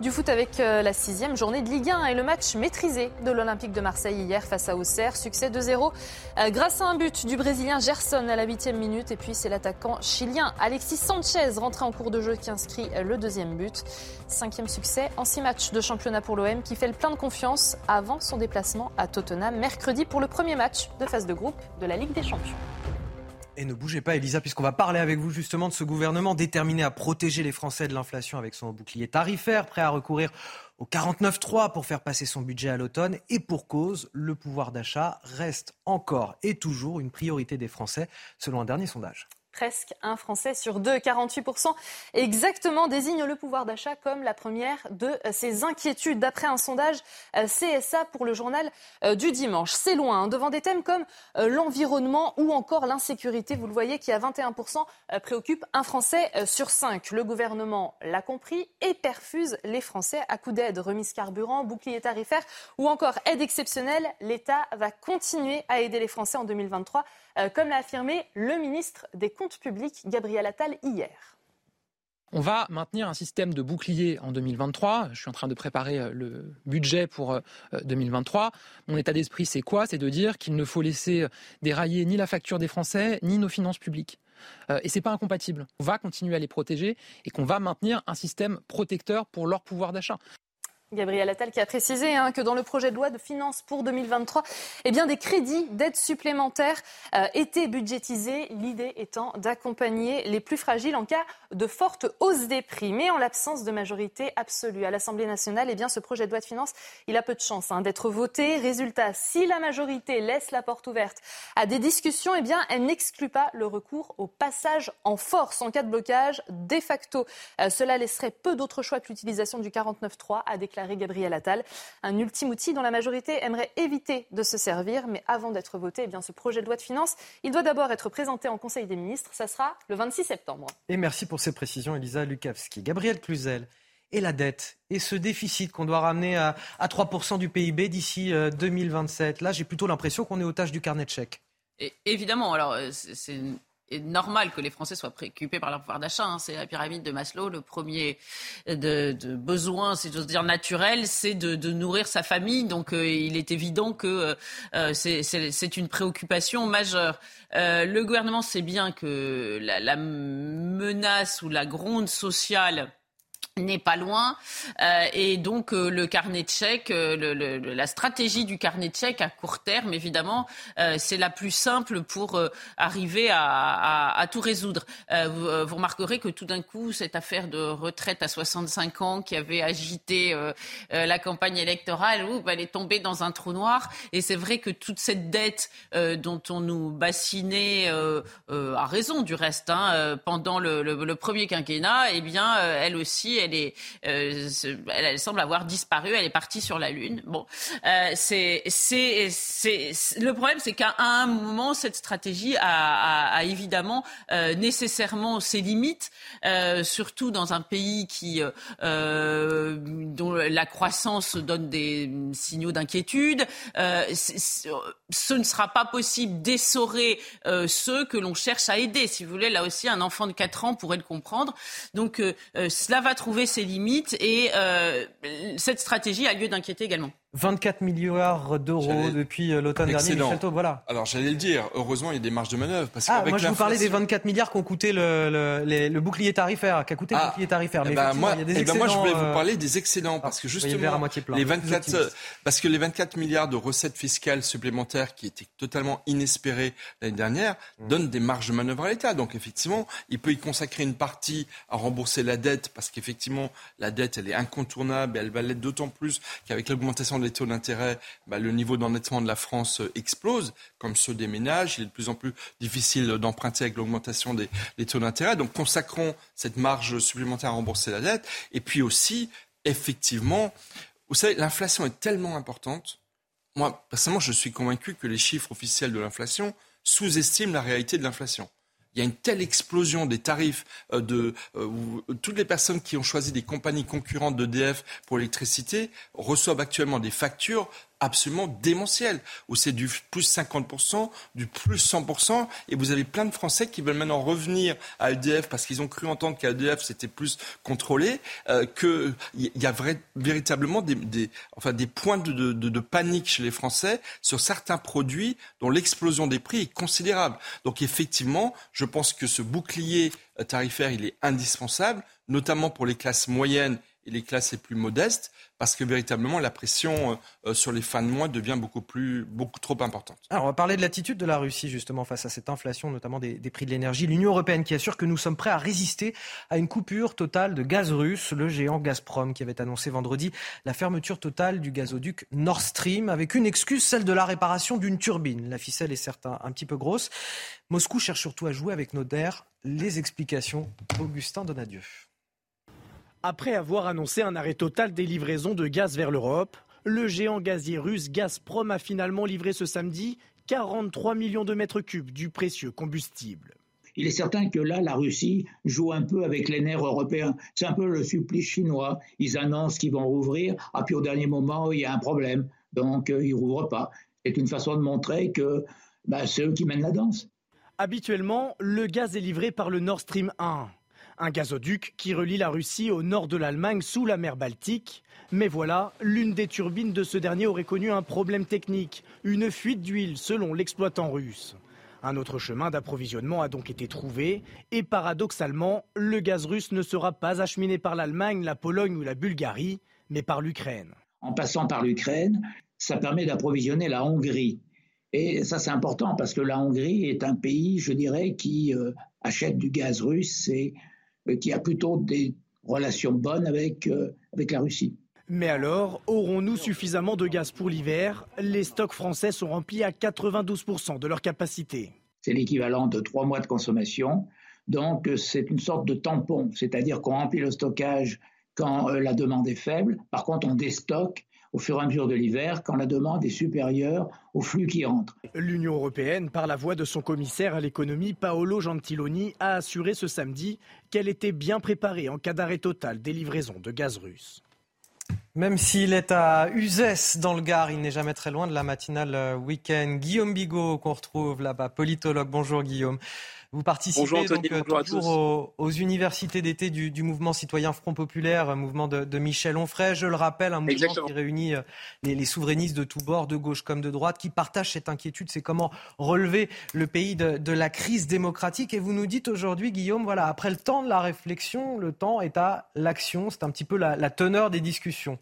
Du foot avec euh, la sixième journée de Ligue 1 et le match maîtrisé de l'Olympique de Marseille hier face à Auxerre. Succès 2-0 euh, grâce à un but du Brésilien Gerson à la huitième minute. Et puis c'est l'attaquant chilien Alexis Sanchez rentré en cours de jeu qui inscrit euh, le deuxième but. Cinquième succès en six matchs de championnat pour l'OM qui fait le plein de confiance avant son déplacement à Tottenham mercredi pour le premier match de phase de groupe de la Ligue des Champions. Et ne bougez pas, Elisa, puisqu'on va parler avec vous justement de ce gouvernement déterminé à protéger les Français de l'inflation avec son bouclier tarifaire, prêt à recourir au 49.3 pour faire passer son budget à l'automne. Et pour cause, le pouvoir d'achat reste encore et toujours une priorité des Français, selon un dernier sondage presque un Français sur deux. 48% exactement désigne le pouvoir d'achat comme la première de ses inquiétudes, d'après un sondage euh, CSA pour le journal euh, du dimanche. C'est loin, hein, devant des thèmes comme euh, l'environnement ou encore l'insécurité, vous le voyez, qui à 21% préoccupe un Français sur cinq. Le gouvernement l'a compris et perfuse les Français à coup d'aide, remise carburant, bouclier tarifaire ou encore aide exceptionnelle. L'État va continuer à aider les Français en 2023 euh, comme l'a affirmé le ministre des Comptes publics, Gabriel Attal, hier. On va maintenir un système de bouclier en 2023. Je suis en train de préparer euh, le budget pour 2023. Euh, Mon état d'esprit, c'est quoi? C'est de dire qu'il ne faut laisser dérailler ni la facture des Français, ni nos finances publiques. Et ce n'est pas incompatible. On va continuer à les protéger et qu'on va maintenir un système protecteur pour leur pouvoir d'achat. Gabriel Attal qui a précisé hein, que dans le projet de loi de finances pour 2023, eh bien, des crédits d'aide supplémentaires euh, étaient budgétisés, l'idée étant d'accompagner les plus fragiles en cas de forte hausse des prix. Mais en l'absence de majorité absolue à l'Assemblée nationale, eh bien, ce projet de loi de finances, il a peu de chance hein, d'être voté. Résultat, si la majorité laisse la porte ouverte à des discussions, eh bien, elle n'exclut pas le recours au passage en force en cas de blocage. De facto, euh, cela laisserait peu d'autres choix que l'utilisation du 49.3 à déclarer Gabriel Attal. Un ultime outil dont la majorité aimerait éviter de se servir. Mais avant d'être voté, eh bien, ce projet de loi de finances, il doit d'abord être présenté en Conseil des ministres. Ça sera le 26 septembre. Et merci pour ces précisions, Elisa Lukavski. Gabriel Cluzel et la dette et ce déficit qu'on doit ramener à, 3% du PIB d'ici 2027. Euh, Là, j'ai plutôt l'impression qu'on est otage du carnet de chèques. Et évidemment, alors euh, c'est normal que les Français soient préoccupés par leur pouvoir d'achat. Hein. C'est la pyramide de Maslow. Le premier de, de besoin, si j'ose dire naturel, c'est de, nourrir sa famille. Donc euh, il est évident que euh, c'est une préoccupation majeure. Euh, le gouvernement sait bien que la menace ou la gronde sociale n'est pas loin. Euh, et donc euh, le carnet de chèques, euh, la stratégie du carnet de chèques à court terme, évidemment, c'est la plus simple pour arriver à, tout résoudre. Vous, remarquerez que tout d'un coup, cette affaire de retraite à 65 ans qui avait agité la campagne électorale, ouh, elle est tombée dans un trou noir. Et c'est vrai que toute cette dette dont on nous bassinait, à raison du reste, hein, pendant le, le, premier quinquennat, eh bien, elle aussi, elle euh, elle, semble avoir disparu, elle est partie sur la Lune. Bon, euh, c'est, le problème, c'est qu'à un moment, cette stratégie a, évidemment euh, nécessairement ses limites, surtout dans un pays qui, dont la croissance donne des signaux d'inquiétude. ce ne sera pas possible d'essorer ceux que l'on cherche à aider. Si vous voulez, là aussi, un enfant de 4 ans pourrait le comprendre. Donc, cela va ses limites et euh, cette stratégie a lieu d'inquiéter également. 24 milliards d'euros depuis euh, l'automne dernier. Michel voilà. Alors j'allais le dire, heureusement il y a des marges de manœuvre. Parce ah, moi je vous parlais des 24 milliards qu'ont coûté le, le, le, bouclier tarifaire, qu'a coûté le ah, bouclier tarifaire. Mais eh moi, il y a des excédents. Eh ben, moi je voulais vous euh, parler des excédents parce ah, que justement les 24 parce que les 24 milliards de recettes fiscales supplémentaires qui étaient totalement inespérées l'année dernière mmh. donnent des marges de manœuvre à l'État. Donc effectivement, il peut y consacrer une partie à rembourser la dette parce qu'effectivement la dette elle est incontournable et elle va l'être d'autant plus qu'avec l'augmentation des taux d'intérêt, bah, le niveau d'endettement de la France euh, explose, comme ceux des ménages. Il est de plus en plus difficile d'emprunter avec l'augmentation des, taux d'intérêt. Donc consacrons cette marge supplémentaire à rembourser la dette. Et puis aussi, effectivement, vous savez, l'inflation est tellement importante. Moi, personnellement, je suis convaincu que les chiffres officiels de l'inflation sous-estiment la réalité de l'inflation il y a une telle explosion des tarifs euh, de euh, toutes les personnes qui ont choisi des compagnies concurrentes d'EDF pour l'électricité reçoivent actuellement des factures absolument démentiel, où c'est du plus 50%, du plus 100%, et vous avez plein de Français qui veulent maintenant revenir à EDF parce qu'ils ont cru entendre qu'à EDF c'était plus contrôlé, euh, qu'il y a véritablement des, des, enfin, des points de, de, de, panique chez les Français sur certains produits dont l'explosion des prix est considérable. Donc effectivement, je pense que ce bouclier tarifaire, il est indispensable, notamment pour les classes moyennes et les classes les plus modestes, parce que véritablement la pression euh, sur les fins de mois devient beaucoup plus, beaucoup trop importante. Alors on va parler de l'attitude de la Russie justement face à cette inflation, notamment des, prix de l'énergie. L'Union européenne qui assure que nous sommes prêts à résister à une coupure totale de gaz russe. Le géant Gazprom qui avait annoncé vendredi la fermeture totale du gazoduc Nord Stream avec une excuse, celle de la réparation d'une turbine. La ficelle est certes un, petit peu grosse. Moscou cherche surtout à jouer avec nos terres. Les explications, Augustin Donadieu. Après avoir annoncé un arrêt total des livraisons de gaz vers l'Europe, le géant gazier russe Gazprom a finalement livré ce samedi 43 millions de mètres cubes du précieux combustible. Il est certain que là, la Russie joue un peu avec les nerfs européens. C'est un peu le supplice chinois. Ils annoncent qu'ils vont rouvrir, ah, puis au dernier moment, il y a un problème. Donc, euh, ils ne rouvrent pas. C'est une façon de montrer que bah, c'est eux qui mènent la danse. Habituellement, le gaz est livré par le Nord Stream 1 un gazoduc qui relie la Russie au nord de l'Allemagne sous la mer Baltique. Mais voilà, l'une des turbines de ce dernier aurait connu un problème technique, une fuite d'huile selon l'exploitant russe. Un autre chemin d'approvisionnement a donc été trouvé et paradoxalement, le gaz russe ne sera pas acheminé par l'Allemagne, la Pologne ou la Bulgarie, mais par l'Ukraine. En passant par l'Ukraine, ça permet d'approvisionner la Hongrie. Et ça, c'est important parce que la Hongrie est un pays, je dirais, qui euh, achète du gaz russe qui a plutôt des relations bonnes avec, euh, avec la Russie. Mais alors, aurons-nous suffisamment de gaz pour l'hiver? Les stocks français sont remplis à 92% de leur capacité. C'est l'équivalent de trois mois de consommation. Donc, c'est une sorte de tampon, c'est-à-dire qu'on remplit le stockage quand euh, la demande est faible. Par contre, on déstocke au fur et à mesure de l'hiver quand la demande est supérieure au flux qui entre. L'Union européenne, par la voix de son commissaire à l'économie Paolo Gentiloni, a assuré ce samedi qu'elle était bien préparée en cas d'arrêt total des livraisons de gaz russe. Même s'il est à Uzès dans le Gard, il n'est jamais très loin de la matinale euh, week-end. Guillaume Bigot qu'on retrouve là-bas, politologue. Bonjour Guillaume. Vous participez donc euh, toujours aux, universités d'été du, mouvement citoyen Front Populaire, mouvement de, Michel Onfray. Je le rappelle, un mouvement qui réunit euh, les, souverainistes de tous bords, de gauche comme de droite, qui partagent cette inquiétude. C'est comment relever le pays de, la crise démocratique. Et vous nous dites aujourd'hui, Guillaume, voilà, après le temps de la réflexion, le temps est à l'action. C'est un petit peu la teneur des discussions.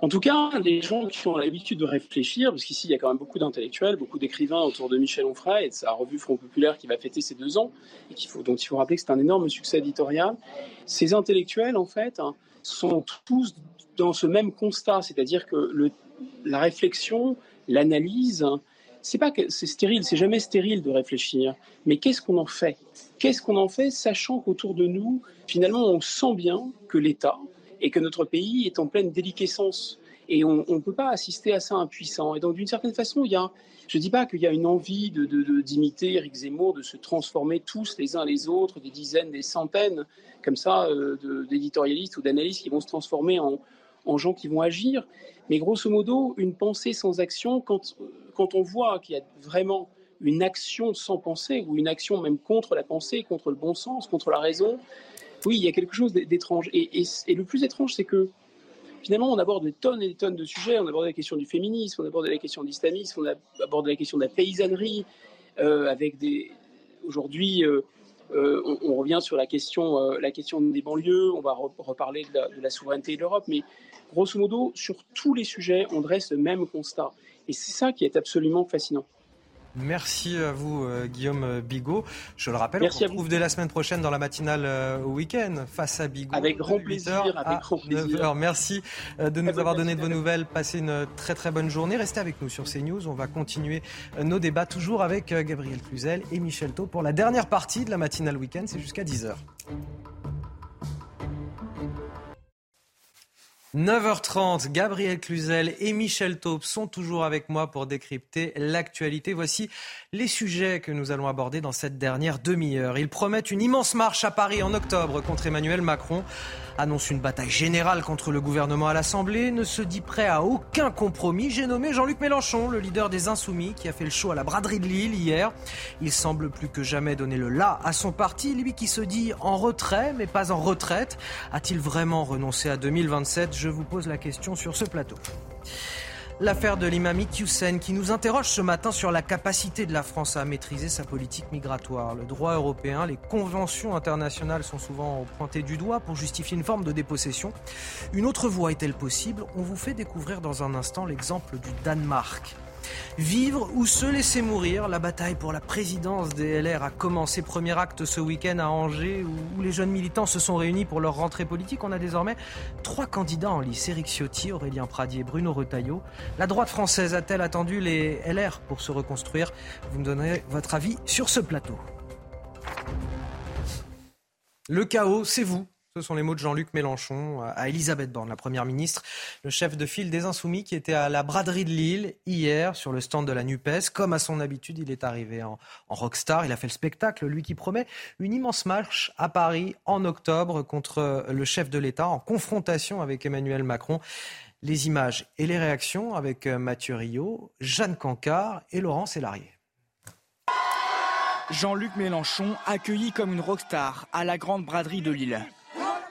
En tout cas, des gens qui ont l'habitude de réfléchir, parce qu'ici il y a quand même beaucoup d'intellectuels, beaucoup d'écrivains autour de Michel Onfray et de sa revue Front Populaire qui va fêter ses deux ans, et qu'il faut, dont il faut rappeler que c'est un énorme succès éditorial. Ces intellectuels, en fait, hein, sont tous dans ce même constat, c'est-à-dire que la réflexion, l'analyse, hein, c'est pas que c'est stérile, c'est jamais stérile de réfléchir, mais qu'est-ce qu'on en fait? Qu'est-ce qu'on en fait, sachant qu'autour de nous, finalement, on sent bien que l'État, et que notre pays est en pleine déliquescence. Et on ne peut pas assister à ça impuissant. Et donc, d'une certaine façon, il y a, je ne dis pas qu'il y a une envie d'imiter de, Eric Zemmour, de se transformer tous les uns les autres, des dizaines, des centaines, comme ça, euh, d'éditorialistes ou d'analystes qui vont se transformer en, en, gens qui vont agir. Mais grosso modo, une pensée sans action, quand, quand on voit qu'il y a vraiment une action sans pensée, ou une action même contre la pensée, contre le bon sens, contre la raison, oui, il y a quelque chose d'étrange. Et, le plus étrange, c'est que finalement, on aborde des tonnes et des tonnes de sujets. On aborde la question du féminisme, on aborde la question de l'islamisme, on aborde la question de la paysannerie, euh. Aujourd'hui, euh, euh, on, revient sur la question, la question des banlieues, on va reparler de la, de la souveraineté de l'Europe, mais grosso modo, sur tous les sujets, on dresse le même constat. Et c'est ça qui est absolument fascinant. Merci à vous, euh, Guillaume Bigot. Je le rappelle, on se retrouve dès la semaine prochaine dans la matinale euh, week-end face à Bigot. Avec grand plaisir. Avec grand plaisir. Merci euh, de nous avoir donné de vos nouvelles. Passez une très très bonne journée. Restez avec nous sur CNews. On va continuer nos débats toujours avec Gabriel Cluzel et Michel Thau pour la dernière partie de la matinale week-end. C'est jusqu'à 10h. 9h30, Gabriel Cluzel et Michel Taube sont toujours avec moi pour décrypter l'actualité. Voici les sujets que nous allons aborder dans cette dernière demi-heure. Ils promettent une immense marche à Paris en octobre contre Emmanuel Macron, annonce une bataille générale contre le gouvernement à l'Assemblée, ne se dit prêt à aucun compromis. J'ai nommé Jean-Luc Mélenchon, le leader des Insoumis, qui a fait le show à la braderie de Lille hier. Il semble plus que jamais donner le là à son parti, lui qui se dit en retrait mais pas en retraite. A-t-il vraiment renoncé à 2027 Je vous pose la question sur ce plateau. L'affaire de l'imam Hussein qui nous interroge ce matin sur la capacité de la France à maîtriser sa politique migratoire. Le droit européen, les conventions internationales sont souvent pointées du doigt pour justifier une forme de dépossession. Une autre voie est-elle possible? On vous fait découvrir dans un instant l'exemple du Danemark. Vivre ou se laisser mourir, la bataille pour la présidence des LR a commencé. Premier acte ce week-end à Angers, où les jeunes militants se sont réunis pour leur rentrée politique. On a désormais trois candidats en lice Éric Ciotti, Aurélien Pradier, Bruno Retailleau. La droite française a-t-elle attendu les LR pour se reconstruire? Vous me donnerez votre avis sur ce plateau. Le chaos, c'est vous. Ce sont les mots de Jean-Luc Mélenchon à Elisabeth Borne, la Première ministre, le chef de file des Insoumis qui était à la braderie de Lille hier sur le stand de la NUPES. Comme à son habitude, il est arrivé en, rockstar. Il a fait le spectacle, lui qui promet une immense marche à Paris en octobre contre le chef de l'État en confrontation avec Emmanuel Macron. Les images et les réactions avec Mathieu Rio, Jeanne Cancard et Laurent Sélarié. Jean-Luc Mélenchon accueilli comme une rockstar à la grande braderie de Lille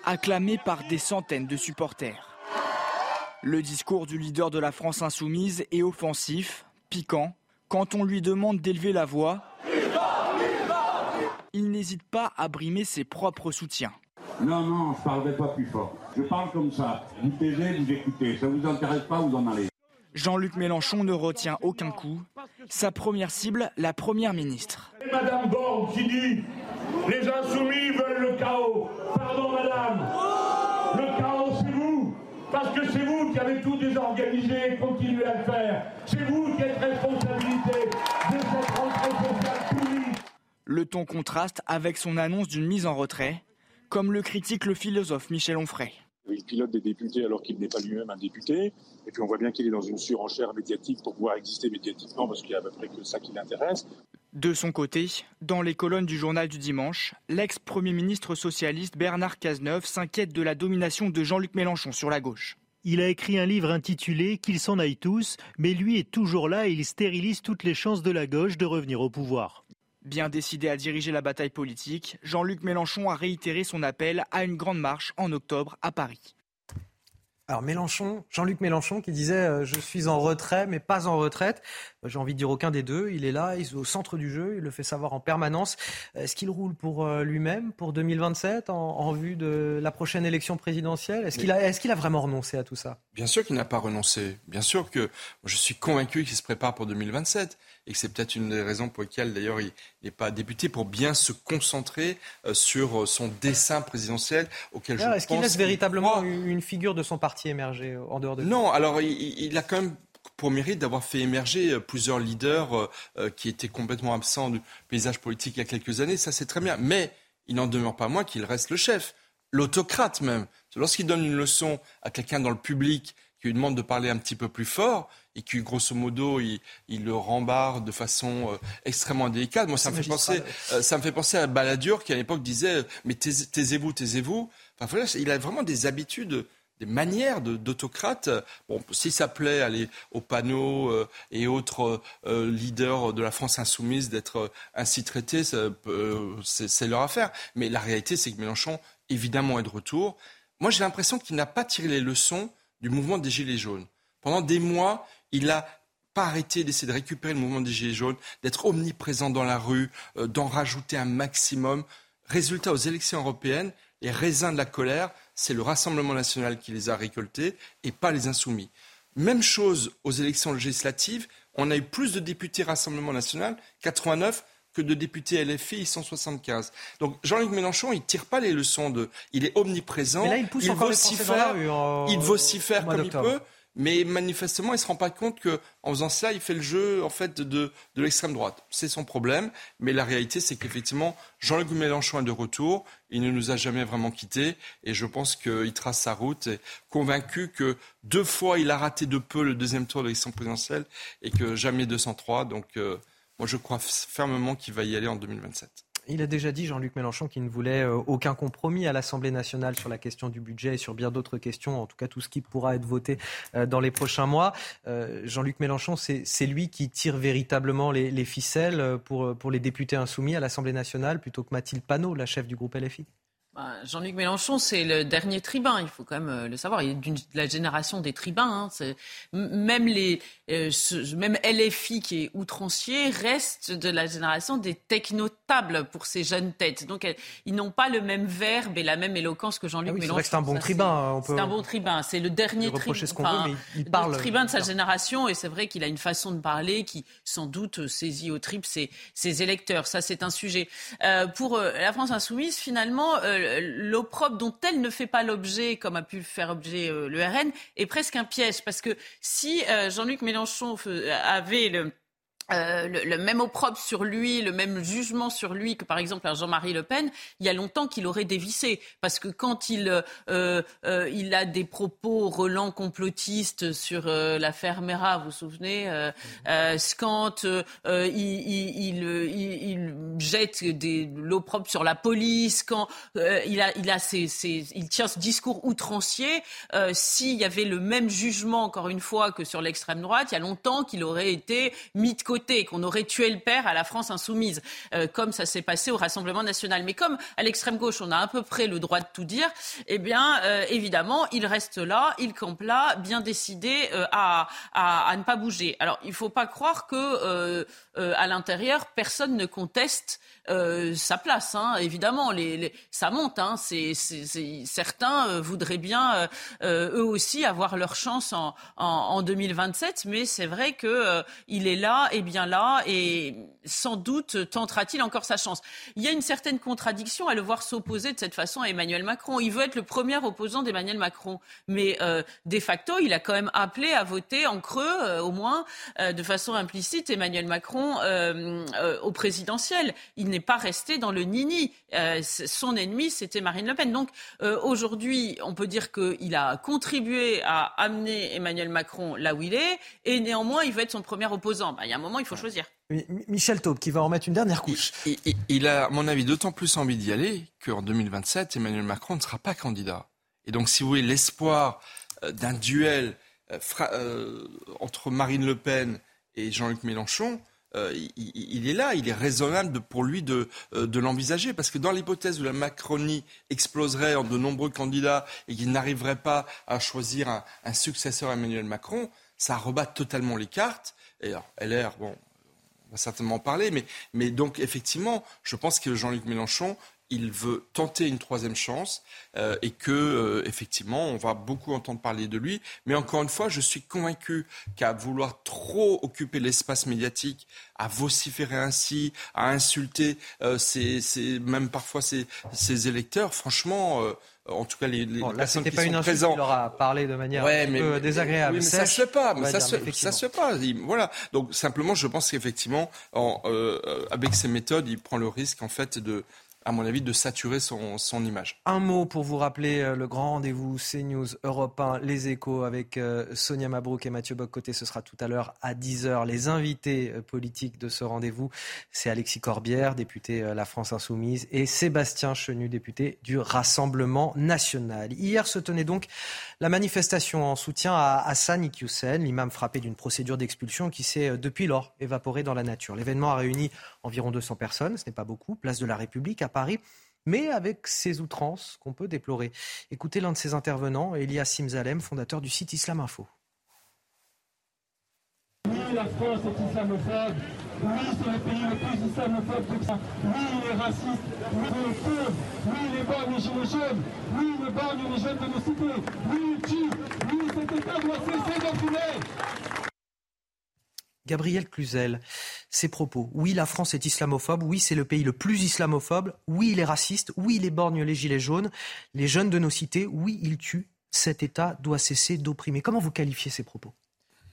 acclamé par des centaines de supporters. Le discours du leader de la France insoumise est offensif, piquant. Quand on lui demande d'élever la voix, il n'hésite pas à brimer ses propres soutiens. Non, non, je parlerai pas plus fort. Je parle comme ça. Vous taisez, vous écoutez. Ça ne vous intéresse pas, vous en allez. Jean-Luc Mélenchon ne retient aucun coup. Sa première cible, la première ministre. Madame Borne qui dit les insoumis veulent le chaos. Pardon, madame. Le chaos, c'est vous. Parce que c'est vous qui avez tout désorganisé et continuez à le faire. C'est vous qui êtes responsabilité de cette rentrée sociale publique. Le ton contraste avec son annonce d'une mise en retrait, comme le critique le philosophe Michel Onfray. Il pilote des députés alors qu'il n'est pas lui-même un député. Et puis on voit bien qu'il est dans une surenchère médiatique pour pouvoir exister médiatiquement parce qu'il y a à peu près que ça qui l'intéresse. De son côté, dans les colonnes du journal du dimanche, l'ex-premier ministre socialiste Bernard Cazeneuve s'inquiète de la domination de Jean-Luc Mélenchon sur la gauche. Il a écrit un livre intitulé Qu'ils s'en aillent tous, mais lui est toujours là et il stérilise toutes les chances de la gauche de revenir au pouvoir. Bien décidé à diriger la bataille politique, Jean-Luc Mélenchon a réitéré son appel à une grande marche en octobre à Paris. Alors Mélenchon, Jean-Luc Mélenchon qui disait euh, je suis en retrait mais pas en retraite. Euh, j'ai envie de dire aucun des deux. Il est là, il est au centre du jeu, il le fait savoir en permanence. Est-ce qu'il roule pour euh, lui-même pour 2027 en, vue de la prochaine élection présidentielle? Est-ce qu'il a, est a vraiment renoncé à tout ça? Bien sûr qu'il n'a pas renoncé. Bien sûr que je suis convaincu qu'il se prépare pour 2027 et que c'est peut-être une des raisons pour lesquelles d'ailleurs il n'est pas député pour bien se concentrer euh, sur euh, son dessin présidentiel auquel je Est-ce qu'il laisse véritablement une figure de son parti émerger en dehors de Non, alors il, a quand même pour mérite d'avoir fait émerger euh, plusieurs leaders qui étaient complètement absents du paysage politique il y a quelques années. Ça, c'est très bien. Mais il n'en demeure pas moins qu'il reste le chef, l'autocrate même. Lorsqu'il donne une leçon à quelqu'un dans le public qui lui demande de parler un petit peu plus fort, et qui, grosso modo, il, le rembarre de façon euh, extrêmement délicate. Moi, ça me, fait penser, euh, ça me fait penser à Balladur qui, à l'époque, disait Mais taisez-vous, taisez-vous. Enfin, il a vraiment des habitudes des manières d'autocrate. Bon, si ça plaît aller au panneau euh, et autres leaders de la France insoumise d'être ainsi traités, c'est leur affaire. Mais la réalité, c'est que Mélenchon, évidemment, est de retour. Moi, j'ai l'impression qu'il n'a pas tiré les leçons du mouvement des Gilets jaunes. Pendant des mois, il n'a pas arrêté d'essayer de récupérer le mouvement des Gilets jaunes, d'être omniprésent dans la rue, euh, d'en rajouter un maximum. Résultat, aux élections européennes, les raisins de la colère, c'est le Rassemblement national qui les a récoltés et pas les insoumis. Même chose aux élections législatives, on a eu plus de députés Rassemblement national, 89, que de députés LFI, 175. Donc Jean-Luc Mélenchon, il tire pas les leçons de... Il est omniprésent, il, pousse il vocifère, il vocifère comme il peut, mais manifestement, il ne se rend pas compte qu'en faisant ça, il fait le jeu en fait de, de l'extrême droite. C'est son problème, mais la réalité, c'est qu'effectivement, Jean-Luc Mélenchon est de retour. Il ne nous a jamais vraiment quittés, et je pense qu'il trace sa route, et convaincu que deux fois, il a raté de peu le deuxième tour de l'élection présidentielle, et que jamais 203. Donc, euh, moi, je crois fermement qu'il va y aller en 2027. Il a déjà dit, Jean-Luc Mélenchon, qu'il ne voulait euh, aucun compromis à l'Assemblée nationale sur la question du budget et sur bien d'autres questions, en tout cas tout ce qui pourra être voté euh, dans les prochains mois. Euh, Jean-Luc Mélenchon, c'est lui qui tire véritablement les, ficelles pour, pour les députés insoumis à l'Assemblée nationale, plutôt que Mathilde Panot, la chef du groupe LFI. Bah, Jean-Luc Mélenchon, c'est le dernier tribun, il faut quand même euh, le savoir. Il est de la génération des tribuns. Hein. Même, les, euh, même LFI, qui est outrancier, reste de la génération des technotables pour ces jeunes têtes. Donc, ils n'ont pas le même verbe et la même éloquence que Jean-Luc ah Mélenchon. C'est un bon tribun. C'est un bon tribun. C'est le dernier tribun, il parle, tribun de sa génération. Et c'est vrai qu'il a une façon de parler qui, sans doute, saisit au trip ses, ses électeurs. Ça, c'est un sujet. Euh, pour la France insoumise, finalement l'opprobre dont elle ne fait pas l'objet, comme a pu faire objet euh, le RN, est presque un piège. Parce que si euh, Jean-Luc Mélenchon avait le euh, le, même opprobre sur lui, le même jugement sur lui que par exemple Jean-Marie Le Pen, il y a longtemps qu'il aurait dévissé. Parce que quand il, euh, euh, il a des propos relents complotistes sur l'affaire Mera, vous vous souvenez Quand il, il, jette des, l'opprobre sur la police, quand il, a, il, a ses, il tient ce discours outrancier, s'il y avait le même jugement, encore une fois, que sur l'extrême droite, il y a longtemps qu'il aurait été mis de côté qu'on aurait tué le père à la France insoumise, euh, comme ça s'est passé au Rassemblement national. Mais comme à l'extrême gauche, on a à peu près le droit de tout dire, eh bien, euh, évidemment, il reste là, il campe là, bien décidé euh, à, à, ne pas bouger. Alors, il ne faut pas croire que à l'intérieur, personne ne conteste euh, sa place. Hein, évidemment, les, ça monte. Hein, c'est, certains euh, voudraient bien euh, eux aussi avoir leur chance en, en, 2027, mais c'est vrai que il est là et bien là, et sans doute tentera-t-il encore sa chance. Il y a une certaine contradiction à le voir s'opposer de cette façon à Emmanuel Macron. Il veut être le premier opposant d'Emmanuel Macron, mais de facto, il a quand même appelé à voter en creux, au moins de façon implicite, Emmanuel Macron au présidentiel. N'est pas resté dans le nini. Euh, son ennemi, c'était Marine Le Pen. Donc euh, aujourd'hui, on peut dire qu'il a contribué à amener Emmanuel Macron là où il est, et néanmoins, il veut être son premier opposant. Bah, il y a un moment, il faut choisir. Michel Taube, qui va en mettre une dernière couche. Il, a, à mon avis, d'autant plus envie d'y aller qu'en 2027, Emmanuel Macron ne sera pas candidat. Et donc, si vous voulez, l'espoir euh, d'un duel entre Marine Le Pen et Jean-Luc Mélenchon, euh, il, est là, il est raisonnable pour lui de, euh, de l'envisager. Parce que dans l'hypothèse où la Macronie exploserait en de nombreux candidats et qu'il n'arriverait pas à choisir un, successeur à Emmanuel Macron, ça rebat totalement les cartes. Et alors, LR, bon, on va certainement en parler, mais, mais donc effectivement, je pense que Jean-Luc Mélenchon il veut tenter une troisième chance euh, et que euh, effectivement on va beaucoup entendre parler de lui. Mais encore une fois, je suis convaincu qu'à vouloir trop occuper l'espace médiatique, à vociférer ainsi, à insulter euh, même parfois ses, électeurs, franchement. en tout cas, les, les bon, là, personnes qui pas une présents. Il leur a parlé de manière un peu désagréable. mais ça se fait pas. Mais ça, se, ça se fait pas. voilà. Donc simplement, je pense qu'effectivement, avec ces méthodes, il prend le risque en fait de à mon avis, de saturer son, image. Un mot pour vous rappeler euh, le grand rendez-vous CNews Europe 1, les échos avec euh, Sonia Mabrouk et Mathieu Boccoté. Ce sera tout à l'heure à 10h. Les invités euh, politiques de ce rendez-vous, c'est Alexis Corbière, député La France Insoumise, et Sébastien Chenu, député du Rassemblement National. Hier se tenait donc la manifestation en soutien à Hassan Iqiyoussen, l'imam frappé d'une procédure d'expulsion qui s'est depuis lors évaporée dans la nature. L'événement a réuni environ 200 personnes, ce n'est pas beaucoup, place de la République à Paris, mais avec ces outrances qu'on peut déplorer. Écoutez l'un de ses intervenants, Elias Simzalem, fondateur du site Islam Info. Oui, la France est islamophobe. Oui, c'est le pays le plus islamophobe de ça. Oui, il est raciste. Oui, il est pauvre. Oui, il borgne les gilets jaunes. Oui, il borgne les jeunes de nos cités. Oui, il tue. Oui, cet État doit cesser d'enfumer. Gabriel Cluzel, ses propos. Oui, la France est islamophobe. Oui, c'est le pays le plus islamophobe. Oui, il est raciste. Oui, il éborgne les gilets jaunes. Les jeunes de nos cités. Oui, il tue. cet État doit cesser d'opprimer. Comment vous qualifiez ces propos?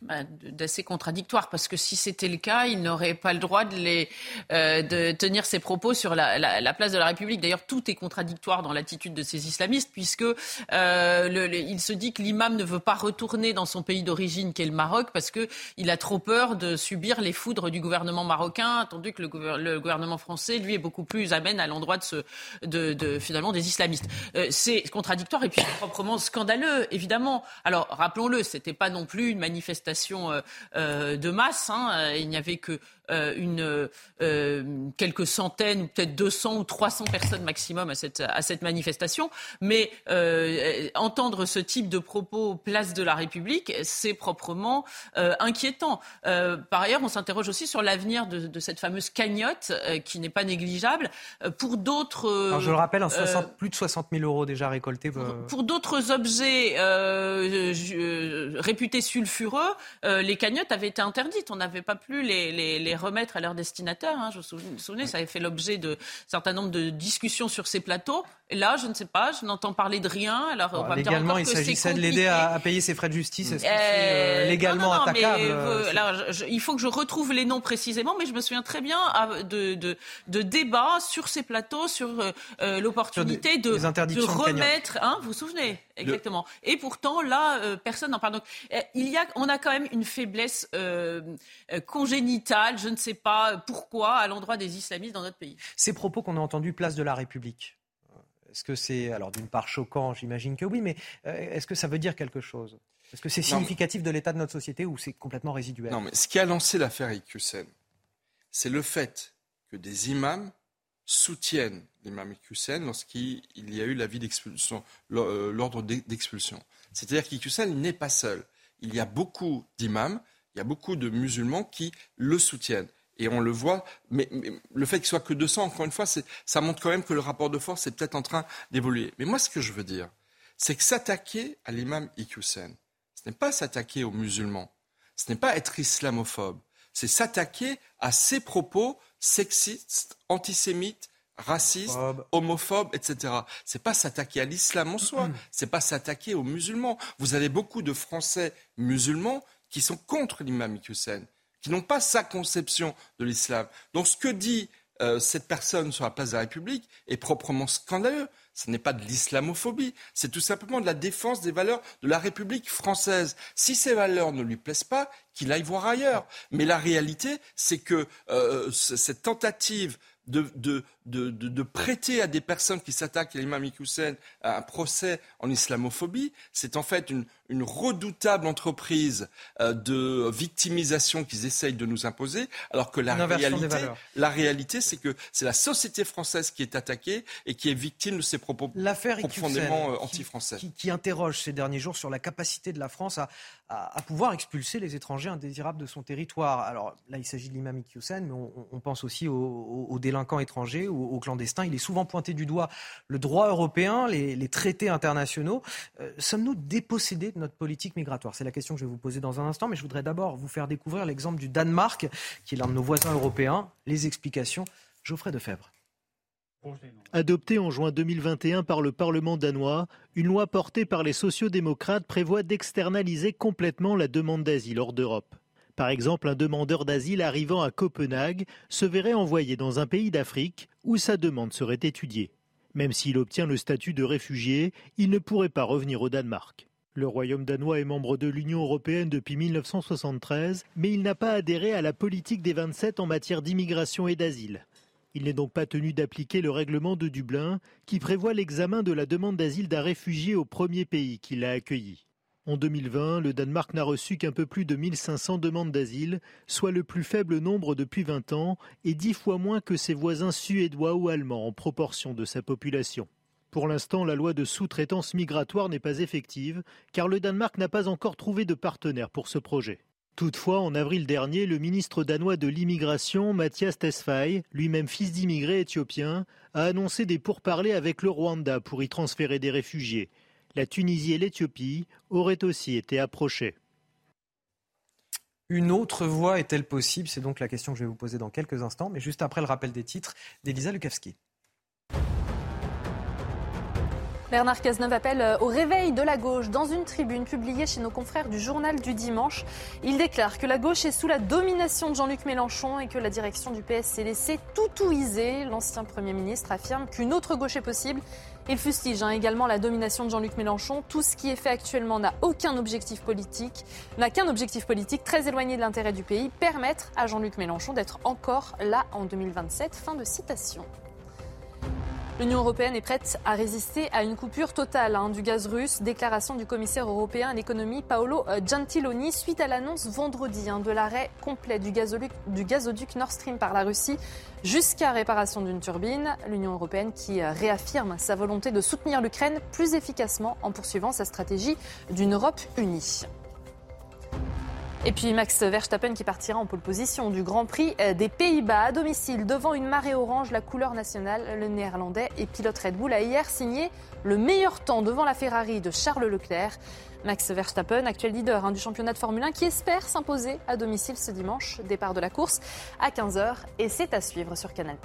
D'assez contradictoire parce que si c'était le cas, il n'aurait pas le droit de, euh, tenir ses propos sur la, la, la, place de la République. D'ailleurs, tout est contradictoire dans l'attitude de ces islamistes puisque euh, il se dit que l'imam ne veut pas retourner dans son pays d'origine, qui est le Maroc, parce que il a trop peur de subir les foudres du gouvernement marocain, tandis que le, gouvernement français, lui, est beaucoup plus amène à l'endroit de, finalement des islamistes. Euh, c'est contradictoire et puis proprement scandaleux, évidemment. Alors, rappelons-le, c'était pas non plus une manifestation euh, euh, de masse. Hein. Il n'y avait que euh, une, euh, quelques centaines peut-être 200 ou 300 personnes maximum à cette, à cette manifestation. Mais euh, entendre ce type de propos place de la République, c'est proprement inquiétant. par ailleurs, on s'interroge aussi sur l'avenir de, de, cette fameuse cagnotte qui n'est pas négligeable. Pour d'autres... je le rappelle, 60, plus de 60 000 euros déjà récoltés. Pour, pour d'autres objets réputés sulfureux, les cagnottes avaient été interdites. On n'avait pas plus les, les, les remettre à leur destinataire. Hein. Je vous souvenez, ça avait fait l'objet de certain nombre de discussions sur ces plateaux. Et là, je ne sais pas, je n'entends parler de rien. Alors, on va légalement, il s'agissait de l'aider à, payer ses frais de justice. Est-ce que c'est euh, légalement attaquable euh, Il faut que je retrouve les noms précisément, mais je me souviens très bien ah, de, de, de débats sur ces plateaux, sur euh, l'opportunité de, de, remettre. Hein, vous vous souvenez? Exactement. Et pourtant, là, personne n'en parle. Donc, il y a, on a quand même une faiblesse congénitale, je ne sais pas pourquoi, à l'endroit des islamistes dans notre pays. Ces propos qu'on a entendus place de la République, est-ce que c'est, alors d'une part choquant, j'imagine que oui, mais euh, est-ce que ça veut dire quelque chose? Est-ce que c'est significatif de l'état de notre société ou c'est complètement résiduel? Non, mais ce qui a lancé l'affaire Iqiyoussen, c'est le fait que des imams soutiennent l'imam Iqiyoussen lorsqu'il y a eu d'expulsion, euh, l'ordre d'expulsion. C'est-à-dire qu'Iqiyoussen n'est pas seul. Il y a beaucoup d'imams, il y a beaucoup de musulmans qui le soutiennent et on le voit. Mais, le fait qu'il soit que 200, encore une fois, ça montre quand même que le rapport de force est peut-être en train d'évoluer. Mais moi, ce que je veux dire, c'est que s'attaquer à l'imam Iqiyoussen, ce n'est pas s'attaquer aux musulmans, ce n'est pas être islamophobe, c'est s'attaquer à ses propos sexistes, antisémites, racistes, homophobes, etc. C'est pas s'attaquer à l'islam en soi, c'est pas s'attaquer aux musulmans. Vous avez beaucoup de Français musulmans qui sont contre l'imam Iqiyoussen qui n'ont pas sa conception de l'islam. Donc ce que dit euh, cette personne sur la place de la République est proprement scandaleux. Ce n'est pas de l'islamophobie, c'est tout simplement de la défense des valeurs de la République française. Si ces valeurs ne lui plaisent pas, qu'il aille voir ailleurs. Mais la réalité, c'est que euh, cette tentative de, de, prêter à des personnes qui s'attaquent à l'imam Hussein un procès en islamophobie, c'est en fait une, redoutable entreprise euh, de victimisation qu'ils essayent de nous imposer, alors que la réalité, la réalité, c'est que c'est la société française qui est attaquée et qui est victime de ces propos profondément euh, anti-français. Qui, qui, interroge ces derniers jours sur la capacité de la France à, à, pouvoir expulser les étrangers indésirables de son territoire. Alors là, il s'agit de l'imam Iqiyoussen, mais on, pense aussi aux, délinquants étrangers, aux, aux. Il est souvent pointé du doigt le droit européen, les, traités internationaux. Euh, sommes-nous dépossédés de notre politique migratoire? C'est la question que je vais vous poser dans un instant, mais je voudrais d'abord vous faire découvrir l'exemple du Danemark, qui est l'un de nos voisins européens. Les explications, Geoffrey Defebvre. Adoptée en juin 2021 par le Parlement danois, une loi portée par les sociodémocrates prévoit d'externaliser complètement la demande d'asile hors d'Europe. Par exemple, un demandeur d'asile arrivant à Copenhague se verrait envoyé dans un pays d'Afrique où sa demande serait étudiée. Même s'il obtient le statut de réfugié, il ne pourrait pas revenir au Danemark. Le Royaume danois est membre de l'Union européenne depuis 1973, mais il n'a pas adhéré à la politique des 27 en matière d'immigration et d'asile. Il n'est donc pas tenu d'appliquer le règlement de Dublin qui prévoit l'examen de la demande d'asile d'un réfugié au premier pays qui l'a accueilli. En 2020, le Danemark n'a reçu qu'un peu plus de 1500 demandes d'asile, soit le plus faible nombre depuis 20 ans et dix fois moins que ses voisins suédois ou allemands en proportion de sa population. Pour l'instant, la loi de sous-traitance migratoire n'est pas effective car le Danemark n'a pas encore trouvé de partenaire pour ce projet. Toutefois, en avril dernier, le ministre danois de l'immigration, Mathias Tesfaye, lui-même fils d'immigrés éthiopiens, a annoncé des pourparlers avec le Rwanda pour y transférer des réfugiés. La Tunisie et l'Éthiopie auraient aussi été approchées. Une autre voie est-elle possible? C'est donc la question que je vais vous poser dans quelques instants, mais juste après le rappel des titres d'Elisa Lukavski. Bernard Cazeneuve appelle euh, au réveil de la gauche dans une tribune publiée chez nos confrères du journal du dimanche. Il déclare que la gauche est sous la domination de Jean-Luc Mélenchon et que la direction du PS s'est laissée tout ouiser. L'ancien Premier ministre affirme qu'une autre gauche est possible. Il fustige hein, également la domination de Jean-Luc Mélenchon. Tout ce qui est fait actuellement n'a aucun objectif politique, n'a qu'un objectif politique très éloigné de l'intérêt du pays, permettre à Jean-Luc Mélenchon d'être encore là en 2027. Fin de citation. L'Union européenne est prête à résister à une coupure totale hein, du gaz russe. Déclaration du commissaire européen à l'économie Paolo euh, Gentiloni suite à l'annonce vendredi hein, de l'arrêt complet du gazoduc, du gazoduc Nord Stream par la Russie jusqu'à réparation d'une turbine. L'Union européenne qui euh, réaffirme sa volonté de soutenir l'Ukraine plus efficacement en poursuivant sa stratégie d'une Europe unie. Et puis Max Verstappen qui partira en pole position du Grand Prix euh, des Pays-Bas à domicile devant une marée orange, la couleur nationale. Le néerlandais et pilote Red Bull a hier signé le meilleur temps devant la Ferrari de Charles Leclerc. Max Verstappen, actuel leader hein, du championnat de Formule 1, qui espère s'imposer à domicile ce dimanche. Départ de la course à 15h et c'est à suivre sur Canal+.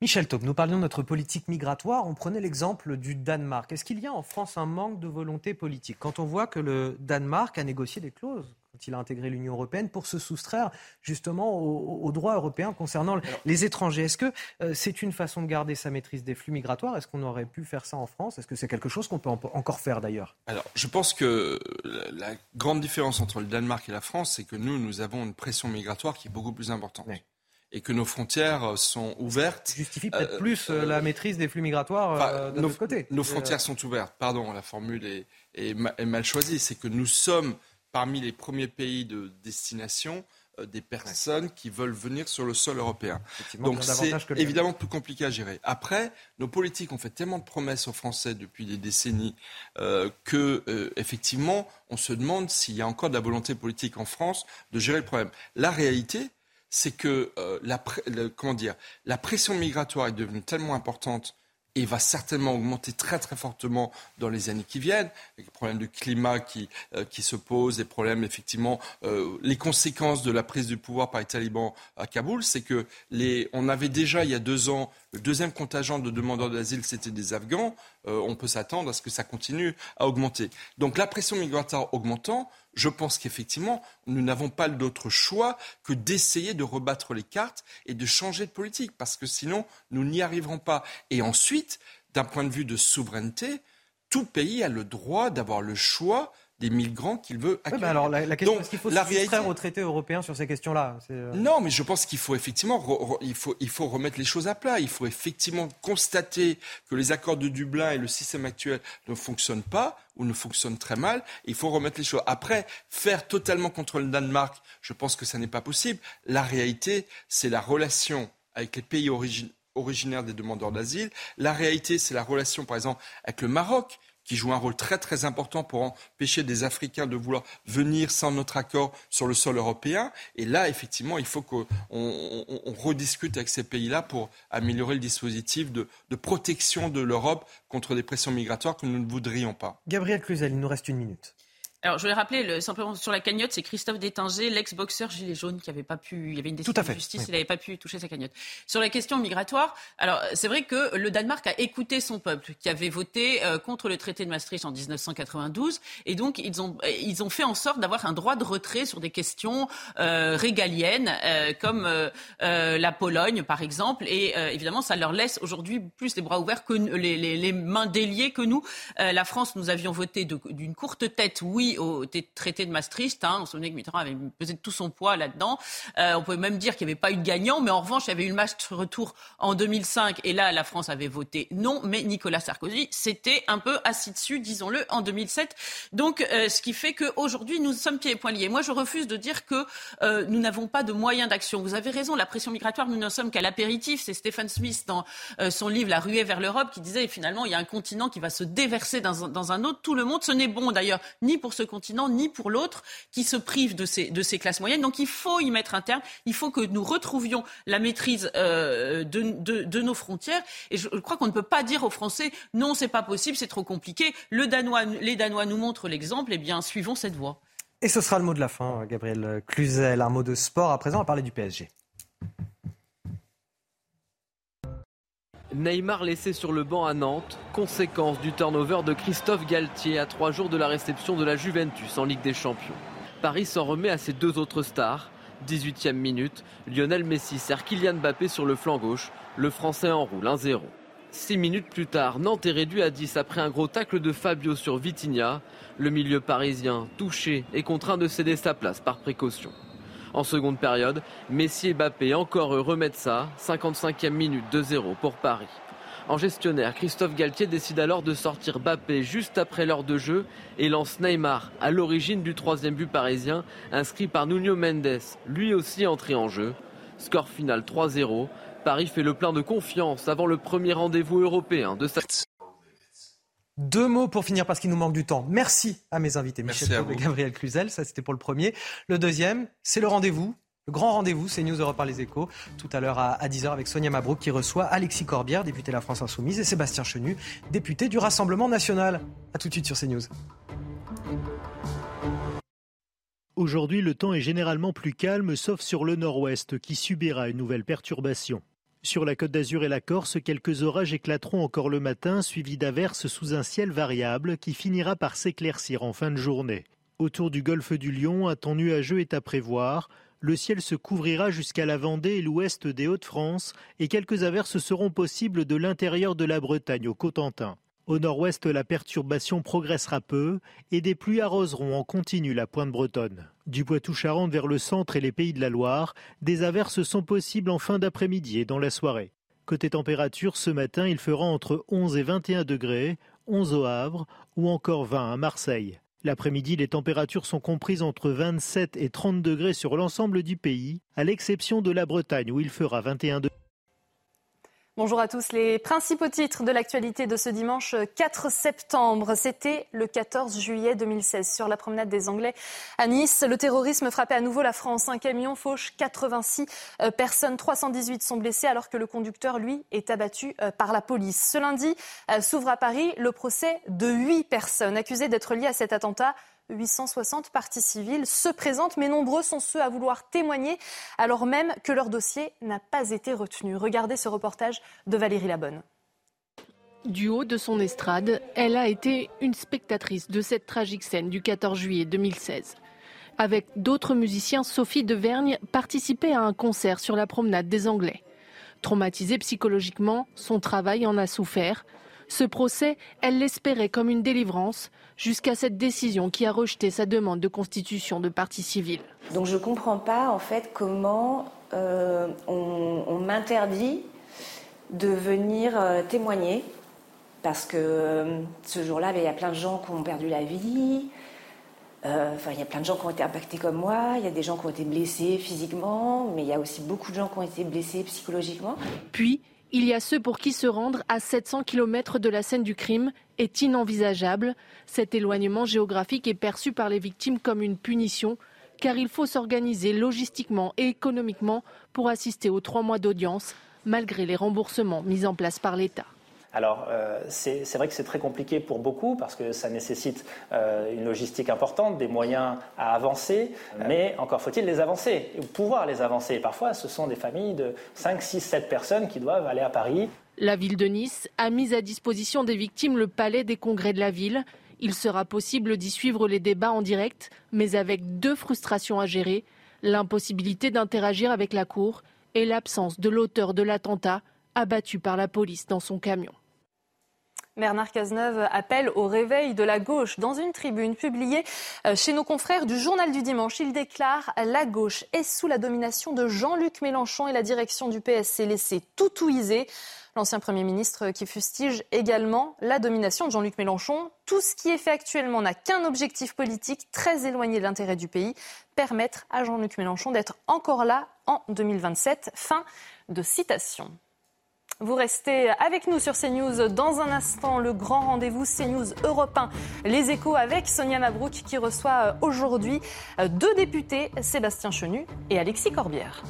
Michel Taub, nous parlions de notre politique migratoire. On prenait l'exemple du Danemark. Est-ce qu'il y a en France un manque de volonté politique Quand on voit que le Danemark a négocié des clauses quand il a intégré l'Union européenne pour se soustraire justement aux, droits européens concernant les étrangers. Est-ce que euh, c'est une façon de garder sa maîtrise des flux migratoires? Est-ce qu'on aurait pu faire ça en France? Est-ce que c'est quelque chose qu'on peut encore faire d'ailleurs? Alors, je pense que la grande différence entre le Danemark et la France, c'est que nous, nous avons une pression migratoire qui est beaucoup plus importante et que nos frontières sont ouvertes. Justifie peut-être euh, plus euh, la maîtrise des flux migratoires euh, de notre côté. Nos frontières sont ouvertes. Pardon, la formule est, est, mal choisie. C'est que nous sommes parmi les premiers pays de destination des personnes qui veulent venir sur le sol européen. Donc c'est évidemment plus compliqué à gérer. Après, nos politiques ont fait tellement de promesses aux Français depuis des décennies euh, que effectivement, on se demande s'il y a encore de la volonté politique en France de gérer le problème. La réalité, c'est que euh, la, comment dire, la pression migratoire est devenue tellement importante et va certainement augmenter très très fortement dans les années qui viennent, avec les problèmes de climat qui, euh, qui se posent, les problèmes effectivement, euh, les conséquences de la prise du pouvoir par les talibans à Kaboul, c'est que les, on avait déjà il y a deux ans le deuxième contingent de demandeurs d'asile, c'était des Afghans. on peut s'attendre à ce que ça continue à augmenter. Donc la pression migratoire augmentant, je pense qu'effectivement, nous n'avons pas d'autre choix que d'essayer de rebattre les cartes et de changer de politique, parce que sinon, nous n'y arriverons pas. Et ensuite, d'un point de vue de souveraineté, tout pays a le droit d'avoir le choix des migrants qu'il veut accueillir. Ouais, alors la, question, est-ce qu'il faut se réalité... au traité européen sur ces questions-là? Euh, Non, mais je pense qu'il faut effectivement il faut, il faut remettre les choses à plat. Il faut effectivement constater que les accords de Dublin et le système actuel ne fonctionnent pas ou ne fonctionnent très mal. Il faut remettre les choses. Après, faire totalement contre le Danemark, je pense que ça n'est pas possible. La réalité, c'est la relation avec les pays originaires des demandeurs d'asile. La réalité, c'est la relation, par exemple, avec le Maroc qui joue un rôle très très important pour empêcher des Africains de vouloir venir sans notre accord sur le sol européen. Et là, effectivement, il faut qu'on rediscute avec ces pays-là pour améliorer le dispositif de, protection de l'Europe contre des pressions migratoires que nous ne voudrions pas. Gabriel Cluzel, il nous reste une minute. Alors, je vais rappeler le, simplement sur la cagnotte, c'est Christophe Détinger, l'ex-boxeur gilet jaune, qui avait pas pu, il y avait une décision de justice, il n'avait pas pu toucher sa cagnotte. Sur la question migratoire, alors c'est vrai que le Danemark a écouté son peuple, qui avait voté euh, contre le traité de Maastricht en 1992, et donc ils ont ils ont fait en sorte d'avoir un droit de retrait sur des questions euh, régaliennes, euh, comme la Pologne par exemple, et évidemment ça leur laisse aujourd'hui plus les bras ouverts que les, les, les mains déliées que nous. la France, nous avions voté d'une courte tête, oui au traité de Maastricht. Hein. On se souvenait que Mitterrand avait pesé tout son poids là-dedans. Euh, on pouvait même dire qu'il n'y avait pas eu de gagnant, mais en revanche, il y avait eu le match retour en 2005. Et là, la France avait voté non, mais Nicolas Sarkozy s'était un peu assis dessus, disons-le, en 2007. Donc, euh, ce qui fait qu'aujourd'hui, nous sommes pieds et poings liés. Moi, je refuse de dire que euh, nous n'avons pas de moyens d'action. Vous avez raison, la pression migratoire, nous n'en sommes qu'à l'apéritif. C'est Stephen Smith dans son livre La ruée vers l'Europe qui disait finalement, il y a un continent qui va se déverser dans, dans un autre. Tout le monde, ce n'est bon d'ailleurs ni pour ce continent ni pour l'autre qui se prive de ces, classes moyennes. Donc il faut y mettre un terme. Il faut que nous retrouvions la maîtrise euh, de, nos frontières. Et je crois qu'on ne peut pas dire aux Français non, c'est pas possible, c'est trop compliqué. Les Danois nous montrent l'exemple. Eh bien, suivons cette voie. Et ce sera le mot de la fin, Gabriel Cluzel. Un mot de sport à présent, à parler du PSG. Neymar laissé sur le banc à Nantes, conséquence du turnover de Christophe Galtier à trois jours de la réception de la Juventus en Ligue des Champions. Paris s'en remet à ses deux autres stars. 18e minute, Lionel Messi sert Kylian Mbappé sur le flanc gauche, le Français enroule 1-0. Six minutes plus tard, Nantes est réduit à 10 après un gros tacle de Fabio sur Vitinha. Le milieu parisien, touché, est contraint de céder sa place par précaution. En seconde période, Messi et Mbappé encore eux remettent ça. 55e minute 2-0 pour Paris. En gestionnaire, Christophe Galtier décide alors de sortir Mbappé juste après l'heure de jeu et lance Neymar à l'origine du troisième but parisien inscrit par Nuno Mendes, lui aussi entré en jeu. Score final 3-0. Paris fait le plein de confiance avant le premier rendez-vous européen de sa... Deux mots pour finir parce qu'il nous manque du temps. Merci à mes invités, Michel à et Gabriel Cluzel. Ça, c'était pour le premier. Le deuxième, c'est le rendez-vous. Le grand rendez-vous, c'est News Europe par les échos. Tout à l'heure à 10h avec Sonia Mabrouk qui reçoit Alexis Corbière, député de la France Insoumise, et Sébastien Chenu, député du Rassemblement National. A tout de suite sur CNews. Aujourd'hui, le temps est généralement plus calme, sauf sur le nord-ouest qui subira une nouvelle perturbation. Sur la côte d'Azur et la Corse, quelques orages éclateront encore le matin, suivis d'averses sous un ciel variable qui finira par s'éclaircir en fin de journée. Autour du golfe du Lion, un temps nuageux est à prévoir. Le ciel se couvrira jusqu'à la Vendée et l'ouest des Hauts-de-France et quelques averses seront possibles de l'intérieur de la Bretagne au Cotentin. Au nord-ouest, la perturbation progressera peu et des pluies arroseront en continu la pointe bretonne. Du Poitou-Charentes vers le centre et les pays de la Loire, des averses sont possibles en fin d'après-midi et dans la soirée. Côté température, ce matin, il fera entre 11 et 21 degrés, 11 au Havre ou encore 20 à Marseille. L'après-midi, les températures sont comprises entre 27 et 30 degrés sur l'ensemble du pays, à l'exception de la Bretagne où il fera 21 degrés. Bonjour à tous. Les principaux titres de l'actualité de ce dimanche 4 septembre. C'était le 14 juillet 2016 sur la promenade des Anglais à Nice. Le terrorisme frappait à nouveau la France. Un camion fauche 86 euh, personnes. 318 sont blessés alors que le conducteur, lui, est abattu euh, par la police. Ce lundi euh, s'ouvre à Paris le procès de 8 personnes accusées d'être liées à cet attentat 860 parties civiles se présentent, mais nombreux sont ceux à vouloir témoigner alors même que leur dossier n'a pas été retenu. Regardez ce reportage de Valérie Labonne. Du haut de son estrade, elle a été une spectatrice de cette tragique scène du 14 juillet 2016. Avec d'autres musiciens, Sophie de Vergne participait à un concert sur la promenade des Anglais. Traumatisée psychologiquement, son travail en a souffert. Ce procès, elle l'espérait comme une délivrance, jusqu'à cette décision qui a rejeté sa demande de constitution de parti civil. Donc je ne comprends pas en fait comment euh, on, m'interdit de venir euh, témoigner parce que euh, ce jour-là, il y a plein de gens qui ont perdu la vie. Enfin, il y a plein de gens qui ont été impactés comme moi. Il y a des gens qui ont été blessés physiquement, mais il y a aussi beaucoup de gens qui ont été blessés psychologiquement. Puis, il y a ceux pour qui se rendre à 700 km de la scène du crime est inenvisageable. Cet éloignement géographique est perçu par les victimes comme une punition, car il faut s'organiser logistiquement et économiquement pour assister aux trois mois d'audience, malgré les remboursements mis en place par l'État. Alors, euh, c'est vrai que c'est très compliqué pour beaucoup parce que ça nécessite euh, une logistique importante, des moyens à avancer, mais encore faut-il les avancer, pouvoir les avancer. Parfois, ce sont des familles de 5, 6, 7 personnes qui doivent aller à Paris. La ville de Nice a mis à disposition des victimes le palais des congrès de la ville. Il sera possible d'y suivre les débats en direct, mais avec deux frustrations à gérer l'impossibilité d'interagir avec la Cour et l'absence de l'auteur de l'attentat abattu par la police dans son camion. Bernard Cazeneuve appelle au réveil de la gauche. Dans une tribune publiée euh, chez nos confrères du Journal du Dimanche, il déclare La gauche est sous la domination de Jean-Luc Mélenchon et la direction du PS s'est laissée tout ouiser. L'ancien Premier ministre qui fustige également la domination de Jean-Luc Mélenchon. Tout ce qui est fait actuellement n'a qu'un objectif politique très éloigné de l'intérêt du pays, permettre à Jean-Luc Mélenchon d'être encore là en 2027. Fin de citation. Vous restez avec nous sur CNews. Dans un instant, le grand rendez-vous CNews Europe 1. Les échos avec Sonia Mabrouk qui reçoit aujourd'hui deux députés, Sébastien Chenu et Alexis Corbière.